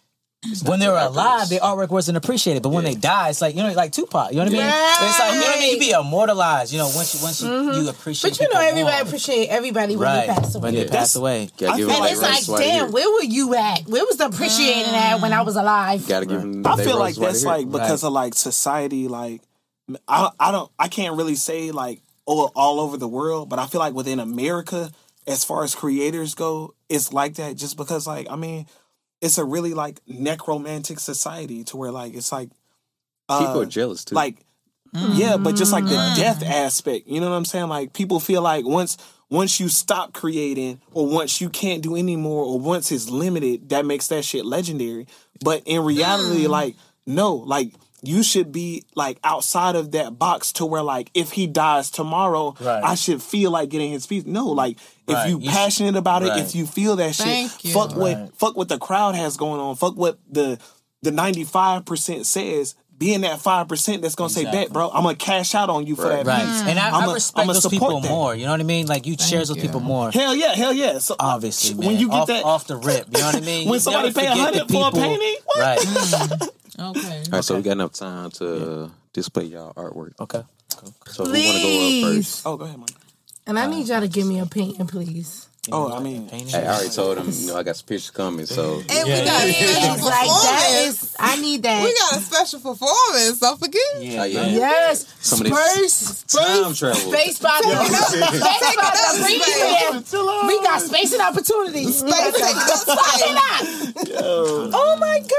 When they were alive, their artwork wasn't appreciated, but when they die, it's like you know, like Tupac. You know what I mean? It's like you know what I mean. You be immortalized. You know, once you once you, mm-hmm. you appreciate. But you know, people everybody more. appreciate everybody when right they pass away. when they Yeah. pass away. I give And like it's like like, damn, they're here. where were you at? Where was the appreciating at when I mm. was alive? Gotta give them. I feel like that's they're like because of like society, like I I don't I can't really say like all, all over the world, but I feel like within America, as far as creators go, it's like that just because like I mean, it's a really like necromantic society to where like it's like uh, people are jealous too. like yeah but just like the death aspect you know what i'm saying? Like people feel like once once you stop creating or once you can't do anymore or once it's limited that makes that shit legendary. But in reality like no like you should be like outside of that box to where like if he dies tomorrow Right. i should feel like getting his piece no like if Right. you You sh- passionate about it Right. if you feel that shit you. fuck what fuck what the crowd has going on fuck what the the 95% says being that 5% that's gonna say Exactly. bet bro i'm gonna cash out on you for Right. that Right, piece and I, I'ma- I respect I'ma those support people that. more. You know what I mean? Like you cherish those people more. hell yeah hell yeah so uh, Obviously, man. when you get off, that off the rip, you know what I mean. When You somebody never pay forget the 100 for a people- painting? What? right? Mm. Okay. All right, so we got enough time to display y'all artwork. Okay. So who want to go up Please. first? oh go ahead man And I uh, need y'all to give me a painting, please. oh i mean Hey, I already told him, you know, I got some pictures coming, so And we got a special Like that performance. is, I need that. We got a special performance. Don't forget. Yeah, Oh, yeah. yeah. yes, Some of this space, time travel. space about to, space about to bring you in. Chill We got space and opportunities. We Space and to- Fuck. Oh my god, that is gorgeous.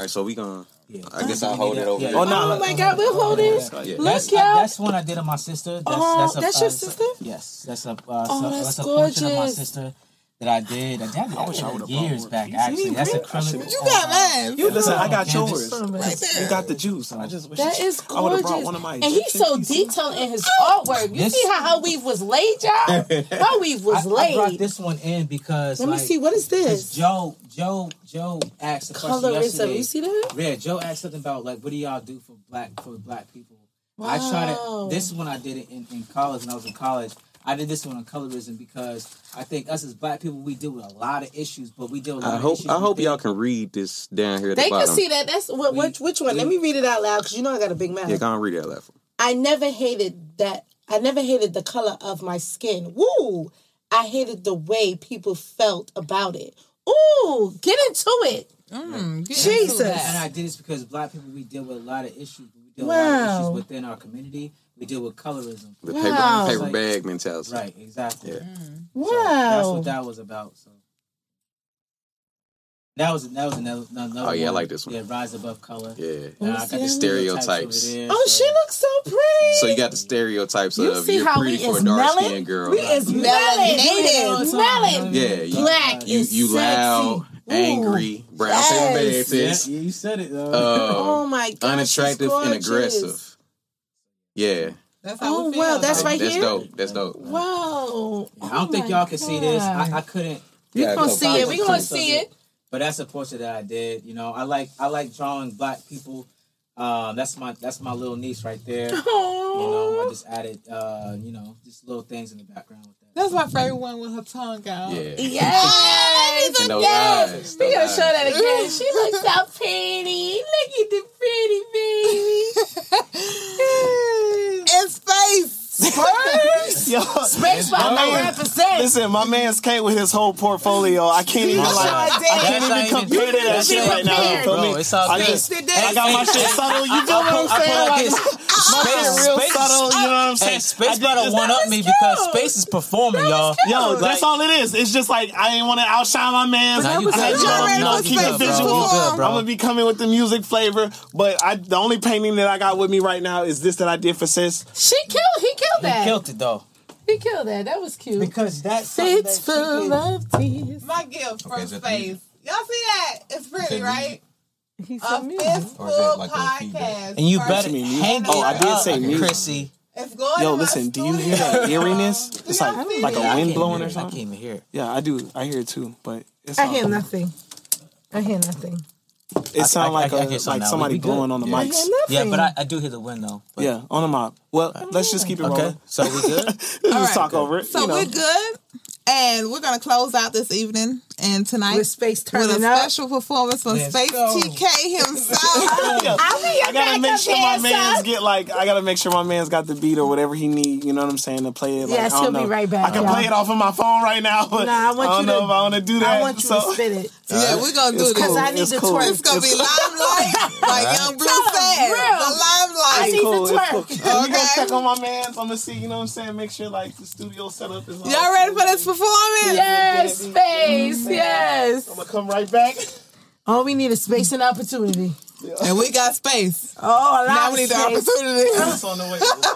All right, so we gonna. I guess I'll hold it over Yeah. Oh, no. Oh my god, we're holding. Yeah. Look, That's, y'all. that's one I did on my sister. That's, Oh, that's, a, that's your uh, sister? Yes, that's a uh, Oh, so- that's that's a portrait of my gorgeous. sister that I did. I did that wish I would've years back. more. Actually, that's acrylic. You got mine. you listen i got Yeah, yours Right there. you got the juice i just wish That is i would have brought one of my and he's so detailed in his oh! artwork. You This- see how her weave was laid, y'all? Her weave was I, I brought this one in because Let me see, what is this? Joe, Joe, Joe asked the question Colorism. yesterday. You see that? Yeah, Joe asked something about like, what do y'all do for black for black people? I tried it. This one I did it in, in college when I was in college. I did this one on colorism because I think us as black people we deal with a lot of issues, but we deal with. A lot I of hope issues I hope y'all can read this down here at They the can bottom. see that. That's what, which, which one? Let me read it out loud because you know I got a big mouth. Yeah, go and read it out loud. for. I never hated that. I never hated the color of my skin. Woo! I hated the way people felt about it. Ooh, get into it. Mm, get Jesus. into And. I did this because black people we deal with a lot of issues. We deal with a lot of Wow. issues within our community. We deal with colorism. The Wow. paper paper bag mentality. Right, exactly. Yeah. Wow. So that's what that was about. So that was that was another. another Oh, yeah, I like this one. Yeah, rise above color. Yeah. And I got the stereotypes. Stereotypes. there, oh, so- she looks so pretty. So you got the stereotypes You of see you're how pretty we for a is dark melon? skinned girl. We is Melanated. melanated. Melon. yeah, you, Black you, is you loud, sexy. Ooh. angry, brown Yes. paper bag Yeah, you said it though. Oh uh, my god. unattractive and aggressive. Yeah, That's how Oh, we feel. wow, that's right that's here? dope. That's dope. Wow. I don't think oh y'all can see this. I, I couldn't. We Yeah, gonna no, see it. We probably gonna see it. But that's a portrait that I did. You know, I like I like drawing black people. Um, that's my that's my little niece right there. You know, I just added uh, you know, just little things in the background with that. That's my favorite one with her tongue out. Yeah. Yes. And those yes. eyes, We those gonna eyes. show that again. She looks so pretty. Look at the pretty baby. In space. First. Yo, Space by my no man, represent. listen, my man's came with his whole portfolio. I can't even like, I can't even not even- compare to that shit right now. You feel Bro, me? it's all I good. just, I got my shit subtle. You feel what I'm saying? pull like Like, this. My shit real Space- subtle, you know what I'm saying? Hey, I Space did better one up me because Space is performing, y'all. Yo, Like- that's all it is. It's just like I didn't want to outshine my man. Nah, you I had good, to bro. you know, keep good, it visual. Good, bro. I'm gonna be coming with the music flavor, but I the only painting that I got with me right now is this that I did for sis. She killed. He killed He that. killed it though. He killed that. That was cute. Because that's It's full of tears. My gift from Okay, is that space. Y'all see that? It's pretty, that right? He A said music. fistful Or is that like podcast. And you first better me music? hang Oh, I did say music. Chrissie. It's going Yo, listen, do you hear that eeriness? It's like like a wind blowing or something. I can't even hear it. Yeah, I do. I hear it too, but it's I all- hear nothing. I hear nothing. It sounds I- I- like I a, like somebody We blowing on the Yeah. Mics. Yeah, but I, I do hear the wind though. But- Yeah, on the mic. Well, let's just keep it Okay, rolling. so we good? Let's All just right. talk over it. So you know. we're good, and we're gonna close out this evening and tonight With Space with a turning up. special performance from Let's Space go. TK himself. I'll be I gotta make backup sure my dancer. man's get like I gotta make sure my man's got the beat or whatever he need. You know what I'm saying to play it. Like, Yes, I don't he'll be right back, I can y'all. play it off of my phone right now, but Nah, I want don't you know to. if I want to do that. I want you so to spit it. yeah, we're gonna do It's this. cool. I need It's to cool. twerk. It's gonna be It's- limelight, like Young Bruce Tell 'em, said. real. The I limelight. need cool. to It's cool. twerk. Gonna Okay. check on my man's. I'm gonna see. You know what I'm saying? Make sure like the studio setup is. Y'all ready for this performance? Yes, space. Yes. I'm gonna come right back. All we need is space and opportunity. And we got space. Oh, a lot Now of we need the space. opportunity. It's on the way. It's on the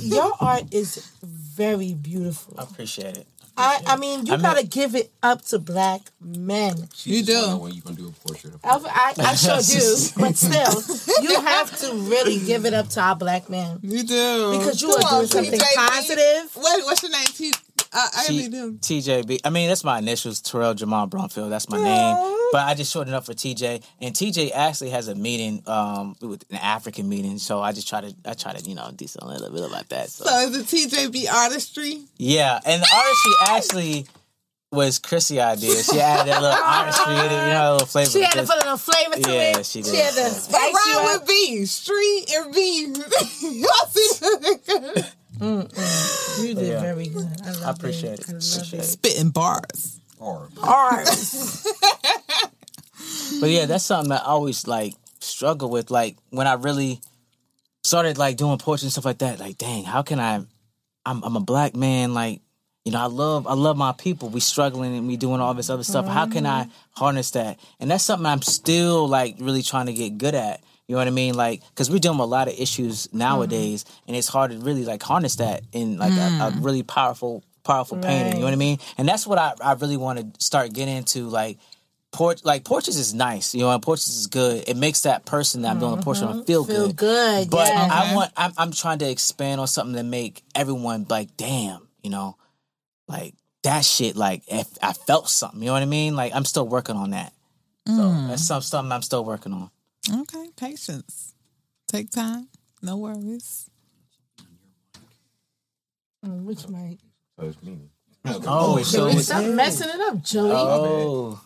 way. Your art is very beautiful. I appreciate it. I, I mean, you I mean- gotta give it up to black men. You do. when you gonna do a portrait of her. I, I, I sure do, but still, you have to really give it up to our black men You do. because you Come are on, doing something TJB. positive. What, what's your name? T- I, I T- really do. TJB. I mean, that's my initials, Terrell Jamal Brumfield. That's my name. But I just shortened it up for TJ. And TJ actually has a meeting, um, with an African meeting. So I just try to, I try to, you know, do something a little bit about that. So, So is it TJB artistry? yeah. And the artistry actually was Chrissie idea. She added that little artistry in it, you know, a little flavor. She had to Just- put a little flavor to Yeah, it. she She did. had to Yeah. spice It rhyme with B. Street and B. Y'all see You did Yeah. very good. I, love I appreciate it. I Appreciate it. Spitting bars. Or Art. But yeah, that's something that I always like struggle with. Like when I really started like doing portraits and stuff like that. Like, dang, how can I? I'm I'm a black man. Like, you know, I love I love my people. We struggling and we doing all this other stuff. How can I mm-hmm. harness that? And that's something I'm still like really trying to get good at. You know what I mean? Like, because we're dealing with a lot of issues mm-hmm. nowadays, and it's hard to really like harness that in like a, a mm. really powerful, powerful painting. You know what I mean? And that's what I, I really want to start getting into. Like, port like portraits is nice. You know, and portraits is good. It makes that person that I'm doing a portrait on feel, mm-hmm. Feel good. good. But yes. I want I'm, I'm trying to expand on something to make everyone like, damn, you know, like that shit. Like if I felt something, you know what I mean? Like I'm still working on that. So that's mm. some, something I'm still working on. Okay, patience. Take time. No worries. Mm, Which mic? so it's me. Oh, so Joey, it's stop messing it up, Joey. oh,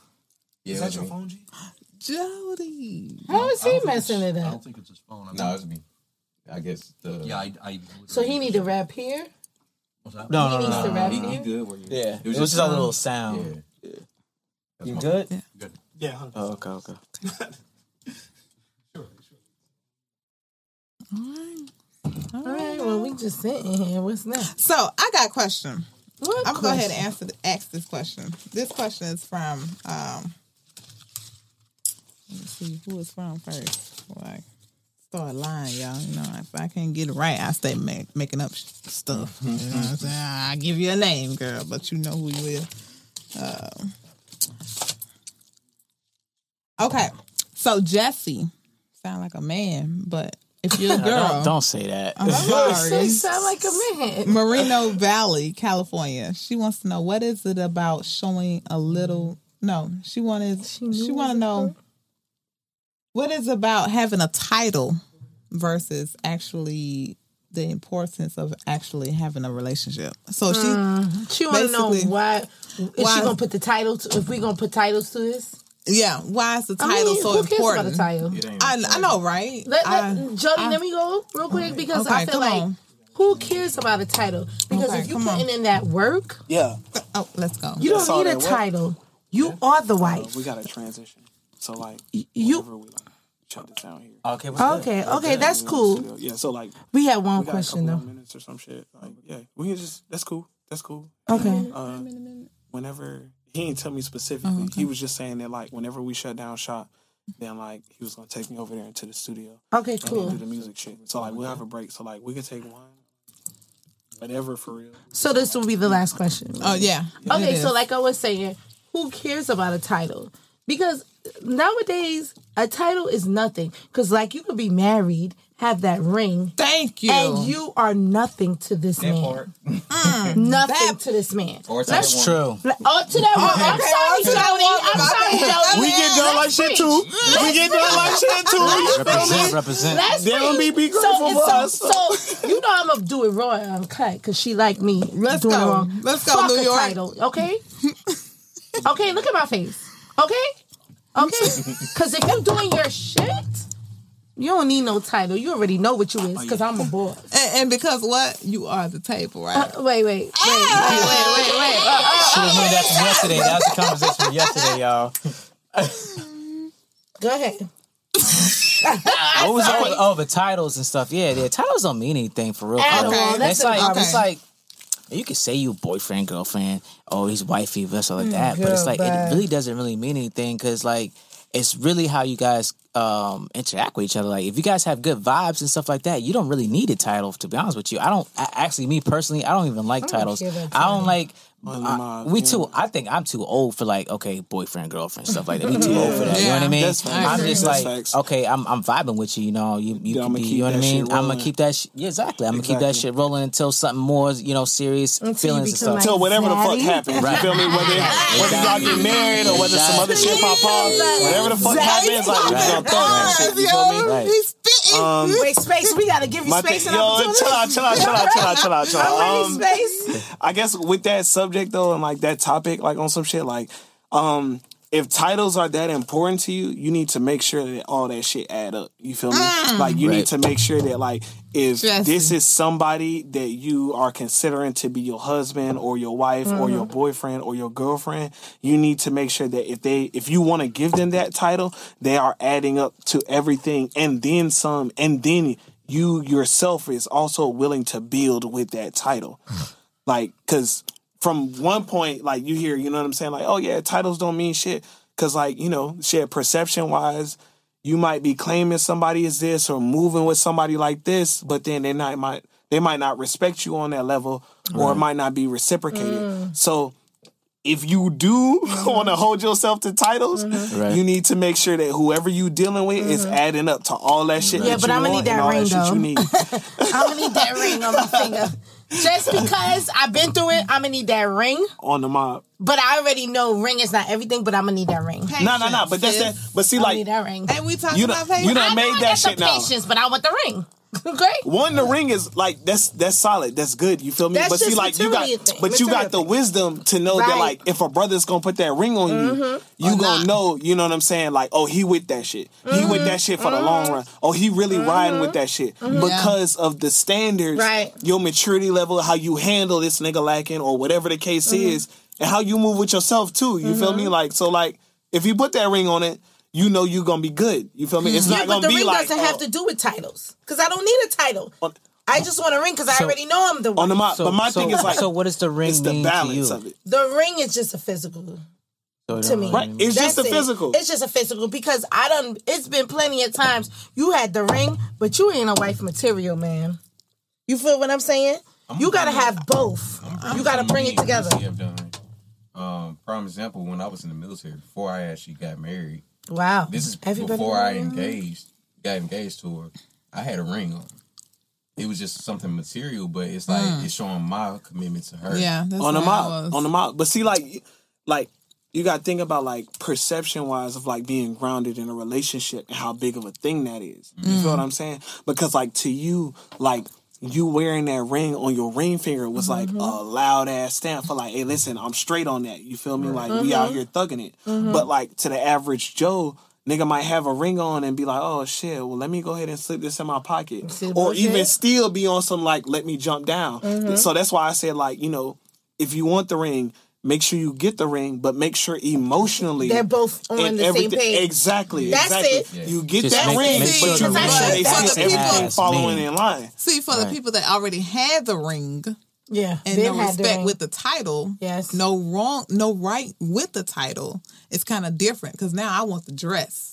Yeah, Is that your me. phone, G? Jodei. How is he messing it up? I up? don't think it's his phone. I No, think- it's me. I guess the yeah, I. I So he need to rap here. What's that? no, He no, needs no, to no. rap he, he here. good. Where you? Yeah, it was, just just a little sound. Yeah. That's You my- good? Good. Yeah. huh. Oh, okay, okay. All right. All right. Well, we just sitting here. What's next? So I got a question. What I'm gonna go ahead and answer the, ask this question. This question is from um let me see who is from first. Before I start lying, y'all. You know, if I can't get it right, I stay make, making up sh- stuff. You know what I'm saying? I give you a name, girl, but you know who you is. Um, okay, so Jesse sound like a man, but if you're a girl, Don't, don't say that. I'm Say sorry. sound like a man. Moreno Valley, California. She wants to know what is it about showing a little. No, she wanted. She, knew want to know what is about having a title versus actually the importance of actually having a relationship. So she, mm. She want to know Basically, why. Is why- she gonna put the title? To, if we gonna put titles to this? Yeah, why is the I title mean, so who cares about important? the title? I, I know, right? Let, let, I- Jodei, I- let me go real quick because Okay, I feel like on. who cares about a title? Because Okay, if you come putting on. in that work, Yeah. oh, let's go. you don't need a that work. title. You are the Uh, wife. we got to transition. So like, you we like. shut this down here. Okay, what's good? Okay, okay, that's cool. Yeah, so like We had one we got question couple though. minutes or some shit. Like, yeah, we can just that's cool. That's cool. Okay. Uh, whenever he didn't tell me specifically, oh, he was just saying that like whenever we shut down shop, then like he was gonna take me over there into the studio. Okay, and cool. do the music shit. So like we'll have a break. So like we could take one, whatever for real. So this will be the last question. Oh yeah. Okay, so like I was saying, who cares about a title? Because nowadays a title is nothing. Because like you could be married, have that ring, thank you, and you are nothing to this man. Mm. nothing to this man. Or to Let's- True. Like, Oh, to that woman. I'm sorry, to that Jodei. I'm My sorry, bad. Jodei. We get done like shit too. We get done like shit too. Represent, represent. Let's They don't be- be grateful so, for so, us. So, you know I'm gonna do it raw and uncut because she like me. Let's doing go. It wrong. Let's go, Fuck New a York. Title, okay. okay, look at my face. Okay, okay. Because if you're doing your shit, you don't need no title. You already know what you is. Because I'm a boss. and, and because what you are the table, right? Uh, wait, wait, wait, wait, wait, wait, wait. Uh, uh, Should have learned that from yesterday. That was the conversation from yesterday, y'all. go ahead. What was oh, oh, the titles and stuff. Yeah, the titles don't mean anything for real. At for real. all. That's It's like okay. it's like you can say you boyfriend, girlfriend, oh he's wifey, this or like that, but it's like bye. it really doesn't really mean anything because like it's really how you guys um interact with each other. Like if you guys have good vibes and stuff like that, you don't really need a title. To be honest with you, I don't. I, actually, me personally, I don't even like titles. care about I don't like. Well, I- we yeah. too. I think I'm too old for like okay, boyfriend, girlfriend, stuff like that. We too old for that. You know what I mean? that's. I'm just agree. like facts. okay, I'm I'm vibing with you. You know, you you Yeah, can be. You know what I mean? I'm gonna keep that. Sh- yeah, exactly. I'm gonna keep that shit rolling until something more, you know, serious Until feelings and become stuff. like- Till whatever the fuck happens, Right. you feel me? Whether whether y'all get married or whether some other shit pop off, whatever the fuck happens, like we gonna throw that shit. You feel me? He's spitting. Um, Wait, space. We gotta give you space and yo, chill out, chill out, chill out, chill out, chill out, chill out. Um, space. I guess with that subject though, and like that topic, like on some shit, like um, if titles are that important to you, you need to make sure that all that shit add up. You feel me? Mm. Like you need to make sure that like if Jesse. this is somebody that you are considering to be your husband or your wife or your mm-hmm. boyfriend or your girlfriend, you need to make sure that if they if you want to give them that title, they are adding up to everything and then some and then you yourself is also willing to build with that title. Mm. like cuz from one point like you hear, you know what I'm saying? Like, oh yeah, titles don't mean shit cuz like, you know, shit perception wise you might be claiming somebody is this or moving with somebody like this, but then they not might they might not respect you on that level or it might not be reciprocated. Mm. So if you do mm-hmm. want to hold yourself to titles, mm-hmm. Right. you need to make sure that whoever you dealing with is mm-hmm. adding up to all that shit. Yeah, that but you I'ma need that ring, shit though. you need. I'm gonna need that ring on my finger. Just because I've been through it, I'm gonna need that ring. on the mob. But I already know ring is not everything, but I'm gonna need that ring. No, no, no. But that's that. But see, I like need that ring. And we talking you about patience. you done I made know I that got some shit now. patience, but I want the ring. Great. One, the ring is like that's that's solid. That's good. You feel me? That's but see, like you got, thing- but you got the thing. wisdom to know that like if a brother's gonna put that ring on you, mm-hmm. you gonna know. You know what I'm saying? Like, oh, he with that shit. He with mm-hmm. that shit for the mm-hmm. long run. Oh, he really riding with that shit because of the standards, Right. Your maturity level, how you handle this nigga lacking, or whatever the case Mm-hmm. is, and how you move with yourself too. You feel me? Like so, like if you put that ring on it. You know you're gonna be good. You feel me? It's Yeah, not but gonna the be ring like doesn't have oh, to do with titles. Because I don't need a title. On- I just want a ring because I already know I'm the one. on the mob. So, but my so, thing is like, so what does the ring it's the mean to balance you? of it. The ring is just a physical. So to me. Right. mean- It's just That's a it. physical. It's just a physical because I done. It's been plenty of times you had the ring, but you ain't a wife material, man. You feel what I'm saying? you gotta have both. You gotta bring it together. Done. Um, prime example, when I was in the military, before I actually got married, Wow. this is Everybody before I engaged, got engaged to her. I had a ring on. It was just something material, but it's like hmm. it's showing my commitment to her. Yeah, that's on the what I mob, was. on the mob. But see, like, like you got to think about like perception wise of like being grounded in a relationship and how big of a thing that is. You feel hmm. what I'm saying? Because like to you, like you wearing that ring on your ring finger was like a loud ass stamp for like, hey, listen, I'm straight on that. You feel me? Like we out here thugging it. But like to the average Joe. Nigga might have a ring on and be like, "Oh shit! Well, let me go ahead and slip this in my pocket," or bullshit? even still be on some like, "Let me jump down." So that's why I said, like, you know, if you want the ring, make sure you get the ring, but make sure emotionally They're both on and the same everything- page. Exactly. That's exactly. it. You get Just that make- ring, make but sure you the make ring sure they is see everything mean. following in line. See, for the people that already had the ring Yeah, and Ben no had the respect ring. with the title, Yes. no wrong, no right with the title, it's kind of different because now I want the dress.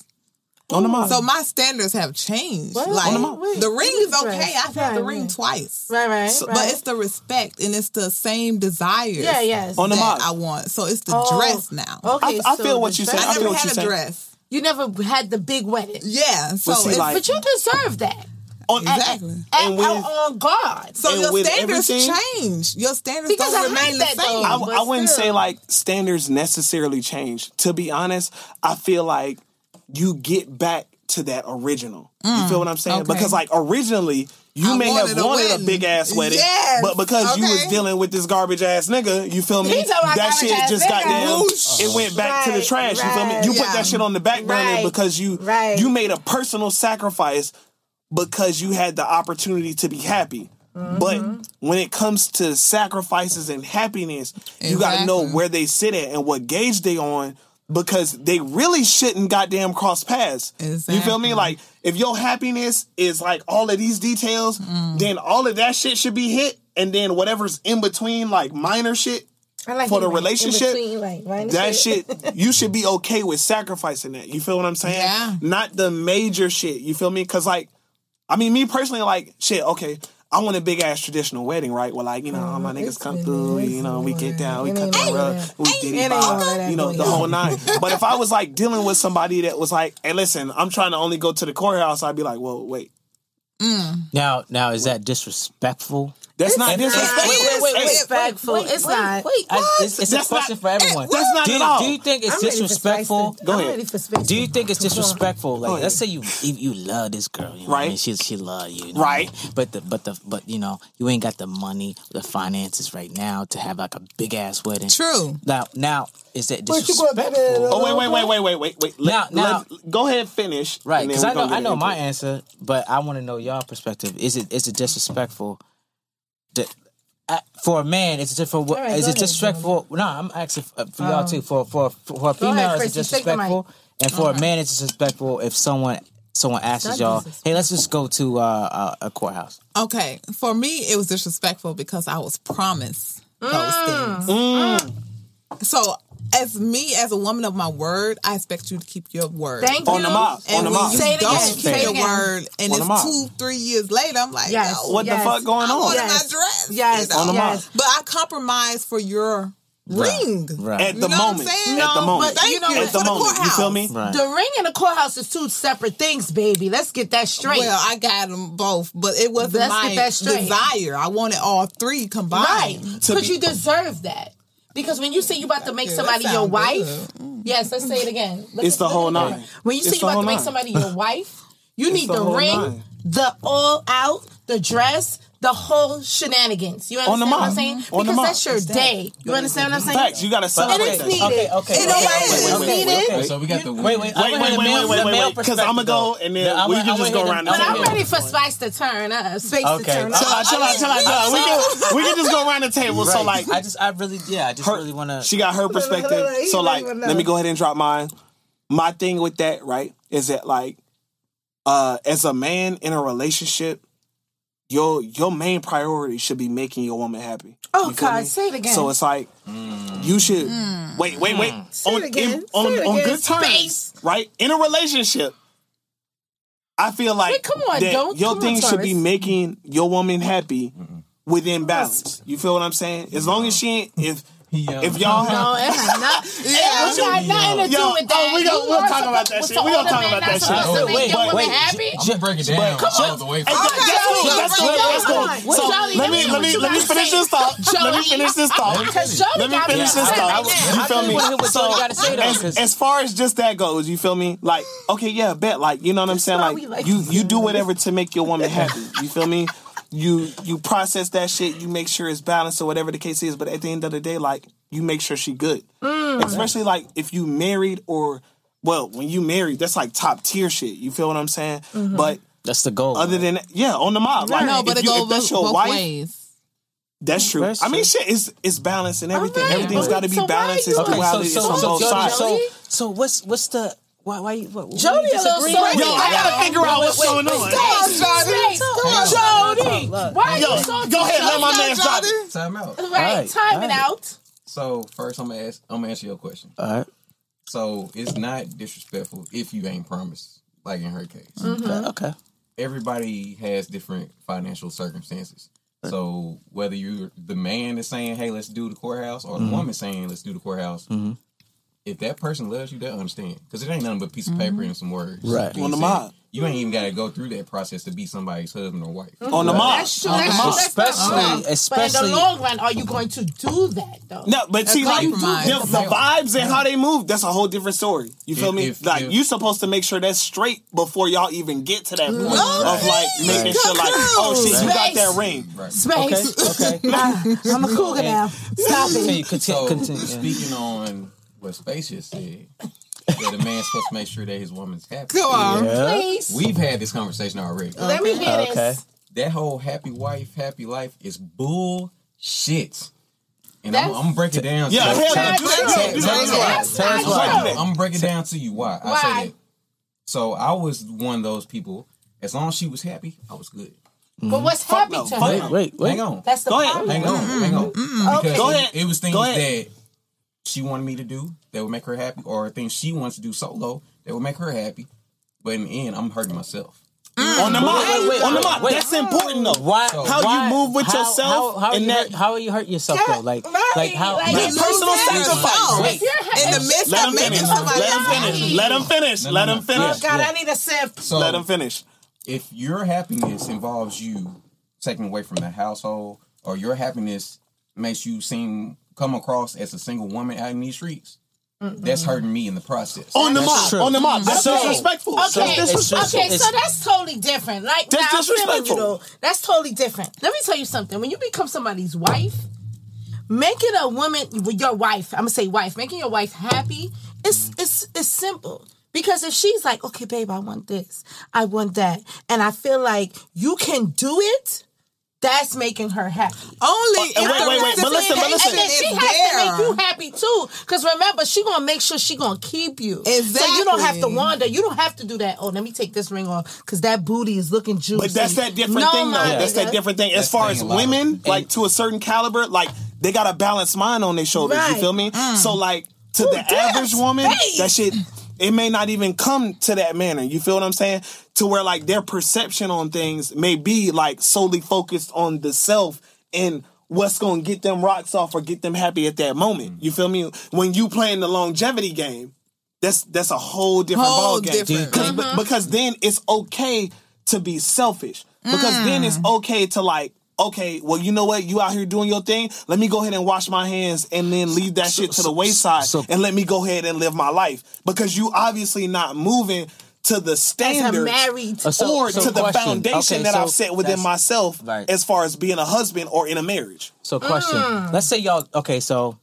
On the mind. So my standards have changed. What? Like On the the ring is okay. I've had the ring twice. right, right, So- right. But it's the respect and it's the same desires. Yeah, yes. On the that mind. I want. So it's the Oh, dress now. Okay, I- I so feel what you said. I I never had a saying. dress. You never had the big wedding, Yeah. So see, like- but you deserve that. On, exactly. At, And with- on God. So and your standards change. Your standards Because don't I remain the that, same. though. I, I wouldn't still. say like standards necessarily change. To be honest, I feel like you get back to that original. You feel mm, what I'm saying? okay. Because like originally you I may have wanted a a big ass wedding, Yes. but because you was dealing with this garbage ass nigga, you feel me? He talking about That shit just got nigga. down. Whoosh. It went back to the Right, trash. You feel me? right. You put that shit on the back burner Right. because you Right. you made a personal sacrifice because you had the opportunity to be happy. But mm-hmm. when it comes to sacrifices and happiness, you got to know where they sit at and what gauge they on because they really shouldn't goddamn cross paths. You feel me? Like if your happiness is like all of these details, mm. then all of that shit should be hit, and then whatever's in between, like minor shit, I like for the relationship, between, like, that shit you should be okay with sacrificing that. You feel what I'm saying? Yeah. Not the major shit. You feel me? Because like, I mean, me personally, like shit. Okay, I want a big ass traditional wedding, right? Where like you know all my niggas come through. You know we get down, we cut the rug, we diddy It bop, you know the whole nine. But if I was like dealing with somebody that was like, hey, listen, I'm trying to only go to the courthouse, I'd be like, well, wait. Now, now is that disrespectful? That's not If- disrespectful. Wait, wait, wait, wait. Disrespectful. It's not. Wait, I, it's, it's a That's not- question for everyone. That's not do, at all. do you think it's I'm ready for disrespectful? spicy. Go I'm ahead. ready for. Do you think it's disrespectful? Like, let's say you you, you love this girl, you know what I mean? Right. She she love you, you know Right. I mean? But the but the but you know you ain't got the money, the finances right now to have like a big ass wedding. True. Now now is that What you gonna do? disrespectful? Oh wait, wait, wait, wait, wait, wait, wait. Let, Now- go ahead, finish. Right, because I know I know my it. answer, but I want to know y'all perspective. Is it is it disrespectful? To, uh, for a man, is it just for right, is it ahead, disrespectful? No, I'm asking for, for y'all too. For for for a female, ahead, is it Chrissie, take the mic. disrespectful? And for a man, it's disrespectful if someone someone asks not y'all, "Hey, let's just go to uh, a, a courthouse." Okay. For me, it was disrespectful because I was promised those Mm. things. So, as me, as a woman of my word, I expect you to keep your word. Thank you. On you. the mob. and On the when mob. you Say it don't again. keep Say it your again. word, and On the it's mob. two, three years later, I'm like, Yes. yo, What Yes. the fuck going I on? wanted Yes. my dress. Yes. you know? On the mob. yes. But I compromised for your ring. Right. At You the know what I'm moment. saying? At the No, moment. but you know Thank what? At the For the moment. You feel courthouse. me? Right. The ring and the courthouse is two separate things, baby. Let's get that straight. Well, I got them both, but it wasn't Let's my get that straight. desire. I wanted all three right. combined. Because you deserve that. Because when you say you about to make somebody your sound wife, yes, let's say it again. Look It's at- the whole nine. When you It's say you the about to make somebody your wife, you It's need the the, ring, nine. the all out, the dress, the whole shenanigans. You understand what I'm saying? On the because that's your day. You understand what I'm saying? Facts. You gotta And celebrate it's needed. shit. Okay, okay. It wait, is. wait, wait, It's wait, wait, needed. wait. So we got the Wait, wait, I Wait, wanna wait, hear the wait, male- wait, the wait, male wait, because I'ma perspective, go though. and then No, I we wanna- can I just wanna go hear around the- the But I'm table. ready for Spice to turn up. Space Okay. to turn Chill up. out, chill out, chill out, chill out. We can we can just go around the table. So Right. like I just I really yeah I just her, really want to. she got her perspective. He So don't like, let me go ahead and drop mine. My thing with that, right, is that like, uh, as a man in a relationship, your your main priority should be making your woman happy. Oh, You God, me? say it again. So it's like you should mm. wait, wait, wait. Mm. Say on it again. in- on, Say it on again. good terms, Space. right? In a relationship. I feel like Wait, come on, that don't- your come on, should be making your woman happy within balance. You feel what I'm saying? As long as she ain't if Yeah. if y'all No, it has not. Yeah. it got nothing to do with that. oh, we gon- You we'll talk about that shit. We gonna talk about that shit. to Wait, make your wait, woman wait. happy? I'm gonna break it down all the way. Hey, from- that- that's cool. Joey, That's cool. That's cool. So let me let let me me let me finish this thought. Let me finish this thought. Let me finish this upset thought. You feel me? wanna hear what So Joey gotta say, though, as, 'cause- as far as just that goes, you feel me? Like okay, yeah, bet. Like you know what I'm saying? Like you you do whatever to make your woman happy. You feel me? You you process that shit. You make sure it's balanced or whatever the case is. But at the end of the day, like you make sure she good. Mm. Especially like if you married or well, when you married, that's like top tier shit. You feel what I'm saying? Mm-hmm. But That's the goal. other than yeah, on the mob, like no, but if, it you, goes if that's both, your both wife, ways. That's true. Very I mean, shit, it's it's balance and everything. Alright, Everything's but- got to be so balanced. It's Okay, duality. it's on both sides. so so what's what's the why why you what, Jodei a little disagree? Yo, I gotta figure out what's going on. Jodei, why Yo, you so go ahead, let my man drop Time out. Right, Alright, time it out. So first, I'm gonna ask. I'm gonna answer your question. All right. So it's not disrespectful if you ain't promised, like in her case. Mm-hmm. Okay. okay. Everybody has different financial circumstances. So whether you're the man that's saying, "Hey, let's do the courthouse," or the woman saying, "Let's do the courthouse," if that person loves you, they understand because it ain't nothing but a piece of paper mm-hmm. and some words. Right. You On the know what I'm mob. You ain't even got to go through that process to be somebody's husband or wife. On the mob. That's true. That's true. That's Especially- not wrong. But in the long run, are you going to do that though? No, but see, like the, the vibes and how they move, that's a whole different story. You feel If- me? if- like if- you supposed to make sure that's straight before y'all even get to that point Right. of like making sure, like, oh shit, you got that ring. Right. Space. Okay. Okay. I'm a cougar now. Stop it. Continue. Continue. So continue. yeah. speaking on what Space just said, that a man's supposed to make sure that his woman's happy. Go on. Yeah. Please. We've had this conversation already. Let me hear Okay. this. That whole happy wife, happy life is bullshit. And I'm, That's- I'm gonna break it down. Yeah. That's Tell us not why. true. I'm gonna break it down to you. Why? I Why? say that. So I was one of those people. As long as she was happy, I was good. But mm-hmm. what's happy no. to her? Wait. Wait. Wait. Hang on. That's the Go ahead. problem. Hang on. Hang on. Because Okay. Go ahead. It, was things that she wanted me to do that would make her happy, or things she wants to do solo that would make her happy. But in the end, I'm hurting myself. Mm. On the mob. wait, wait, on the wait, mob. wait. That's important though. Why? How why- you move with how- yourself How, how, and you that- hurt, how are you hurt yourself though? Like, Right, like how? like- how- That personal sacrifice. yourself. Wait. In the midst Let of him making finish. somebody Let him happy. finish. Let him finish. No, no, Let no. him finish. Oh God, Yeah. I need a sip. So Let him finish. if your happiness involves you taking away from the household, or your happiness makes you seem come across as a single woman out in these streets, that's hurting me in the process. On the That's mob. On the mob. That's Okay. disrespectful. Okay, That's disrespectful. okay, so that's totally different. Like, That's now, I'm feeling you disrespectful. though. That's totally different. Let me tell you something. When you become somebody's wife, making a woman, with your wife, I'm gonna say wife, making your wife happy, it's it's it's simple. Because if she's like, okay, babe, I want this, I want that, and I feel like you can do it, that's making her happy. Only if wait, the wait, wait, but listen, but reciprocation And then she is has to make you happy too. Because remember, she gonna make sure she gonna keep you. Exactly. So you don't have to Exactly. wander. You don't have to do that. Oh, let me take this ring off because that booty is looking juicy. But that's that different No, thing, though. my That's that different thing. As That's far as thing, a women, like to a certain caliber, like they got a balanced mind on their shoulders. You feel me? Mm. So, like to the average woman, space. that shit. It may not even come to that manner. You feel what I'm saying? To where like their perception on things may be like solely focused on the self and what's gonna get them rocks off or get them happy at that moment. You feel me? When you playing the longevity game, that's that's a whole different Whole ball game. different. Cause- Mm-hmm. because then it's okay to be selfish. Because then Mm. it's okay to like, okay, well, you know what? You out here doing your thing. Let me go ahead and wash my hands and then leave that shit to the wayside so- and let me go ahead and live my life. Because you obviously not moving to the standard a standards married. Uh, so- or so to the question. foundation Okay, that so I've set within myself Right. as far as being a husband or in a marriage. So, question. Let's say y'all. Okay, so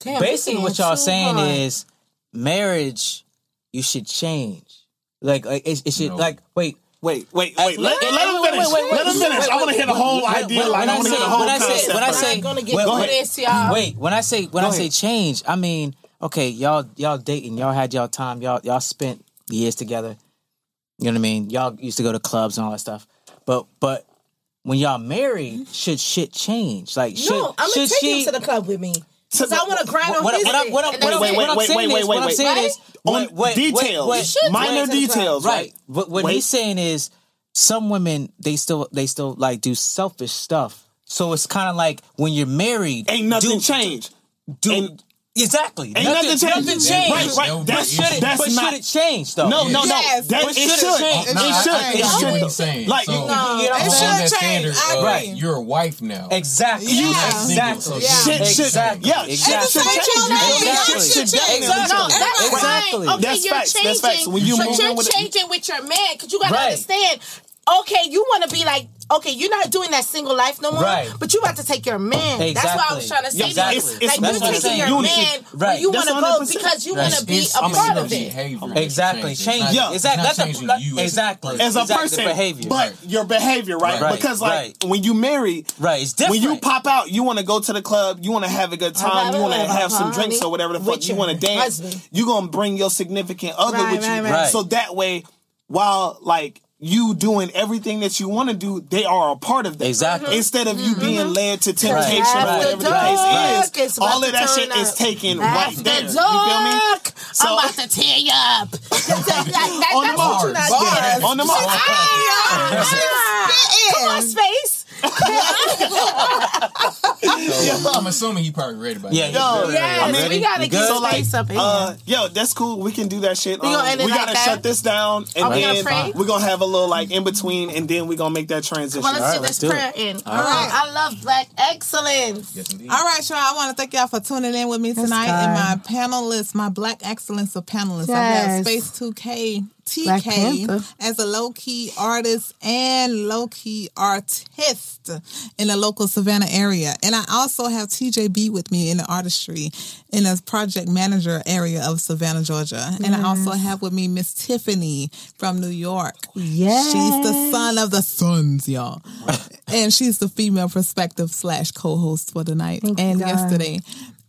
Damn, basically, what y'all too saying hard. is marriage. You should change. Like, like it, it should. No. Like, wait. Wait, wait, wait. Let, wait, let him wait, finish. wait, wait, let him wait, finish. wait, I want to hear the whole when- idea. when- Like, when I I want to hear say- the whole when I say- concept. when I say- I'm gonna get Wait, wait. this, y'all. Wait, when I say when I say change, I mean okay, y'all y'all dating, y'all had y'all time, y'all y'all spent years together. You know what I mean? Y'all used to go to clubs and all that stuff. But but when y'all married, should shit change? Like should No, I'm gonna should take she him to the club with me. Because I want to grind on what, his what, I'm- dick, what, I'm- and that's wait, wait, it. what I'm wait, saying wait, is, wait, what I'm wait. saying is, On wait, wait, details, wait, You minor take him to the club. details, right? right. But what Wait. he's saying is, some women they still they still like do selfish stuff. So it's kind of like when you're married, Ain't nothing do, changed. Do, Ain't- exactly. Ain't nothing changed. Nothing changed. Right, right. But That's, Should it, that's but not. should it change though? No, no, no. Yes, That, but it should it should. change? It No, I- should. I It get what should. he's saying. Like, So- you- You know It should change. standard I of agree. you're a wife now. Exactly. Yeah. Exactly. Yeah. Shit should. Exactly. Yeah, Exactly. shit should change. it's You feel me? Exactly. Exactly. definitely No, change. that's Exactly. fine. Okay, That's you're facts. That's facts. When you but moving you're with changing with your man, because you gotta understand. Okay, you want to be like, okay, you're not doing that single life no more, Right. but you about to take your man. That's what I was trying to say. Exactly. It's- it's- like you're taking your Unity. man where Right. you want to go because you want to be It's- a part of it. behavior Exactly. Change. It's not- exactly. That's not the changing you a exactly. as a exactly, person, behavior. but your behavior, right? Right. Because like Right. when you marry, right. It's different. when you pop out, you want to go to the club, you want to have a good time, you want to have some drinks or whatever the fuck you want to dance. husband. You gonna bring your significant other with you, right, right. Right. so that way, while like you doing everything that you want to do, they are a part of that. Exactly. Instead of you being led to temptation Right, or right, whatever the right, case is, about all of that shit turn is up. taken right After there. You feel me? So- I'm about to tear you up. That- that- that- On the that's what you're bars. not Bars. getting. On the bars. Ah, Come on, space. I'm assuming he probably ready by Yeah, now. Yo, Yes, I mean, we gotta get some So like, space up in uh, here. yo, that's cool. We can do that shit. We Um, gonna we gotta that? shut this down, and Are we then gonna pray? we're gonna have a little like in between, and then we're gonna make that transition. Well, let's All get right, this let's do prayer it. in. All right. I love black excellence. Yes, indeed. All right, y'all. I want to thank y'all for tuning in with me tonight. And my panelists, my Black Excellence of panelists. I have Yes. Space 2K Black TK as a low key artist and low key artist in the local Savannah area. And I also have TJB with me in the artistry in a project manager area of Savannah, Georgia. And I also mm. have with me Miss Tiffany from New York. Yes. She's the son of the sons, y'all. and she's the female perspective slash co-host for the night Thank and God. yesterday.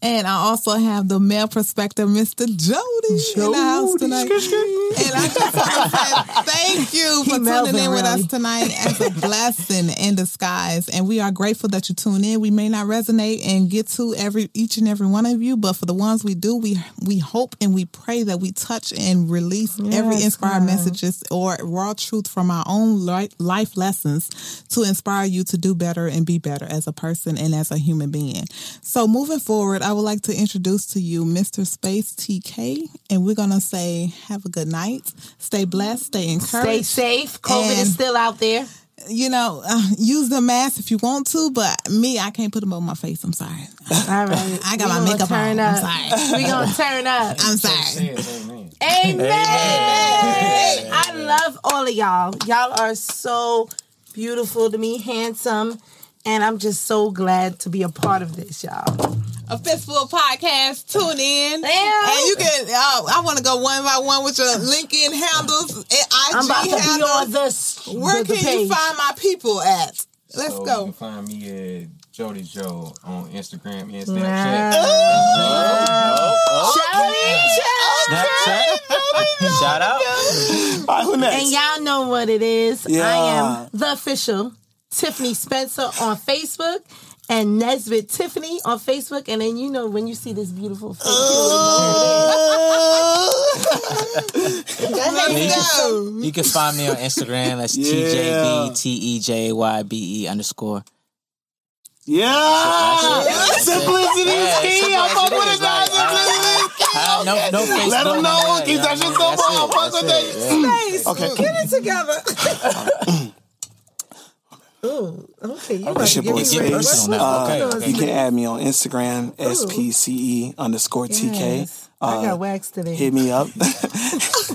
And I also have the male perspective, Mr. Jodei, in the house tonight. And I just want to say thank you for tuning in with us tonight as a blessing in disguise. And we are grateful that you tune in. We may not resonate and get to every each and every one of you, but for the ones we do, we we hope and we pray that we touch and release every inspired God. messages or raw truth from our own life lessons to inspire you to do better and be better as a person and as a human being. So moving forward, I would like to introduce to you Mr. Space TK, and we're gonna say have a good night, stay blessed, stay encouraged, Stay safe. COVID And- is still out there. you know, uh, use the mask if you want to, but me, I can't put them on my face. I'm sorry. All right. I got We my makeup turn on. Up. I'm sorry. We gonna turn up. I'm sorry. Says amen. Amen. I love all of y'all. Y'all are so beautiful to me, handsome, and I'm just so glad to be a part of this, y'all. A fistful podcast. Tune in, Yeah. and you can. Uh, I want to go one by one with your LinkedIn handles and IG I'm about to be on this. Where the, the can you find my people at? Let's so You go. can find me at Jodei Joe on Instagram and Snapchat. Wow. Snapchat. Snapchat. Shout out. All right, who next? And y'all know what it is. I am the official Tiffany Spencer on Facebook and Nesbitt Tiffany on Facebook. And then you know when you see this beautiful face, you know what it is. Go ahead. Let's go. You can find me on Instagram. That's Yeah. TJB T E J Y B E underscore. Yeah, That's it. simplicity Yeah, is key. I fuck simplicity with is it, guys. Simplicity is key. Uh, no, no Facebook. Let them know. of that, Keep you that know shit what I mean? simple. I That's fuck with that. it, Okay. Get it together. Ooh, okay. You It's your boy Get Space. personal. Uh, Okay, okay. You can add me on Instagram, SPCE underscore TK. Yes. I Uh, got wax today. hit me up.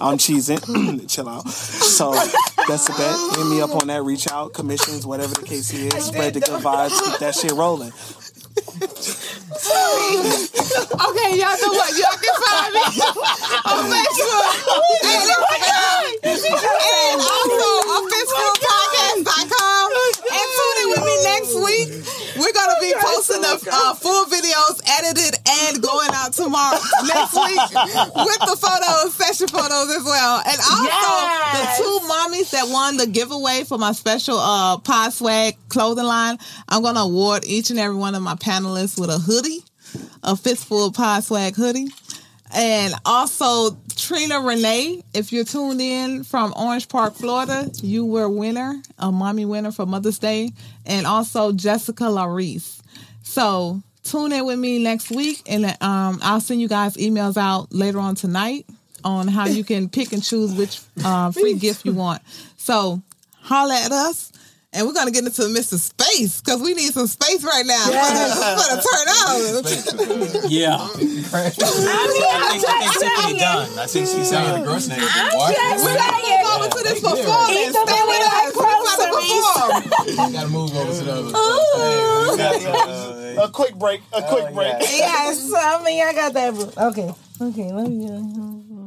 I'm cheesing. Chill out. So that's the bet. Hit me up on that. Reach out. Commissions, whatever the case is. Spread the good vibes. Keep that shit rolling. Okay, y'all know what? Y'all can find me on Facebook and And also on FistfulPodcast.com. And tune in with me next week. We're going to be posting the uh, full videos edited and going out tomorrow, next week, with the photos, session photos as well. And also Yes. the two mommies that won the giveaway for my special uh, Pod Swag clothing line. I'm going to award each and every one of my panelists with a hoodie a fistful of pod swag hoodie. And also Trina Renee, if you're tuned in from Orange Park, Florida, you were a winner, a mommy winner for Mother's Day, and also Jessica Larice. So tune in with me next week, and um, I'll send you guys emails out later on tonight on how you can pick and choose which uh, free gift you want. So holla at us. And we're gonna get into Mr. Space because we need some space right now yes. for, the, for the turn on. yeah. I mean, I, think, I think Tiffany done. I think she sounded the gross name. I'm just saying. We're gonna move over to this performance. Stay with us. We're about to perform. you gotta move over to the other. Ooh. Uh, a quick break. A quick oh, break. Yeah. yes. I mean, I got that. Okay. Okay. Let me. Uh,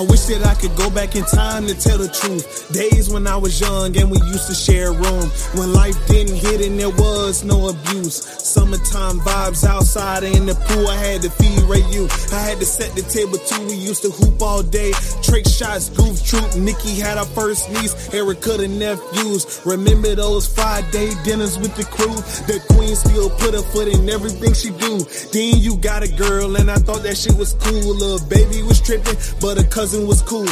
I wish that I could go back in time to tell the truth. Days when I was young and we used to share a room. When life didn't hit and there was no abuse. Summertime vibes outside in the pool. I had to feed Ray you. I had to set the table too. We used to hoop all day. Trick shots, goof troop. Nikki had our first niece. Erica the nephews. Remember those Friday dinners with the crew? The queen still put her foot in everything she do. Then you got a girl and I thought that shit was cool. Little baby was tripping, but her cousin was cool.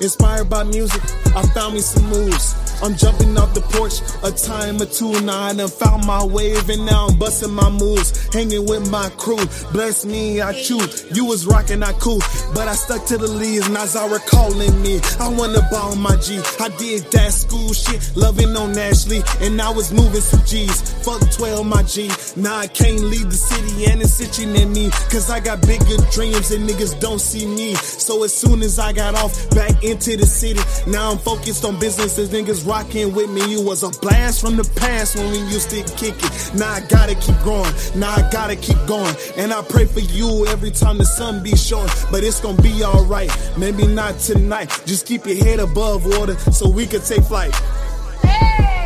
Inspired by music, I found me some moves. I'm jumping off the porch a time or two now. I found my wave and now I'm busting my moves. Hanging with my crew. Bless me, I chew. You was rocking, I cool. But I stuck to the leads, Nazara calling me. I wanna ball my G. I did that school shit, loving on Ashley. And I was moving some G's. Fuck 12, my G. Now I can't leave the city and it's itching at me. Cause I got bigger dreams and niggas don't see me. So as soon as I got off, back into the city. Now I'm focused on business as niggas rocking with me. You was a blast from the past when we used to kick it. Now I gotta keep growing. Now I gotta keep going. And I pray for you every time the sun be showing. But it's gonna be alright. Maybe not tonight. Just keep your head above water so we can take flight. Hey!